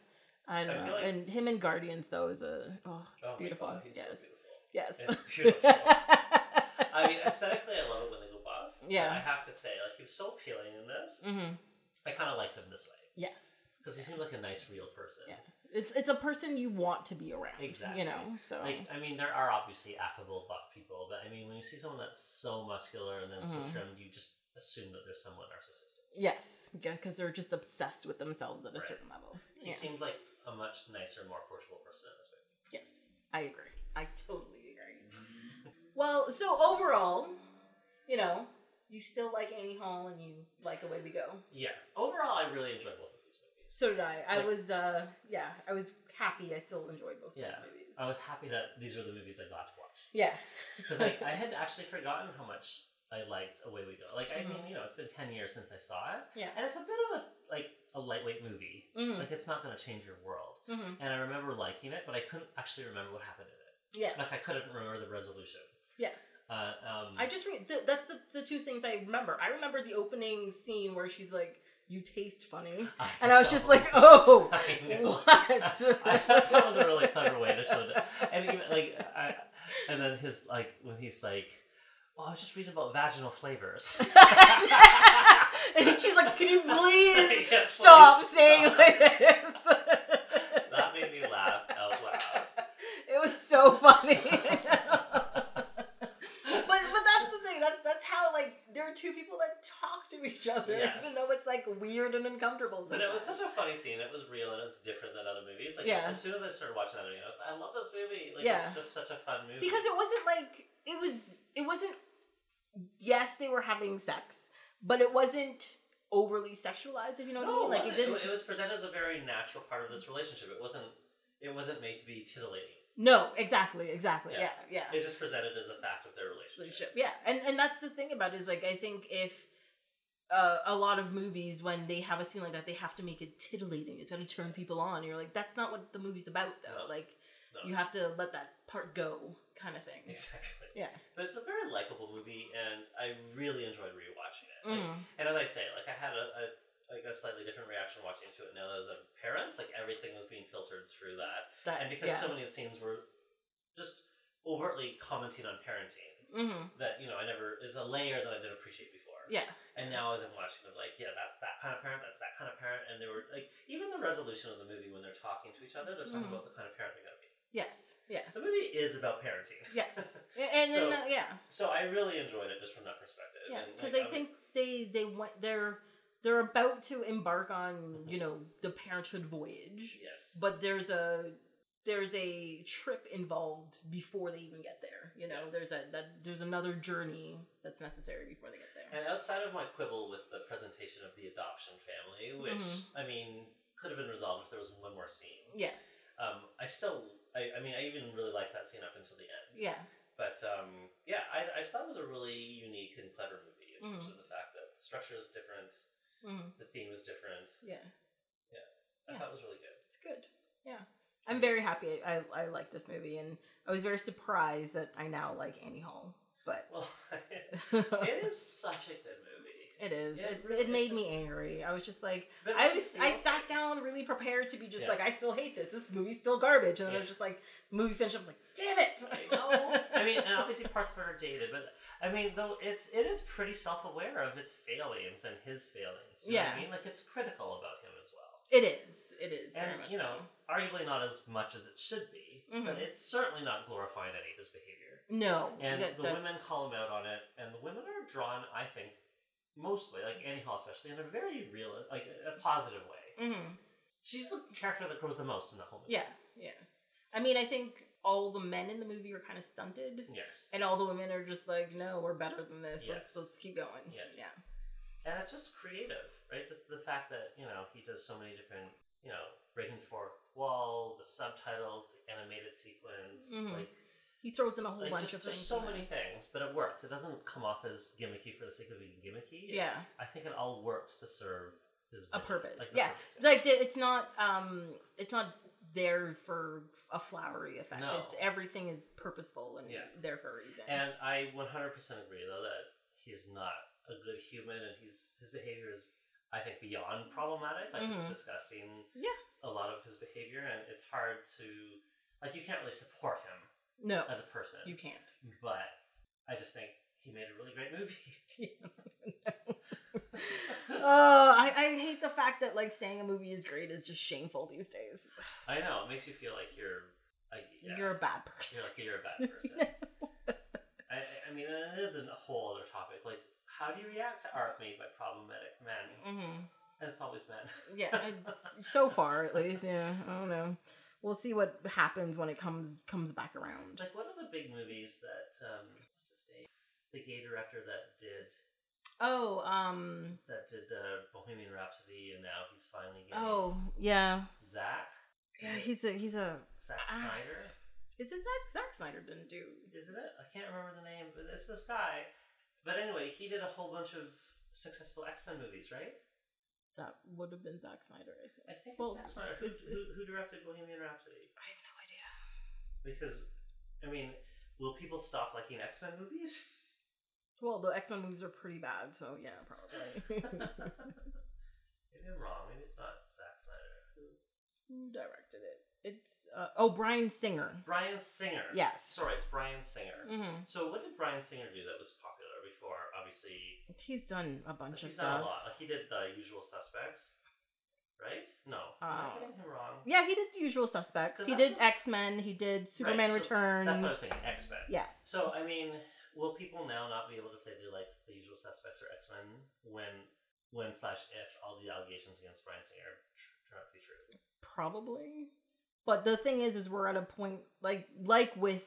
A: I don't
B: I
A: know.
B: like-
A: and him in Guardians though is a oh, it's
B: Oh
A: beautiful.
B: God,
A: yes.
B: so beautiful.
A: Yes.
B: It's beautiful. I mean, *laughs* aesthetically, I love it when they go buff.
A: Yeah.
B: I have to say, like he was so appealing in this.
A: hmm
B: I kind of liked him this way
A: Yes.
B: because he seemed like a nice, real person.
A: Yeah. It's it's a person you want to be around.
B: Exactly.
A: You know. So
B: Like, I mean, there are obviously affable buff people, but I mean, when you see someone that's so muscular and then
A: Mhm.
B: so trimmed, you just assume that they're somewhat narcissistic.
A: yes, because they're just obsessed with themselves at a
B: Right.
A: certain level.
B: He
A: Yeah.
B: seemed like a much nicer, more approachable person in this movie.
A: Yes, I agree. I totally agree. *laughs* Well, so overall, you know, you still like Annie Hall and you like Away We Go.
B: Yeah. Overall, I really enjoyed both of these movies.
A: So did I. I
B: Like-
A: was, uh, yeah, I was happy. I still enjoyed both
B: Yeah.
A: of those movies.
B: I was happy that these were the movies I got to watch
A: Yeah. *laughs*
B: because like I *laughs* had actually forgotten how much I liked Away We Go. Like, I mean,
A: Mhm.
B: you know, it's been ten years since I saw it,
A: yeah.
B: and it's a bit of a like a lightweight movie.
A: Mm-hmm.
B: Like, it's not going to change your world.
A: hmm
B: And I remember liking it, but I couldn't actually remember what happened in it.
A: Yeah.
B: Like, I couldn't remember the resolution.
A: Yeah.
B: Uh, um,
A: I just re- th- that's the, the two things I remember. I remember the opening scene where she's like, "You taste funny," *laughs* and I was just like, "Oh, *laughs*
B: I *laughs*
A: what?"
B: I thought that was a really clever way to show that. And even like, I, and then his like when he's like, "Well, I was just reading about vaginal flavors."
A: and she's like, "Can you please
B: Yes,
A: stop
B: please
A: saying
B: stop.
A: like this?"
B: that made me laugh out loud.
A: It was so funny. but but that's the thing. That's that's how like there are two people that talk to each other,
B: Yes.
A: even though it's like weird and uncomfortable.
B: But it was such a funny scene. It was real and it's different than other movies. Like
A: Yeah.
B: as soon as I started watching that movie, I, was, I love this movie. Like
A: Yeah.
B: it's just such a fun movie.
A: because it wasn't like it was it wasn't yes they were having sex but it wasn't overly sexualized if you know what i mean like it
B: wasn't.
A: didn't
B: It was presented as a very natural part of this relationship. It wasn't. It wasn't made to be titillating.
A: No exactly exactly yeah
B: Yeah.
A: yeah,
B: It just presented as a fact of their relationship.
A: yeah and and that's the thing about it is like i think if uh, a lot of movies when they have a scene like that they have to make it titillating it's got to turn people on you're like that's not what the movie's about though
B: No.
A: like
B: No.
A: you have to let that part go kind of thing
B: Exactly.
A: yeah
B: But it's a very likable movie, and I really enjoyed rewatching it. Like,
A: Mhm.
B: And as I say, like I had a, a like a slightly different reaction watching to it now as a parent. Like everything was being filtered through that,
A: that,
B: and because
A: yeah.
B: so many of the scenes were just overtly commenting on parenting,
A: Mhm.
B: that you know I never is a layer that I didn't appreciate before.
A: yeah
B: And now as I'm watching it, like yeah, that that kind of parent, that's that kind of parent, and they were like even the resolution of the movie when they're talking to each other, they're talking
A: Mhm.
B: about the kind of parent they're gonna be.
A: Yes. Yeah.
B: The movie is about parenting.
A: Yes. And *laughs*
B: So-
A: uh, yeah.
B: So I really enjoyed it just from that perspective.
A: Yeah, because
B: like,
A: I think they they went they're they're about to embark on you know the parenthood voyage,
B: yes.
A: but there's a there's a trip involved before they even get there. You know, there's a that there's another journey that's necessary before they get there.
B: And outside of my quibble with the presentation of the adoption family, which
A: Mhm.
B: I mean could have been resolved if there was one more scene.
A: yes,
B: Um, I still, I, I mean, I even really like that scene up until the end.
A: yeah,
B: But um, yeah, I, I just thought it was a really unique and clever movie in terms
A: Mhm.
B: of the fact that the structure is different,
A: hmm
B: the theme is different.
A: yeah,
B: I
A: Yeah.
B: thought it was really good.
A: it's good. Yeah, I'm very happy. I I like this movie, and I was very surprised that I now like Annie Hall. But
B: Well, *laughs* *laughs* it is such a good movie.
A: It is.
B: Yeah,
A: it,
B: it really-
A: it made me angry. I was just like, I was, I sat down really prepared to be just
B: Yeah.
A: like, I still hate this. This movie's still garbage. And then I was just like, movie finished. I was like, damn it.
B: I know. I mean, and obviously *laughs* parts of it are dated, but I mean, though it's it is pretty self-aware of its failings and his failings. What I
A: Yeah.
B: mean, like it's critical about him as well.
A: it is. It is. very
B: And
A: much
B: you know,
A: so.
B: arguably not as much as it should be, but
A: Mhm.
B: it's certainly not glorifying any of his behavior.
A: no.
B: And
A: that-
B: the
A: that's-
B: women call him out on it, and the women are drawn, I think, mostly like Annie Hall, especially in a very real, like a positive way.
A: Mm-hmm.
B: She's the character that grows the most in the whole movie.
A: Yeah. Yeah. I mean, I think all the men in the movie are kind of stunted.
B: Yes.
A: And all the women are just like, no, we're better than this.
B: Yes.
A: Let's let's keep going.
B: Yeah.
A: Yeah.
B: and it's just creative, right? The, the fact that you know he does so many different, you know, breaking the fourth wall, the subtitles, the animated sequence,
A: Mhm.
B: like,
A: He throws in a whole
B: like
A: bunch
B: just,
A: of
B: just
A: things.
B: so many things. But it works. It doesn't come off as gimmicky for the sake of being gimmicky.
A: Yeah.
B: I think it all works to serve his
A: A
B: vision,
A: purpose.
B: like
A: yeah.
B: purpose,
A: like it's not um it's not there for a flowery effect
B: No.
A: It- everything is purposeful and
B: Yeah.
A: there for a reason
B: And I 100% agree, though, that he's not a good human, and he's his behavior is, I think, beyond problematic. Like
A: Mhm.
B: it's disgusting.
A: Yeah.
B: A lot of his behavior, and it's hard to, like, you can't really support him
A: no
B: as a person.
A: you can't
B: But I just think he made a really great movie. *laughs*
A: oh I, I hate the fact that like saying a movie is great is just shameful these days
B: I know it makes you feel like you're, like, yeah,
A: you're a bad
B: you're
A: person
B: like you're a bad person. *laughs* I, I- mean, it is a whole other topic. Like, how do you react to art made by problematic men?
A: hmm
B: And it's always men.
A: yeah *laughs* it's, so far at least yeah i don't know we'll see what happens when it comes comes back around
B: Like one of the big movies that um what's his name? The gay director that did
A: oh um
B: that did uh, Bohemian Rhapsody and now he's finally gay.
A: oh yeah
B: Zach?
A: yeah he's a he's a
B: Zack
A: ass.
B: Snyder?
A: Is it Zack? Zack Snyder didn't do.
B: Isn't it? I can't remember the name, but it's this guy. But anyway, he did a whole bunch of successful X Men movies, right?
A: That would have been Zack Snyder, I think.
B: I think
A: Well,
B: it's Zack Snyder. Who,
A: it's-
B: who, who directed Bohemian Rhapsody?
A: I have no idea.
B: Because, I mean, will people stop liking X Men movies? *laughs*
A: Well, the X Men movies are pretty bad, so yeah, probably. *laughs*
B: Maybe I'm wrong. Maybe it's not Zack Snyder. Who?
A: Directed it? It's uh, oh Bryan Singer.
B: Bryan Singer.
A: Yes.
B: Sorry, it's Bryan Singer.
A: hmm
B: So what did Bryan Singer do that was popular before? Obviously,
A: He's done a bunch of
B: he's done
A: stuff.
B: a lot. Like he did The Usual Suspects, right? No, am I
A: Oh.
B: getting him wrong?
A: Yeah, he did The Usual Suspects.
B: 'Cause
A: He
B: that's
A: did X Men. He did Superman
B: so
A: Returns.
B: That's what I was thinking. X Men.
A: Yeah.
B: So I mean, will people now not be able to say they like The Usual Suspects or X Men when when slash if all the allegations against Bryan Singer tr- turn out to be true?
A: Probably. But the thing is, is we're at a point like like with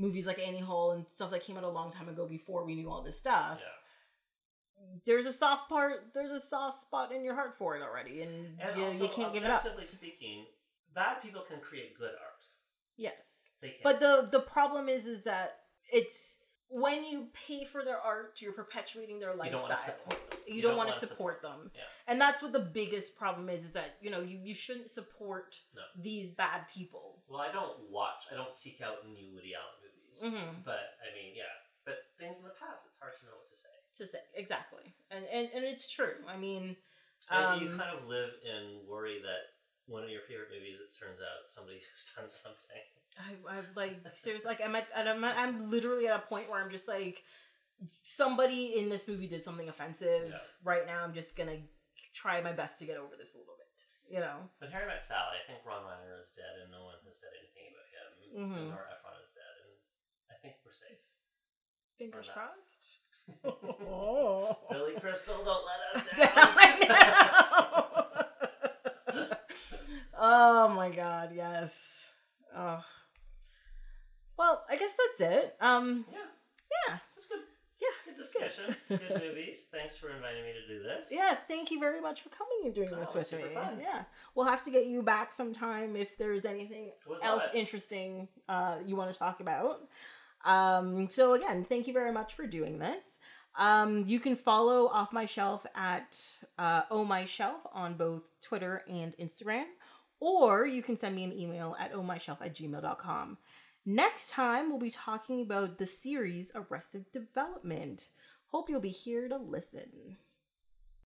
A: movies like Annie Hall and stuff that came out a long time ago before we knew all this stuff.
B: Yeah.
A: There's a soft part. There's a soft spot in your heart for it already, and,
B: And
A: you,
B: also,
A: you can't give it up.
B: objectively speaking, bad people can create good art.
A: Yes,
B: They can.
A: but the the problem is, is that it's when you pay for their art, you're perpetuating their
B: you don't
A: lifestyle.
B: want to support them.
A: You don't, want to support them,
B: Yeah.
A: and that's what the biggest problem is. Is that you know you, you shouldn't support
B: No.
A: these bad people.
B: Well, I don't watch. I don't seek out new Woody Allen movies.
A: Mhm.
B: But I mean, yeah. But things in the past, it's hard to know what to say.
A: To say exactly, and and and it's true. I mean,
B: And you
A: um,
B: kind of live in worry that one of your favorite movies, it turns out somebody *laughs* has done something.
A: I, I like *laughs* seriously like I'm at, I'm at, I'm literally at a point where I'm just like somebody in this movie did something offensive.
B: Yeah.
A: Right now, I'm just gonna try my best to get over this a little bit. you know.
B: But Harry Met Sally, I think Rob Reiner is dead, and no one has said anything about him.
A: Mhm.
B: And Nora Ephron is dead, and I think we're safe.
A: Fingers
B: not.
A: crossed. oh. *laughs*
B: Billy Crystal, don't let us *laughs*
A: Down
B: down.
A: now. *laughs* oh my god, yes. Oh. Well, I guess that's it. Um,
B: yeah,
A: yeah,
B: it's good.
A: yeah,
B: Good
A: it's good.
B: discussion. Good movies. Thanks for inviting me to do this.
A: Yeah, thank you very much for coming and doing
B: Oh,
A: this
B: it was
A: with
B: super
A: me.
B: fun.
A: Yeah, we'll have to get you back sometime if there's anything
B: Would
A: else
B: it.
A: interesting uh, you want to talk about. Um, so again, thank you very much for doing this. Um, you can follow Off My Shelf at uh, Oh My Shelf on both Twitter and Instagram, or you can send me an email at ohmyshelf at gmail.com. Next time, we'll be talking about the series Arrested Development. Hope you'll be here to listen.